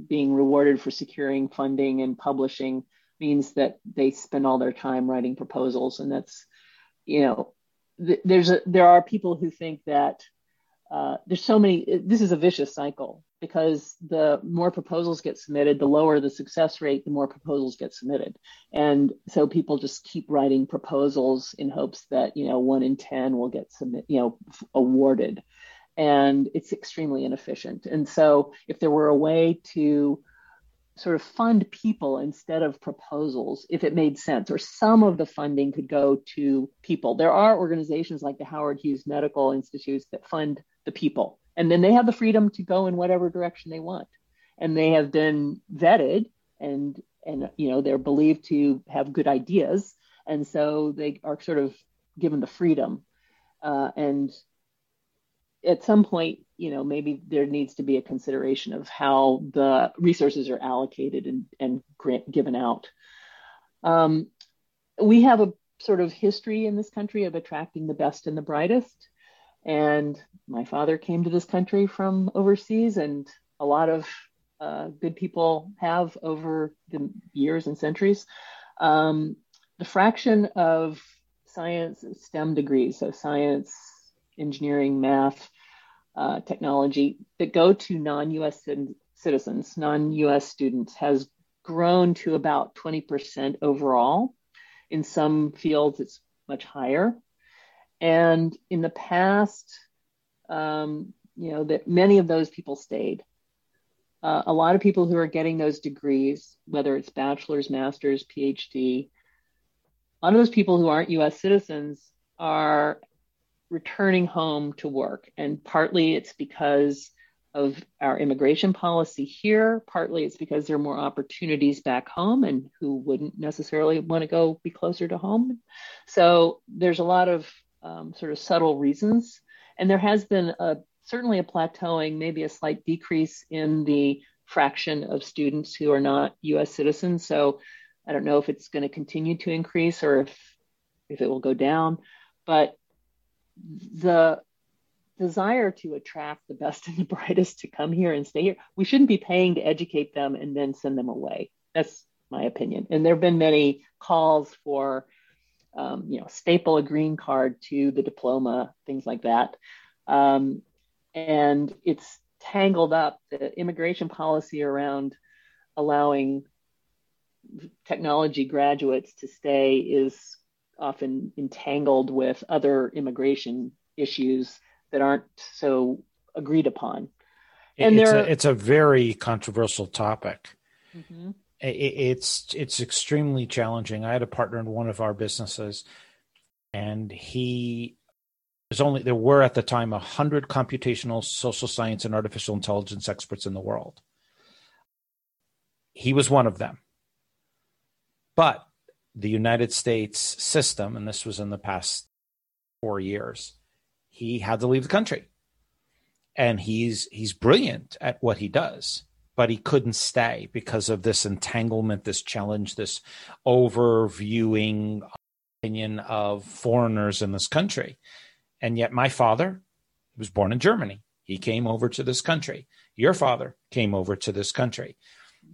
Speaker 2: being rewarded for securing funding and publishing means that they spend all their time writing proposals, and that's you know th- there's a there are people who think that uh, there's so many this is a vicious cycle because the more proposals get submitted, the lower the success rate, the more proposals get submitted. And so people just keep writing proposals in hopes that, you know, one in 10 will get submit, you know, awarded. And it's extremely inefficient. And so if there were a way to sort of fund people instead of proposals if it made sense, or some of the funding could go to people. There are organizations like the Howard Hughes Medical Institutes that fund the people, and then they have the freedom to go in whatever direction they want. And they have been vetted and and you know they're believed to have good ideas. And so they are sort of given the freedom. Uh, and at some point you know maybe there needs to be a consideration of how the resources are allocated and, and grant, given out. Um, we have a sort of history in this country of attracting the best and the brightest and my father came to this country from overseas and a lot of uh, good people have over the years and centuries. Um, the fraction of science STEM degrees, so science, engineering, math, uh, technology, that go to non US citizens, non US students, has grown to about 20% overall. In some fields, it's much higher. And in the past, um, you know, that many of those people stayed uh, a lot of people who are getting those degrees, whether it's bachelor's, master's, PhD, a lot of those people who aren't US citizens are returning home to work. And partly it's because of our immigration policy here, partly it's because there are more opportunities back home and who wouldn't necessarily want to go be closer to home. So there's a lot of um, sort of subtle reasons. And there has been a certainly a plateauing, maybe a slight decrease in the fraction of students who are not US citizens. So I don't know if it's going to continue to increase or if if it will go down, but the desire to attract the best and the brightest to come here and stay here, we shouldn't be paying to educate them and then send them away. That's my opinion. And there have been many calls for, um, you know, staple a green card to the diploma, things like that. Um, and it's tangled up the immigration policy around allowing technology graduates to stay is often entangled with other immigration issues that aren't so agreed upon.
Speaker 1: And it's, a, it's a very controversial topic. Mm-hmm. It, it's it's extremely challenging. I had a partner in one of our businesses, and he there's only there were at the time 100 computational social science and artificial intelligence experts in the world. He was one of them. But the united states system and this was in the past four years he had to leave the country. And he's he's brilliant at what he does but he couldn't stay because of this entanglement this challenge this overviewing opinion of foreigners in this country and yet, my father—he was born in Germany. He came over to this country. Your father came over to this country.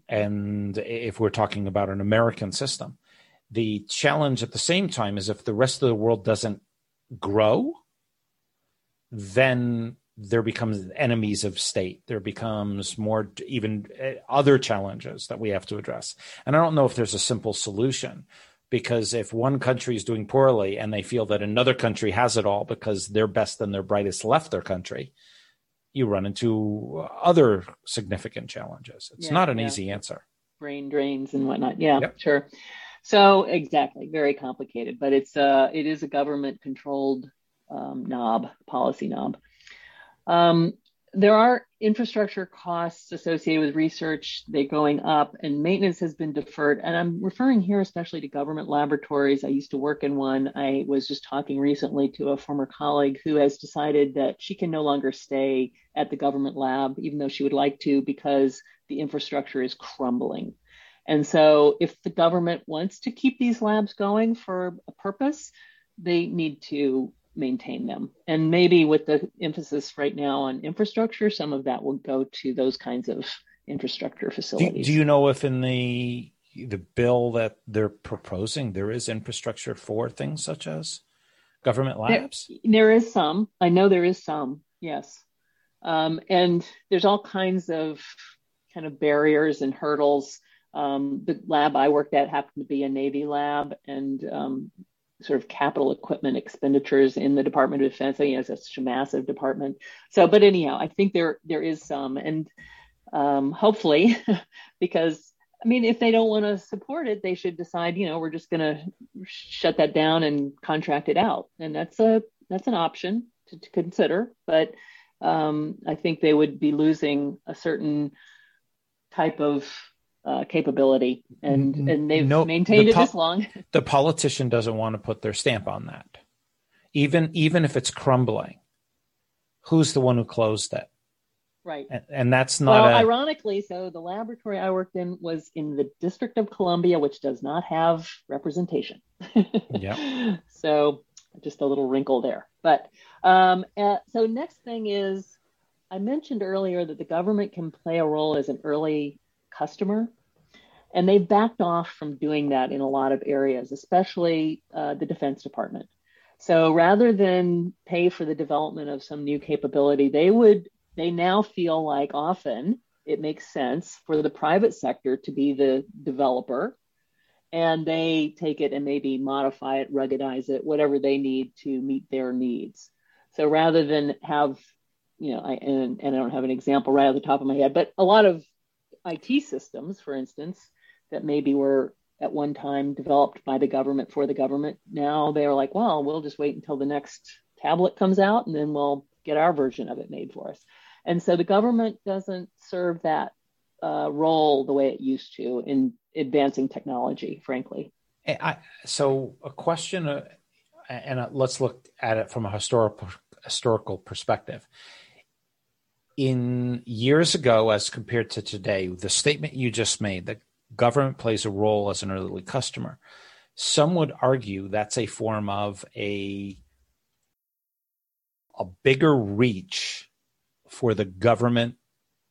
Speaker 1: And if we're talking about an American system, the challenge at the same time is if the rest of the world doesn't grow, then there becomes enemies of state. There becomes more, even eh, other challenges that we have to address. And I don't know if there's a simple solution, because if one country is doing poorly and they feel that another country has it all because their best and their brightest left their country, you run into other significant challenges. It's yeah, not an yeah. easy answer.
Speaker 2: Brain drains and whatnot. Yeah, yep. sure. So exactly, very complicated, but it's uh it is a government controlled um, knob, policy knob. Um, there are infrastructure costs associated with research they're going up and maintenance has been deferred. And i'm referring here especially to government laboratories. I used to work in one. I was just talking recently to a former colleague who has decided that she can no longer stay at the government lab even though she would like to because the infrastructure is crumbling. And so if the government wants to keep these labs going for a purpose they need to maintain them. And maybe with the emphasis right now on infrastructure, some of that will go to those kinds of infrastructure facilities.
Speaker 1: Do, do you know if in the the bill that they're proposing there is infrastructure for things such as government labs?
Speaker 2: there, there is some. I know there is some. Yes. Um, and there's all kinds of kind of barriers and hurdles. Um, the lab I worked at happened to be a Navy lab, and um, sort of capital equipment expenditures in the Department of Defense. I mean, it's such a massive department. So, but anyhow, I think there there is some, and um, hopefully, because I mean, if they don't want to support it, they should decide, you know, we're just going to shut that down and contract it out, and that's a that's an option to, to consider. But um, I think they would be losing a certain type of uh, capability, and and they've no, maintained the po- it this long.
Speaker 1: the politician doesn't want to put their stamp on that, even even if it's crumbling. Who's the one who closed it?
Speaker 2: Right.
Speaker 1: And, and that's not.
Speaker 2: Well,
Speaker 1: a...
Speaker 2: ironically, so the laboratory I worked in was in the District of Columbia, which does not have representation.
Speaker 1: yeah.
Speaker 2: So just a little wrinkle there. But um, uh, so next thing is, I mentioned earlier that the government can play a role as an early customer. And they've backed off from doing that in a lot of areas, especially uh, the Defense Department. So rather than pay for the development of some new capability, they would they now feel like often it makes sense for the private sector to be the developer and they take it and maybe modify it, ruggedize it, whatever they need to meet their needs. So rather than have, you know, I, and, and I don't have an example right off the top of my head, but a lot of IT systems, for instance, that maybe were at one time developed by the government for the government, now they're like, well, we'll just wait until the next tablet comes out and then we'll get our version of it made for us. And so the government doesn't serve that uh, role the way it used to in advancing technology, frankly.
Speaker 1: I, so a question, uh, and uh, let's look at it from a historical historical perspective. In years ago, as compared to today, the statement you just made that government plays a role as an early customer, some would argue that's a form of a a bigger reach for the government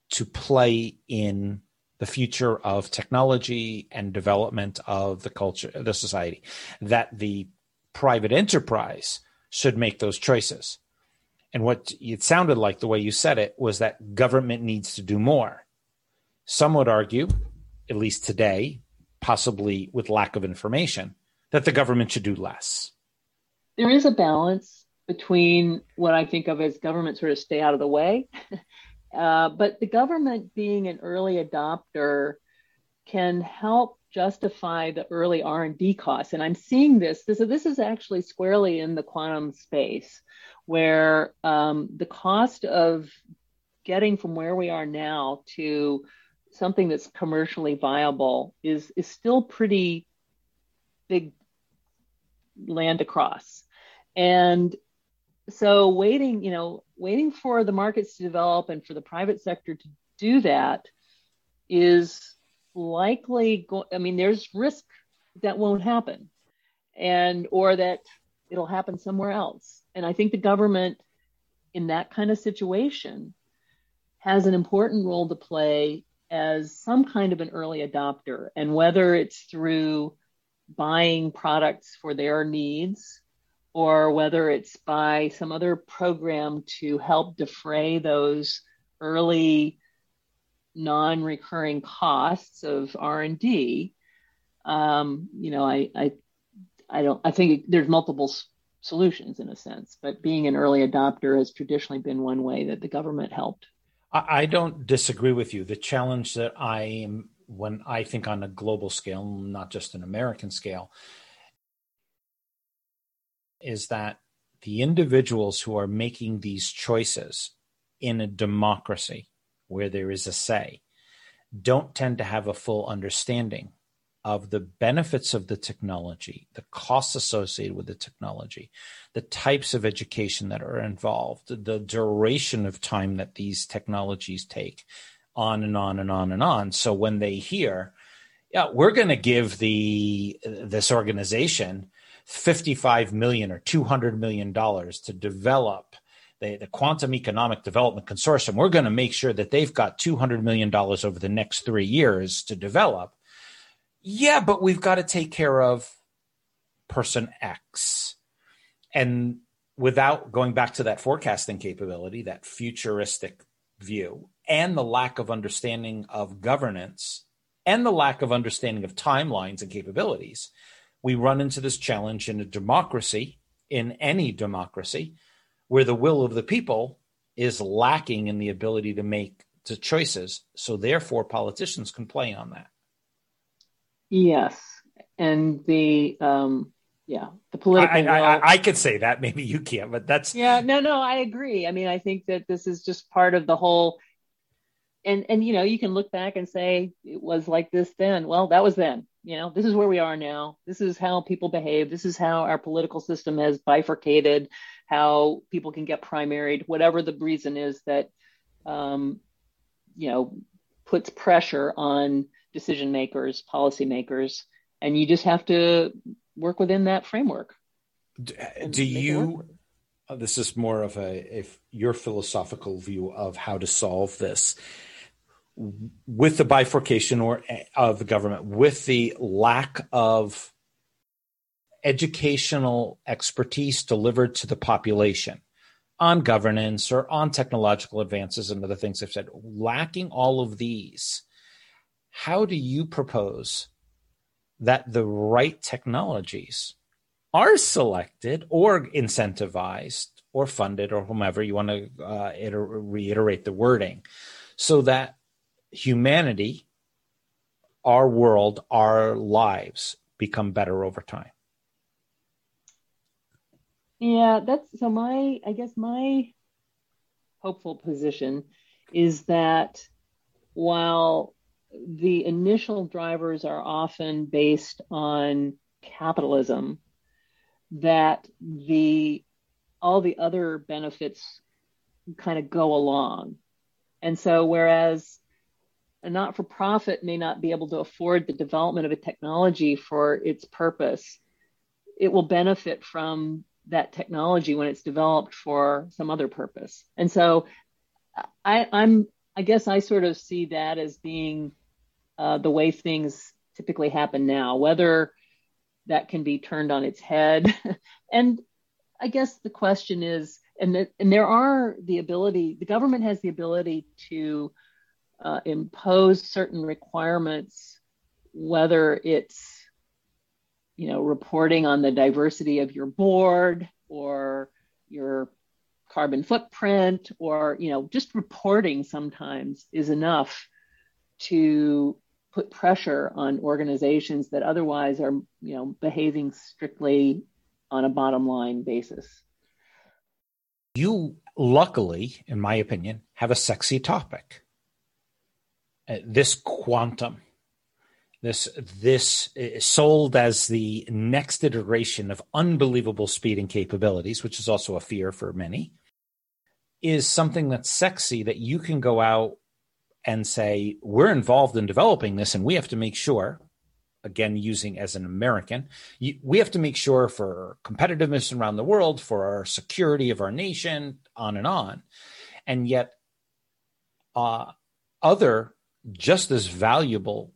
Speaker 1: to play in the future of technology and development of the culture, the society, that the private enterprise should make those choices. And what it sounded like the way you said it was that government needs to do more. Some would argue, at least today, possibly with lack of information, that the government should do less.
Speaker 2: There is a balance between what I think of as government sort of stay out of the way. uh, but the government being an early adopter can help justify the early R&D costs. And I'm seeing this, this, this is actually squarely in the quantum space where um, the cost of getting from where we are now to something that's commercially viable is, is still pretty big land across. And so waiting, you know, waiting for the markets to develop and for the private sector to do that is likely go- I mean, there's risk that won't happen and or that it'll happen somewhere else. And I think the government in that kind of situation has an important role to play as some kind of an early adopter. And whether it's through buying products for their needs or whether it's by some other program to help defray those early non-recurring costs of R&D, um, you know, I, I, I don't, I think there's multiple s- solutions in a sense, but being an early adopter has traditionally been one way that the government helped.
Speaker 1: I don't disagree with you. The challenge that I am, when I think on a global scale, not just an American scale, is that the individuals who are making these choices in a democracy where there is a say don't tend to have a full understanding of the benefits of the technology, the costs associated with the technology, the types of education that are involved, the duration of time that these technologies take, on and on and on and on. So when they hear, yeah, we're going to give the this organization 55 million or 200 million dollars to develop the, the quantum economic development consortium we're going to make sure that they've got 200 million dollars over the next three years to develop yeah but we've got to take care of person x and without going back to that forecasting capability that futuristic view and the lack of understanding of governance and the lack of understanding of timelines and capabilities we run into this challenge in a democracy, in any democracy, where the will of the people is lacking in the ability to make to choices. So therefore, politicians can play on that.
Speaker 2: Yes, and the um, yeah, the political.
Speaker 1: I, I, I, I, could say that. Maybe you can't, but that's
Speaker 2: yeah. No, no, I agree. I mean, I think that this is just part of the whole. And and you know, you can look back and say it was like this then. Well, that was then. You know, this is where we are now. This is how people behave. This is how our political system has bifurcated. How people can get primaried, whatever the reason is that, um, you know, puts pressure on decision makers, policymakers, and you just have to work within that framework.
Speaker 1: Do you? Uh, this is more of a if your philosophical view of how to solve this with the bifurcation or eh, of the government, with the lack of educational expertise delivered to the population on governance or on technological advances and other things I've said, lacking all of these, how do you propose that the right technologies are selected or incentivized or funded or whomever you want to uh, iter- reiterate the wording so that humanity, our world, our lives become better over time?
Speaker 2: Yeah, that's so my, I guess my hopeful position is that while the initial drivers are often based on capitalism, that the all the other benefits kind of go along. And so whereas a not-for-profit may not be able to afford the development of a technology for its purpose, it will benefit from that technology when it's developed for some other purpose. And so I, I'm I guess I sort of see that as being uh, the way things typically happen now, whether that can be turned on its head. and I guess the question is, and, the, and there are the ability, the government has the ability to uh, impose certain requirements, whether it's you know reporting on the diversity of your board or your carbon footprint or you know just reporting sometimes is enough to put pressure on organizations that otherwise are you know behaving strictly on a bottom line basis.
Speaker 1: You luckily in my opinion have a sexy topic. Uh, this quantum this this is sold as the next iteration of unbelievable speed and capabilities which is also a fear for many is something that's sexy that you can go out and say, we're involved in developing this and we have to make sure, again, using as an American, we have to make sure for competitiveness around the world, for our security of our nation, on and on. And yet, uh, other just as valuable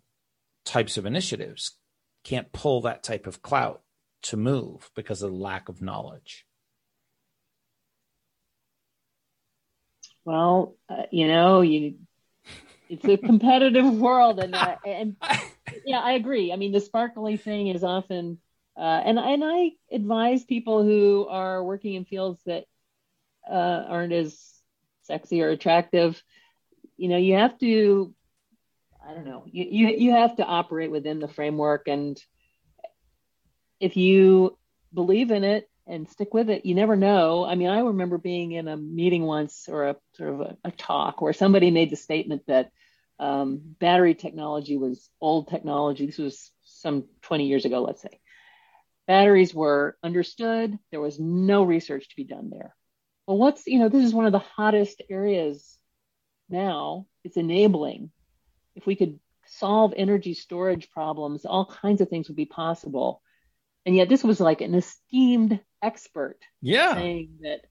Speaker 1: types of initiatives can't pull that type of clout to move because of the lack of knowledge.
Speaker 2: Well, uh, you know, you it's a competitive world, and uh, and yeah, I agree. I mean, the sparkly thing is often, uh, and and I advise people who are working in fields that uh, aren't as sexy or attractive. You know, you have to, I don't know, you you you have to operate within the framework, and if you believe in it and stick with it. You never know. I mean, I remember being in a meeting once or a sort of a, a talk where somebody made the statement that um, battery technology was old technology. This was some 20 years ago, let's say. Batteries were understood. There was no research to be done there. Well, what's, you know, this is one of the hottest areas now. It's enabling. If we could solve energy storage problems, all kinds of things would be possible. And yet, this was like an esteemed expert
Speaker 1: yeah.
Speaker 2: saying that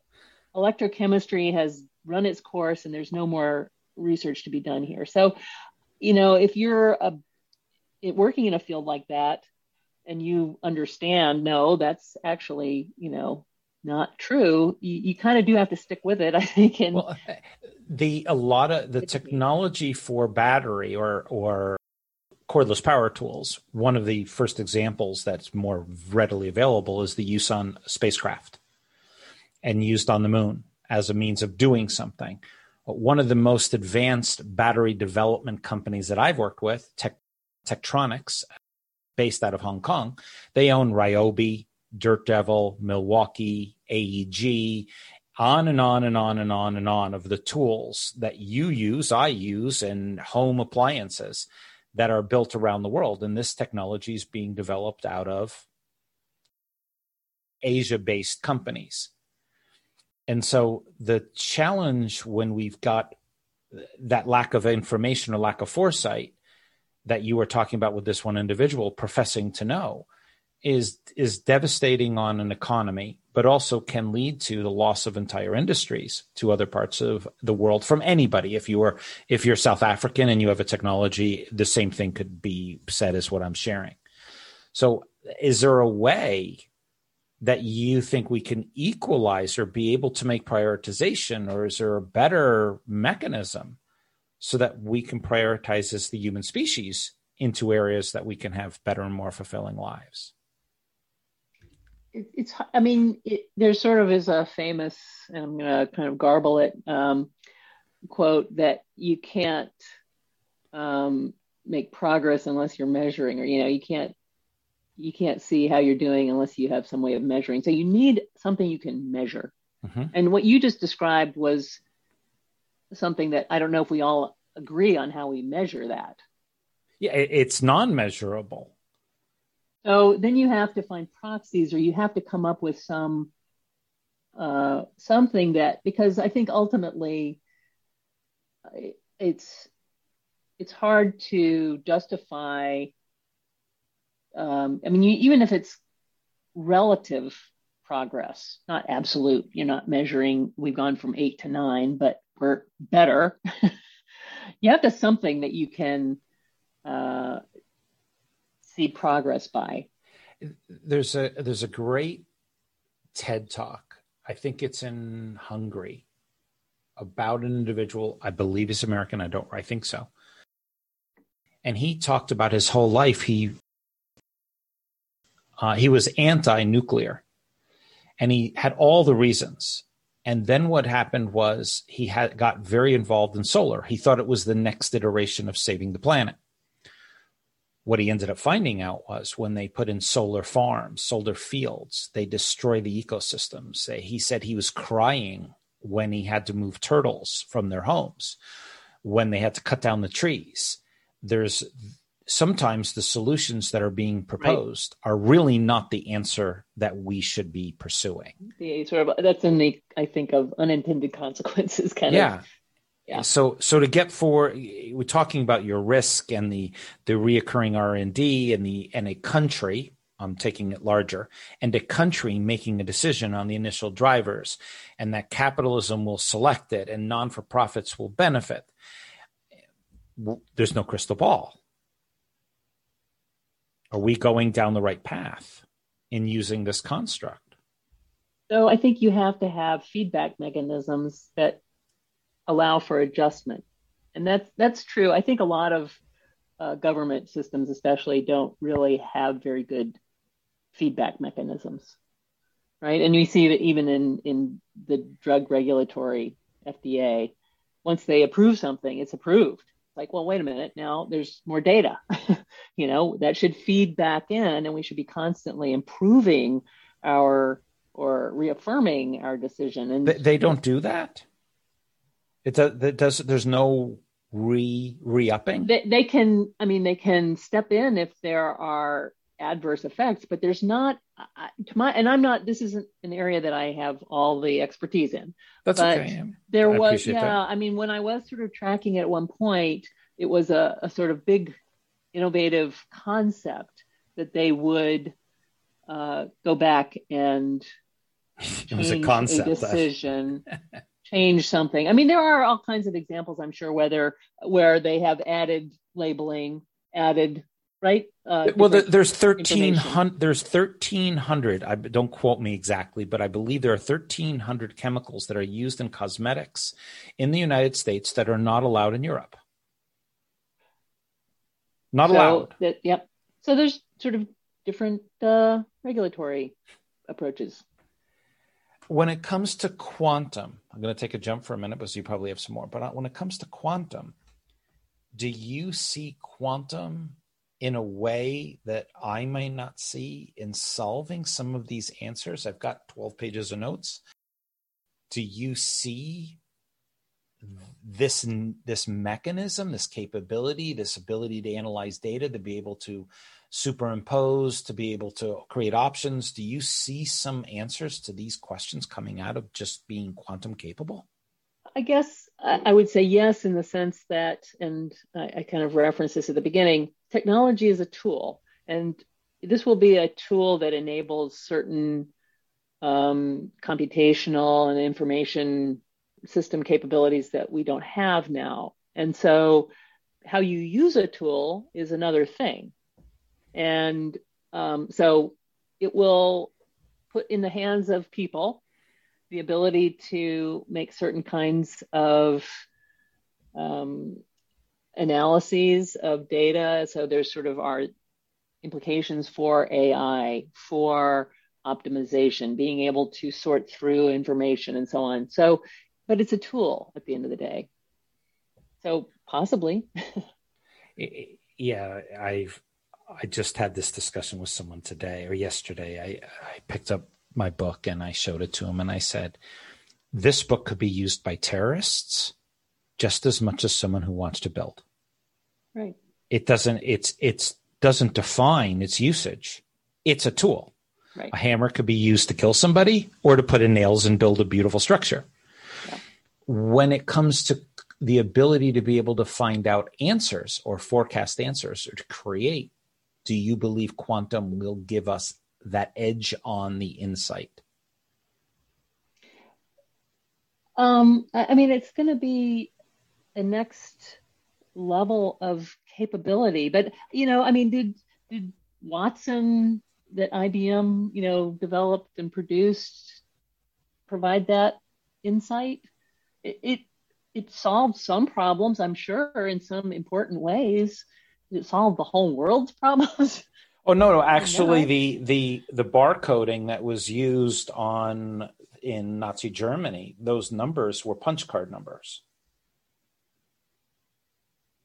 Speaker 2: electrochemistry has run its course and there's no more research to be done here. So, you know, if you're a, working in a field like that and you understand, no, that's actually, you know, not true, you, you kind of do have to stick with it, I think. And well, uh,
Speaker 1: the a lot of the technology for battery or or cordless power tools, one of the first examples that's more readily available is the use on spacecraft and used on the moon as a means of doing something. one of the most advanced battery development companies that I've worked with, Tech, Tektronix, based out of Hong Kong, they own Ryobi, Dirt Devil, Milwaukee, AEG, on and on and on and on and on of the tools that you use, I use, and home appliances that are built around the world. And this technology is being developed out of Asia based companies. And so the challenge when we've got that lack of information or lack of foresight that you were talking about with this one individual professing to know is is devastating on an economy but also can lead to the loss of entire industries to other parts of the world from anybody. If you are if you're south african and you have a technology the same thing could be said as what i'm sharing. So is there a way that you think we can equalize or be able to make prioritization or is there a better mechanism so that we can prioritize as the human species into areas that we can have better and more fulfilling lives
Speaker 2: it, it's i mean it, there sort of is a famous and i'm going to kind of garble it um, quote that you can't um, make progress unless you're measuring or you know you can't you can't see how you're doing unless you have some way of measuring. So you need something you can measure. Mm-hmm. and what you just described was something that i don't know if we all agree on how we measure that.
Speaker 1: Yeah it's non-measurable
Speaker 2: so then you have to find proxies or you have to come up with some uh, something that because I think ultimately it's it's hard to justify. Um, I mean, you, even if it's relative progress, not absolute. You're not measuring. We've gone from eight to nine, but we're better. you have to something that you can uh, see progress by?
Speaker 1: There's a there's a great TED talk. I think it's in Hungary about an individual. I believe he's American. I don't. I think so. And he talked about his whole life. He uh, he was anti-nuclear, and he had all the reasons. And then what happened was he had got very involved in solar. He thought it was the next iteration of saving the planet what he ended up finding out was when they put in solar farms, solar fields, they destroy the ecosystems. He said he was crying when he had to move turtles from their homes, when they had to cut down the trees. There's sometimes the solutions that are being proposed right. are really not the answer that we should be pursuing.
Speaker 2: Yeah, sort of that's in the I think of unintended consequences kind
Speaker 1: yeah.
Speaker 2: of
Speaker 1: yeah. So so to get for we're talking about your risk and the the reoccurring R and D and the and a country. I'm taking it larger and a country making a decision on the initial drivers, and that capitalism will select it and non for profits will benefit. There's no crystal ball. Are we going down the right path in using this construct?
Speaker 2: So I think you have to have feedback mechanisms that allow for adjustment. And that's that's true. I think a lot of uh, government systems, especially, don't really have very good feedback mechanisms, right? And we see that even in in the drug regulatory FDA, once they approve something, it's approved. Like, well, wait a minute, now there's more data. you know, that should feed back in, and we should be constantly improving our or reaffirming our decision. And
Speaker 1: they, they don't do that. It does. It does. There's no re re upping.
Speaker 2: They, they can. I mean, they can step in if there are adverse effects, but there's not. to my and I'm not. This isn't an area that I have all the expertise in.
Speaker 1: That's
Speaker 2: but
Speaker 1: okay.
Speaker 2: There I was. Yeah. That. I mean, when I was sort of tracking it at one point, it was a, a sort of big, innovative concept that they would uh, go back and
Speaker 1: it was a concept
Speaker 2: a decision change something. I mean, there are all kinds of examples, I'm sure, whether where they have added labeling, added right.
Speaker 1: Uh, well, there's thirteen hundred. There's thirteen hundred. I don't quote me exactly, but I believe there are thirteen hundred chemicals that are used in cosmetics in the United States that are not allowed in Europe. Not
Speaker 2: so
Speaker 1: allowed.
Speaker 2: That, yep. So there's sort of different uh, regulatory approaches
Speaker 1: when it comes to quantum, I'm going to take a jump for a minute because you probably have some more. But uh, when it comes to quantum, do you see quantum in a way that I may not see in solving some of these answers? I've got 12 pages of notes. Do you see this this mechanism, this capability, this ability to analyze data, to be able to superimpose, to be able to create options? Do you see some answers to these questions coming out of just being quantum capable?
Speaker 2: I guess I would say yes, in the sense that, and I, kind of referenced this at the beginning technology is a tool, and this will be a tool that enables certain um, computational and information system capabilities that we don't have now. And so, how you use a tool is another thing. And um, so, it will put in the hands of people the ability to make certain kinds of um, analyses of data. So there's sort of our implications for AI, for optimization, being able to sort through information and so on. So, but it's a tool at the end of the day. So possibly.
Speaker 1: yeah, I've I just had this discussion with someone today or yesterday. I, I picked up my book and I showed it to him and I said, This book could be used by terrorists just as much as someone who wants to build.
Speaker 2: Right.
Speaker 1: It doesn't it's it's doesn't define its usage. It's a tool.
Speaker 2: Right.
Speaker 1: A hammer could be used to kill somebody or to put in nails and build a beautiful structure. Yeah. When it comes to the ability to be able to find out answers or forecast answers or to create, do you believe quantum will give us that edge on the insight?
Speaker 2: Um, I mean, it's going to be a next level of capability. But you know, I mean, did did Watson that IBM you know developed and produced provide that insight? It it, it solved some problems, I'm sure, in some important ways. It solve the whole world's problems?
Speaker 1: Oh no, no. Actually, the the the barcoding that was used on in Nazi Germany, those numbers were punch card numbers.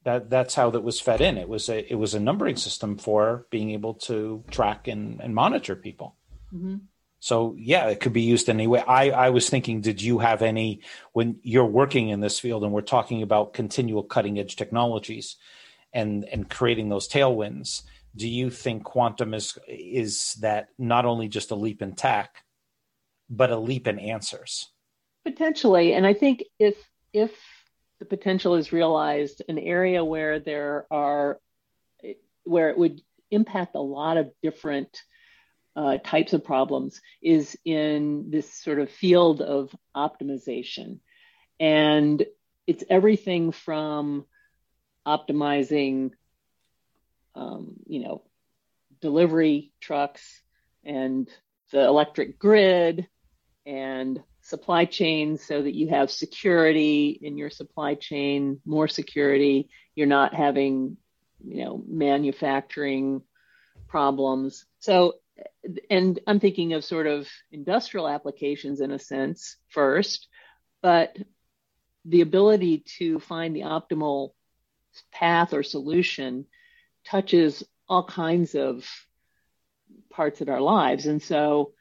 Speaker 1: That that's how that was fed in. It was a it was a numbering system for being able to track and, and monitor people. Mm-hmm. So yeah, it could be used anyway. I, I was thinking, did you have any when you're working in this field and we're talking about continual cutting edge technologies and and creating those tailwinds? do you think quantum is is that not only just a leap in tech but a leap in answers
Speaker 2: potentially and i think if if the potential is realized an area where there are where it would impact a lot of different uh, types of problems is in this sort of field of optimization and it's everything from optimizing um, you know, delivery trucks and the electric grid and supply chains so that you have security in your supply chain, more security. You're not having, you know, manufacturing problems. So, and I'm thinking of sort of industrial applications in a sense first, but the ability to find the optimal path or solution touches all kinds of parts of our lives. And so,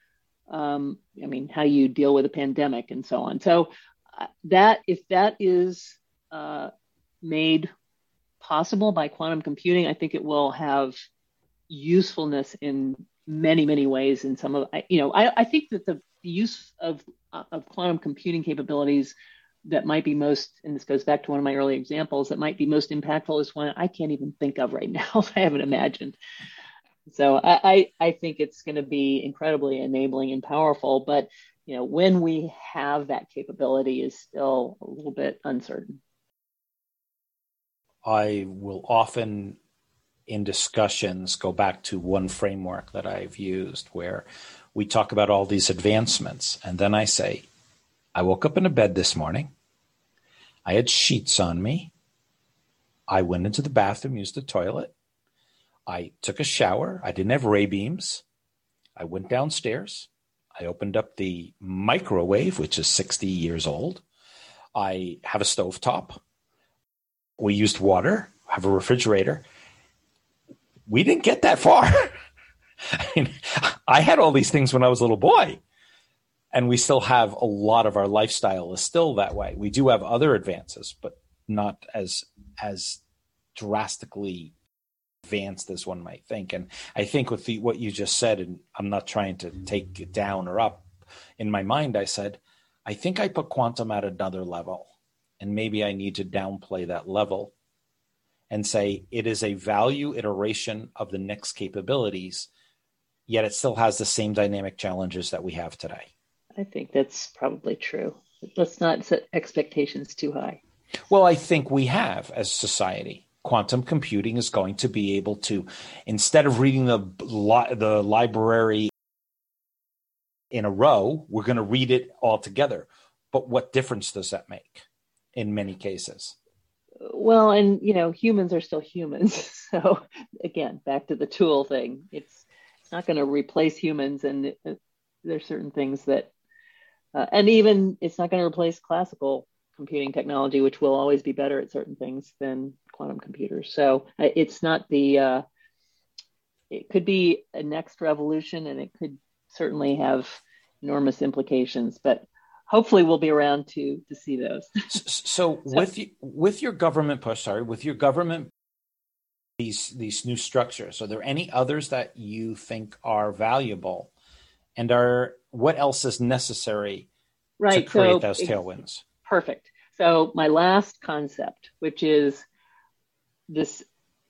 Speaker 2: um, I mean, how you deal with a pandemic and so on. So, uh, that if that is uh, made possible by quantum computing, I think it will have usefulness in many, many ways. In some of, you know, I, I think that the, the use of of quantum computing capabilities that might be most, and this goes back to one of my early examples, that might be most impactful is one I can't even think of right now. I haven't imagined. So I, I, I think it's going to be incredibly enabling and powerful, but you know when we have that capability is still a little bit uncertain.
Speaker 1: I will often in discussions go back to one framework that I've used where we talk about all these advancements and then I say I woke up in a bed this morning. I had sheets on me. I went into the bathroom, used the toilet. I took a shower. I didn't have ray beams. I went downstairs. I opened up the microwave, which is 60 years old. I have a stove top. We used water, have a refrigerator. We didn't get that far. I mean, I had all these things when I was a little boy. And we still have a lot of our lifestyle is still that way. We do have other advances, but not as as drastically advanced as one might think. And I think with the, what you just said, and I'm not trying to take it down or up, in my mind, I said, I think I put quantum at another level. And maybe I need to downplay that level and say it is a value iteration of the next capabilities, yet it still has the same dynamic challenges that we have today.
Speaker 2: I think that's probably true. Let's not set expectations too high.
Speaker 1: Well, I think we have as society quantum computing is going to be able to, instead of reading the li- the library in a row, we're going to read it all together. But what difference does that make in many cases?
Speaker 2: Well, and you know, humans are still humans. So again, back to the tool thing. It's it's not going to replace humans, and it, there's certain things that, uh, and even it's not going to replace classical computing technology, which will always be better at certain things than quantum computers. So uh, it's not the, uh, it could be a next revolution and it could certainly have enormous implications, but hopefully we'll be around to, to see those.
Speaker 1: so, so with, with your government push, sorry, with your government, these, these new structures, are there any others that you think are valuable and are, what else is necessary right. to create so, those tailwinds?
Speaker 2: Perfect. So, my last concept, which is this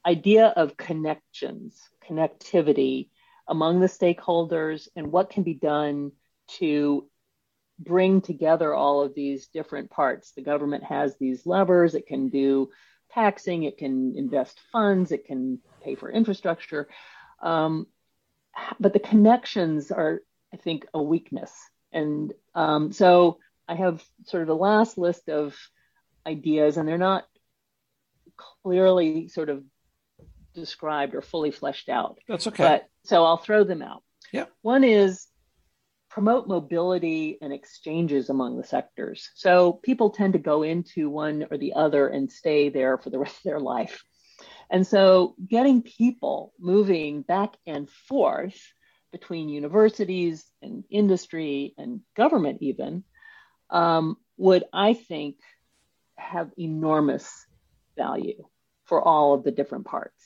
Speaker 2: idea of connections, connectivity among the stakeholders, and what can be done to bring together all of these different parts. The government has these levers, it can do taxing, it can invest funds, it can pay for infrastructure. Um, but the connections are, I think, a weakness. And um, so I have sort of the last list of ideas, and they're not clearly sort of described or fully fleshed out.
Speaker 1: That's okay.
Speaker 2: But, so I'll throw them out.
Speaker 1: Yeah.
Speaker 2: One is promote mobility and exchanges among the sectors. So people tend to go into one or the other and stay there for the rest of their life. And so getting people moving back and forth between universities and industry and government even um, would, I think, have enormous value for all of the different parts.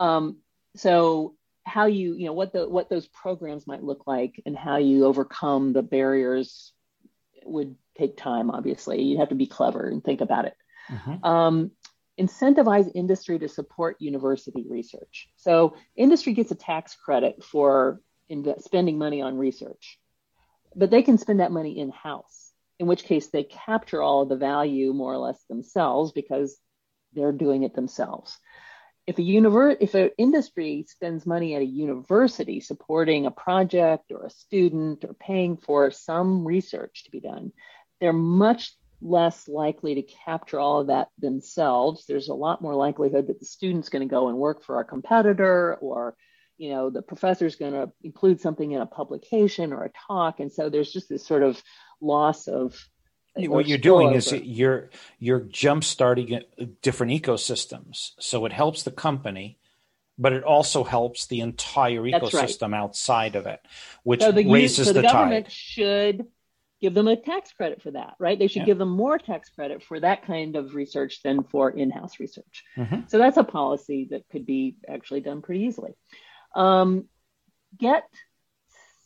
Speaker 2: Um, so how you, you know, what the what those programs might look like and how you overcome the barriers would take time. Obviously, you'd have to be clever and think about it. Mm-hmm. Um, incentivize industry to support university research. So industry gets a tax credit for spending money on research but they can spend that money in house, in which case they capture all of the value more or less themselves because they're doing it themselves. If a if an industry spends money at a university supporting a project or a student or paying for some research to be done, they're much less likely to capture all of that themselves. There's a lot more likelihood that the student's going to go and work for a competitor or you know the professor's going to include something in a publication or a talk and so there's just this sort of loss of
Speaker 1: what you're doing over. is you're you're jump starting uh, different ecosystems so it helps the company but it also helps the entire ecosystem right. outside of it which so the, raises so the, the government tide.
Speaker 2: should give them a tax credit for that right they should yeah. give them more tax credit for that kind of research than for in-house research mm-hmm. so that's a policy that could be actually done pretty easily um, get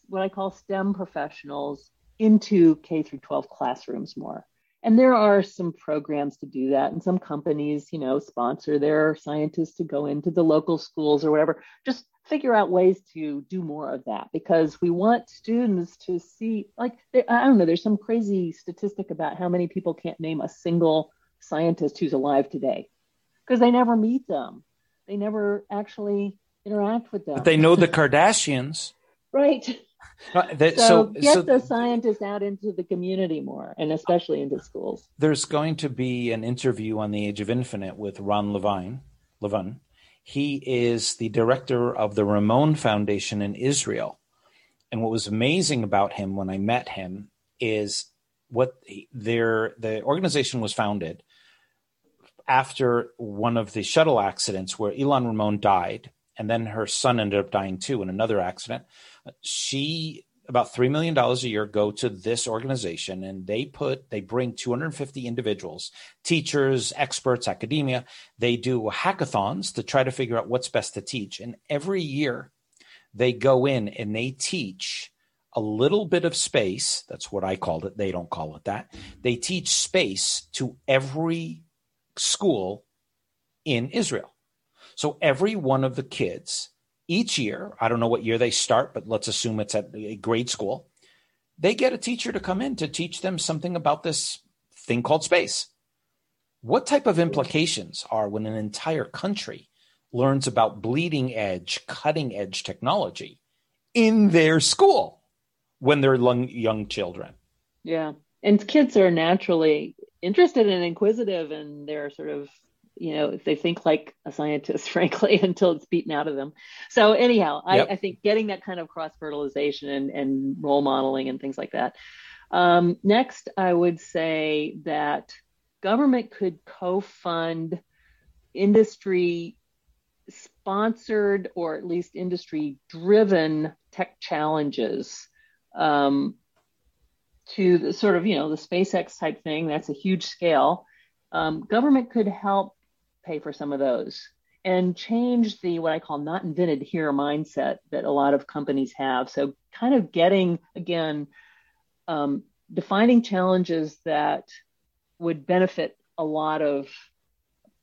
Speaker 2: what I call STEM professionals into K through 12 classrooms more. And there are some programs to do that, and some companies, you know, sponsor their scientists to go into the local schools or whatever. Just figure out ways to do more of that because we want students to see, like, I don't know, there's some crazy statistic about how many people can't name a single scientist who's alive today because they never meet them. They never actually interact with them.
Speaker 1: But they know the Kardashians.
Speaker 2: right. Uh, that, so, so, get so, the scientists out into the community more, and especially into schools.
Speaker 1: There's going to be an interview on the Age of Infinite with Ron Levine. Levine. He is the director of the Ramon Foundation in Israel, And what was amazing about him when I met him is what their the organization was founded after one of the shuttle accidents where Ilan Ramon died, and then her son ended up dying too in another accident. She about $3 million a year go to this organization and they put they bring 250 individuals teachers experts academia. They do hackathons to try to figure out what's best to teach. And every year they go in and they teach a little bit of space. That's what i called it. They don't call it that. They teach space to every school in israel. So every one of the kids each year, I don't know what year they start, but let's assume it's at a grade school, they get a teacher to come in to teach them something about this thing called space. What type of implications are when an entire country learns about bleeding edge, cutting edge technology in their school when they're young, children?
Speaker 2: Yeah. And kids are naturally interested and inquisitive and they're sort of you know, if they think like a scientist, frankly, until it's beaten out of them. So anyhow, yep. I, I, think getting that kind of cross fertilization and, and role modeling and things like that. Um, next, I would say that government could co-fund industry sponsored or at least industry driven tech challenges um, to the sort of you know the SpaceX type thing. That's a huge scale. Um, government could help pay for some of those and change the what I call not invented here mindset that a lot of companies have. So, kind of getting again, um, defining challenges that would benefit a lot of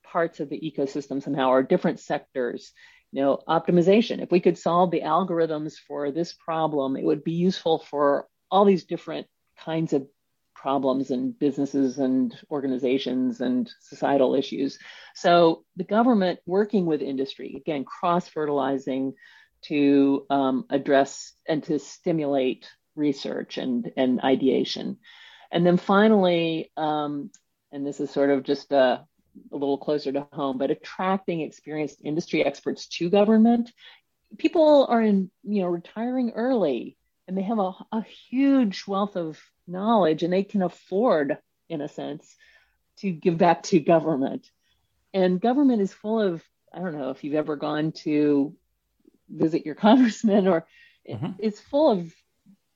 Speaker 2: parts of the ecosystem somehow or different sectors. You know, optimization. If we could solve the algorithms for this problem, it would be useful for all these different kinds of problems and businesses and organizations and societal issues. So the government working with industry, again, cross fertilizing to um, address and to stimulate research and, and ideation. And then finally, um, and this is sort of just a, a little closer to home, but attracting experienced industry experts to government. People are in, you know, retiring early and they have a, a huge wealth of knowledge and they can afford, in a sense, to give back to government. And government is full of, I don't know if you've ever gone to visit your congressman or mm-hmm. it's full of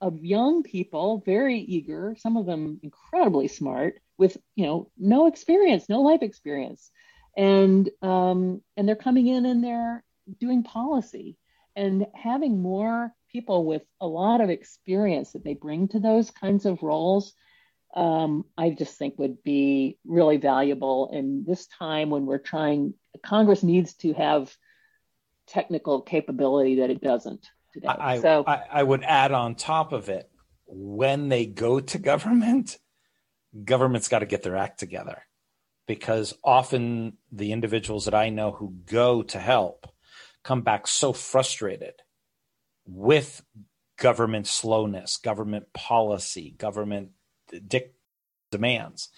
Speaker 2: of young people, very eager, some of them incredibly smart, with you know no experience, no life experience, and um, and they're coming in and they're doing policy and having more people with a lot of experience that they bring to those kinds of roles, um, I just think would be really valuable in this time when we're trying. Congress needs to have technical capability that it doesn't today.
Speaker 1: I, so I, I would add on top of it when they go to government, government's got to get their act together because often the individuals that I know who go to help come back so frustrated with government slowness, government policy, government dic- demands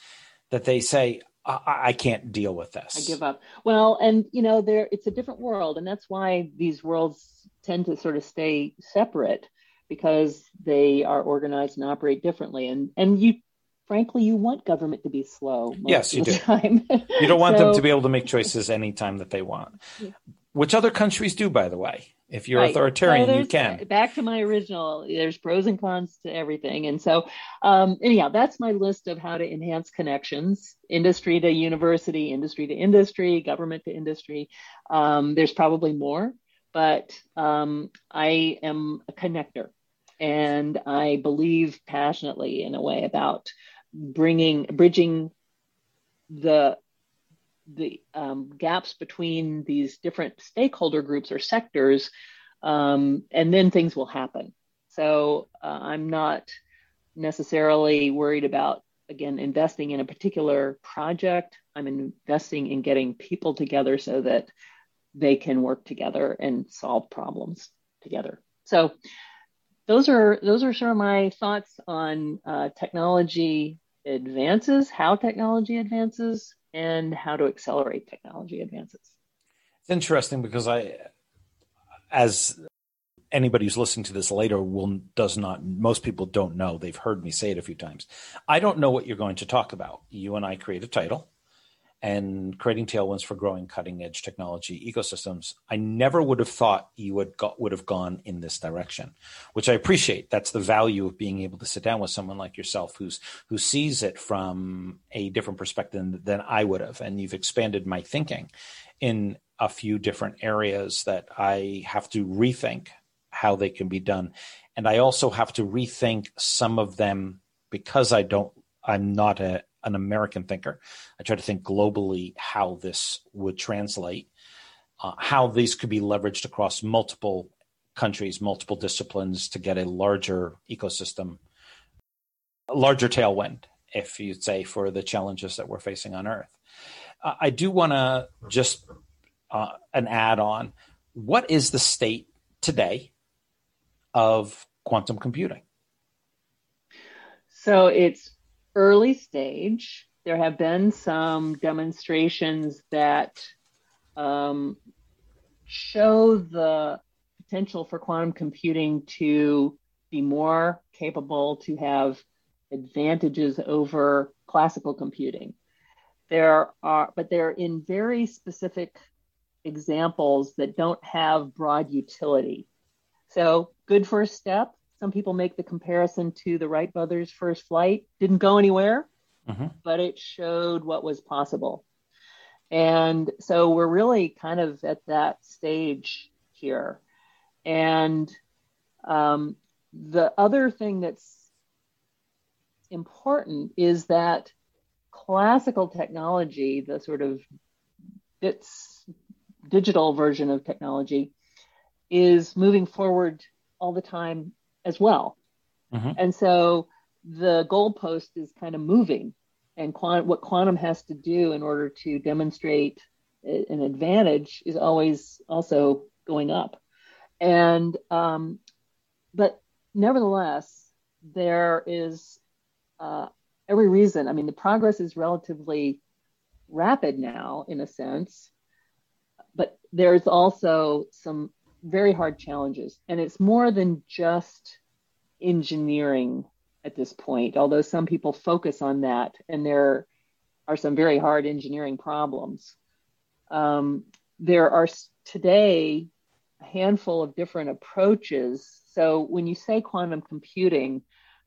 Speaker 1: that they say, I-, I can't deal with this.
Speaker 2: I give up. Well, and you know, there it's a different world, and that's why these worlds tend to sort of stay separate because they are organized and operate differently. And and you frankly, you want government to be slow.
Speaker 1: yes, you do. Time. you don't want so, them to be able to make choices anytime that they want, which other countries do, by the way. If you're right. authoritarian, so you can.
Speaker 2: Back to my original, there's pros and cons to everything. And so, um, anyhow, that's my list of how to enhance connections industry to university, industry to industry, government to industry. Um, there's probably more, but um, I am a connector and I believe passionately in a way about bringing, bridging the the um, gaps between these different stakeholder groups or sectors, um, and then things will happen. So uh, I'm not necessarily worried about, again, investing in a particular project. I'm investing in getting people together so that they can work together and solve problems together. So those are those are sort of my thoughts on uh, technology advances, how technology advances, and how to accelerate technology advances.
Speaker 1: It's interesting because I, as anybody who's listening to this later will does not most people don't know. They've heard me say it a few times. I don't know what you're going to talk about. You and i create a title and creating tailwinds for growing cutting edge technology ecosystems i never would have thought you would got, would have gone in this direction which i appreciate that's the value of being able to sit down with someone like yourself who's who sees it from a different perspective than, than i would have and you've expanded my thinking in a few different areas that i have to rethink how they can be done. And I also have to rethink some of them because I don't, I'm not a, an American thinker. I try to think globally how this would translate, uh, how these could be leveraged across multiple countries, multiple disciplines to get a larger ecosystem, a larger tailwind, if you'd say, for the challenges that we're facing on Earth. Uh, I do want to just uh, an add on. What is the state today of quantum computing?
Speaker 2: So it's early stage. There have been some demonstrations that um, show the potential for quantum computing to be more capable to have advantages over classical computing. There are, but they're in very specific examples that don't have broad utility. So good first step. Some people make the comparison to the Wright brothers' first flight. Didn't go anywhere, mm-hmm. but it showed what was possible. And so we're really kind of at that stage here. And um, the other thing that's important is that classical technology, the sort of bits digital version of technology, is moving forward all the time as well. Mm-hmm. And so the goalpost is kind of moving, and quant- what quantum has to do in order to demonstrate an advantage is always also going up. And um, but nevertheless, there is uh, every reason. I mean, the progress is relatively rapid now, in a sense, but there's also some very hard challenges. And it's more than just engineering at this point, although some people focus on that, and there are some very hard engineering problems. Um, there are today a handful of different approaches. So when you say quantum computing,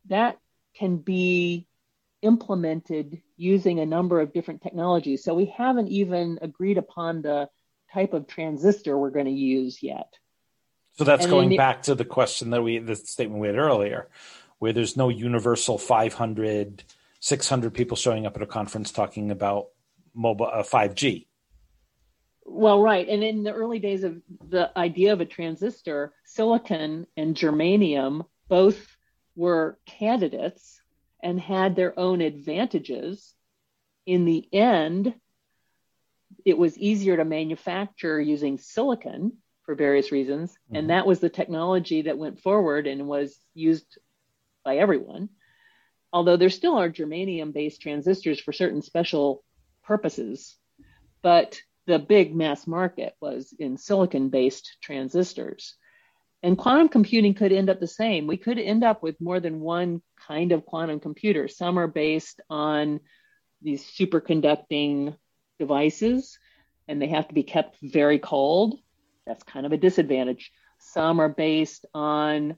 Speaker 2: that can be implemented using a number of different technologies. So we haven't even agreed upon the type of transistor we're going to use yet.
Speaker 1: So that's and going the, back to the question that we, the statement we had earlier, where there's no universal 500, 600 people showing up at a conference talking about mobile uh, 5G.
Speaker 2: Well, right. And in the early days of the idea of a transistor, silicon and germanium both were candidates and had their own advantages. In the end, it was easier to manufacture using silicon for various reasons. Mm-hmm. And that was the technology that went forward and was used by everyone. Although there still are germanium based transistors for certain special purposes. But the big mass market was in silicon based transistors. And quantum computing could end up the same. We could end up with more than one kind of quantum computer. Some are based on these superconducting devices and they have to be kept very cold that's kind of a disadvantage. Some are based on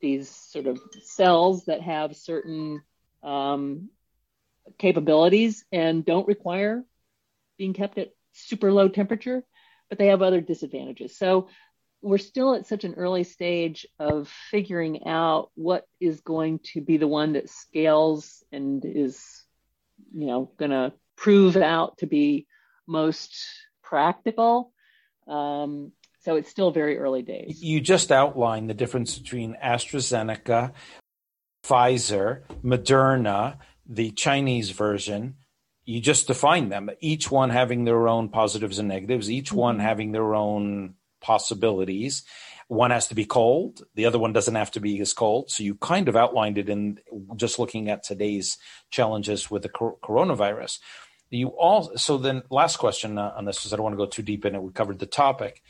Speaker 2: these sort of cells that have certain um, capabilities and don't require being kept at super low temperature, but they have other disadvantages. So we're still at such an early stage of figuring out what is going to be the one that scales and is, you know, going to prove out to be most practical um, so it's still very early days.
Speaker 1: You just outlined the difference between AstraZeneca, Pfizer, Moderna, the Chinese version. You just define them, each one having their own positives and negatives, each mm-hmm. one having their own possibilities. One has to be cold, the other one doesn't have to be as cold. So you kind of outlined it in just looking at today's challenges with the coronavirus. You all so then last question uh, on this is I don't want to go too deep in it. We covered the topic.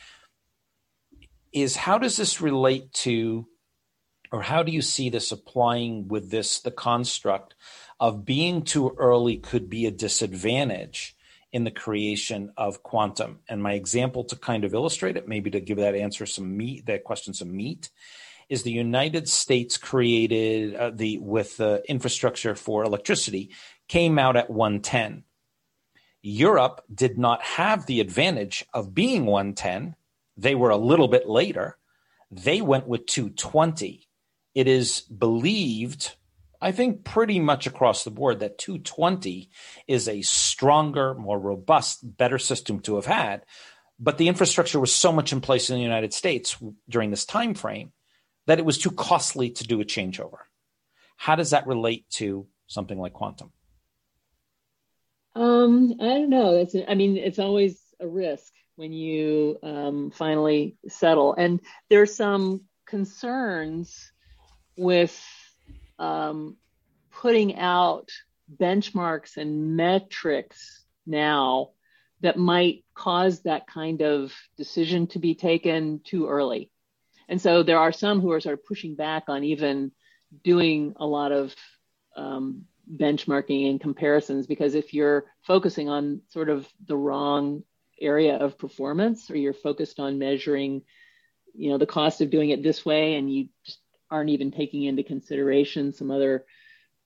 Speaker 1: is how does this relate to, or how do you see this applying with this, the construct of being too early could be a disadvantage in the creation of quantum? And my example to kind of illustrate it, maybe to give that answer some meat, that question some meat, is the United States created uh, the with the infrastructure for electricity came out at 110. Europe did not have the advantage of being 110. They were a little bit later. They went with 220. It is believed, I think, pretty much across the board that 220 is a stronger, more robust, better system to have had. But the infrastructure was so much in place in the United States during this time frame that it was too costly to do a changeover. How does that relate to something like quantum?
Speaker 2: Um, I don't know. It's, I mean, it's always a risk when you um, finally settle. And there's some concerns with um, putting out benchmarks and metrics now that might cause that kind of decision to be taken too early. And so there are some who are sort of pushing back on even doing a lot of um, benchmarking and comparisons because if you're focusing on sort of the wrong area of performance or you're focused on measuring you know the cost of doing it this way and you just aren't even taking into consideration some other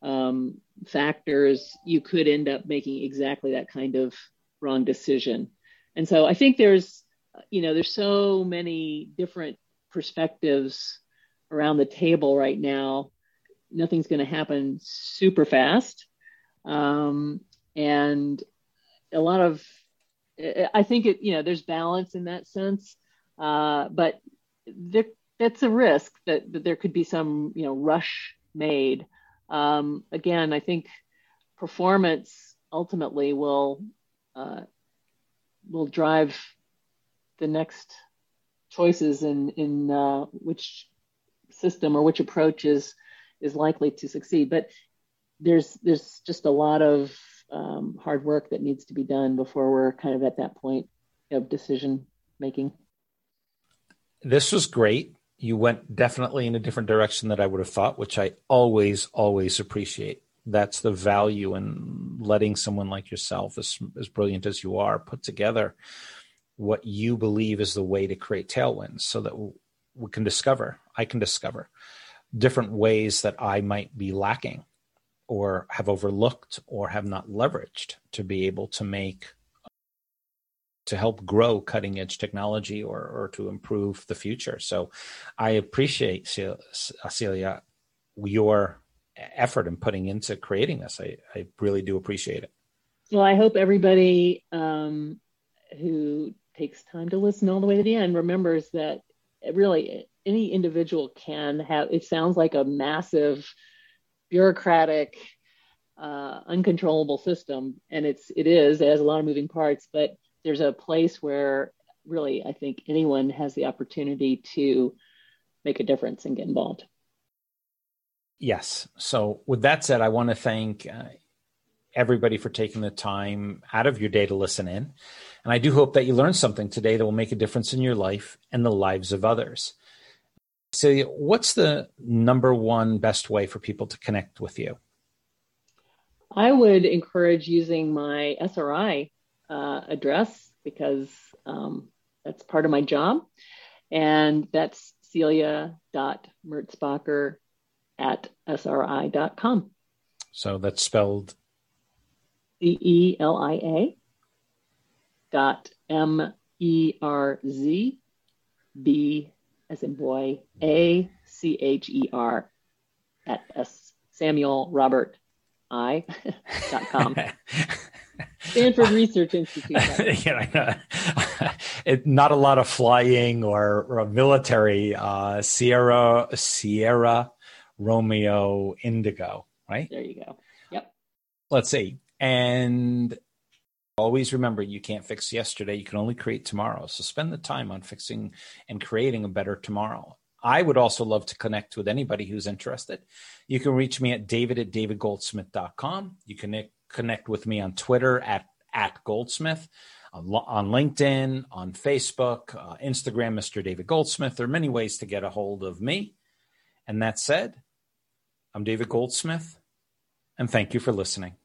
Speaker 2: um, factors you could end up making exactly that kind of wrong decision. And so i think there's you know there's so many different perspectives around the table right now, nothing's going to happen super fast. Um, and a lot of, I think it, you know, there's balance in that sense. Uh, but there, that's a risk that, that there could be some, you know, rush made. Um, again, I think performance ultimately will uh, will drive the next choices in in uh, which system or which approach is is likely to succeed. But there's there's just a lot of um, hard work that needs to be done before we're kind of at that point of decision making.
Speaker 1: This was great. You went definitely in a different direction that I would have thought, which I always always appreciate. That's the value in letting someone like yourself, as as brilliant as you are, put together what you believe is the way to create tailwinds so that we can discover, I can discover different ways that I might be lacking or have overlooked or have not leveraged to be able to make to help grow cutting edge technology or, or to improve the future. So I appreciate Celia your effort in putting into creating this. I, I really do appreciate it.
Speaker 2: Well, I hope everybody um, who takes time to listen all the way to the end remembers that really any individual can have it sounds like a massive bureaucratic uh, uncontrollable system and it's it is it has a lot of moving parts but there's a place where really i think anyone has the opportunity to make a difference and get involved.
Speaker 1: Yes. So with that said i want to thank uh, everybody for taking the time out of your day to listen in. And I do hope that you learned something today that will make a difference in your life and the lives of others. Celia, what's the number one best way for people to connect with you?
Speaker 2: I would encourage using my SRI uh, address because um, that's part of my job. And that's celia.merzbacher at sri.com.
Speaker 1: So that's spelled
Speaker 2: C E L I A dot M E R Z B as in boy A C H E R at S Samuel Robert I dot com. Stanford Research Institute.
Speaker 1: yeah, it, not a lot of flying or, or military. Uh, Sierra Sierra Romeo Indigo, right?
Speaker 2: There you go. Yep.
Speaker 1: Let's see. And Always remember you can't fix yesterday, you can only create tomorrow. So spend the time on fixing and creating a better tomorrow. I would also love to connect with anybody who's interested. You can reach me at david at davidgoldsmith.com. You can connect with me on Twitter at, at Goldsmith. on LinkedIn, on Facebook, uh, Instagram, Mr. David Goldsmith. There are many ways to get a hold of me. And that said, I'm David Goldsmith, and thank you for listening.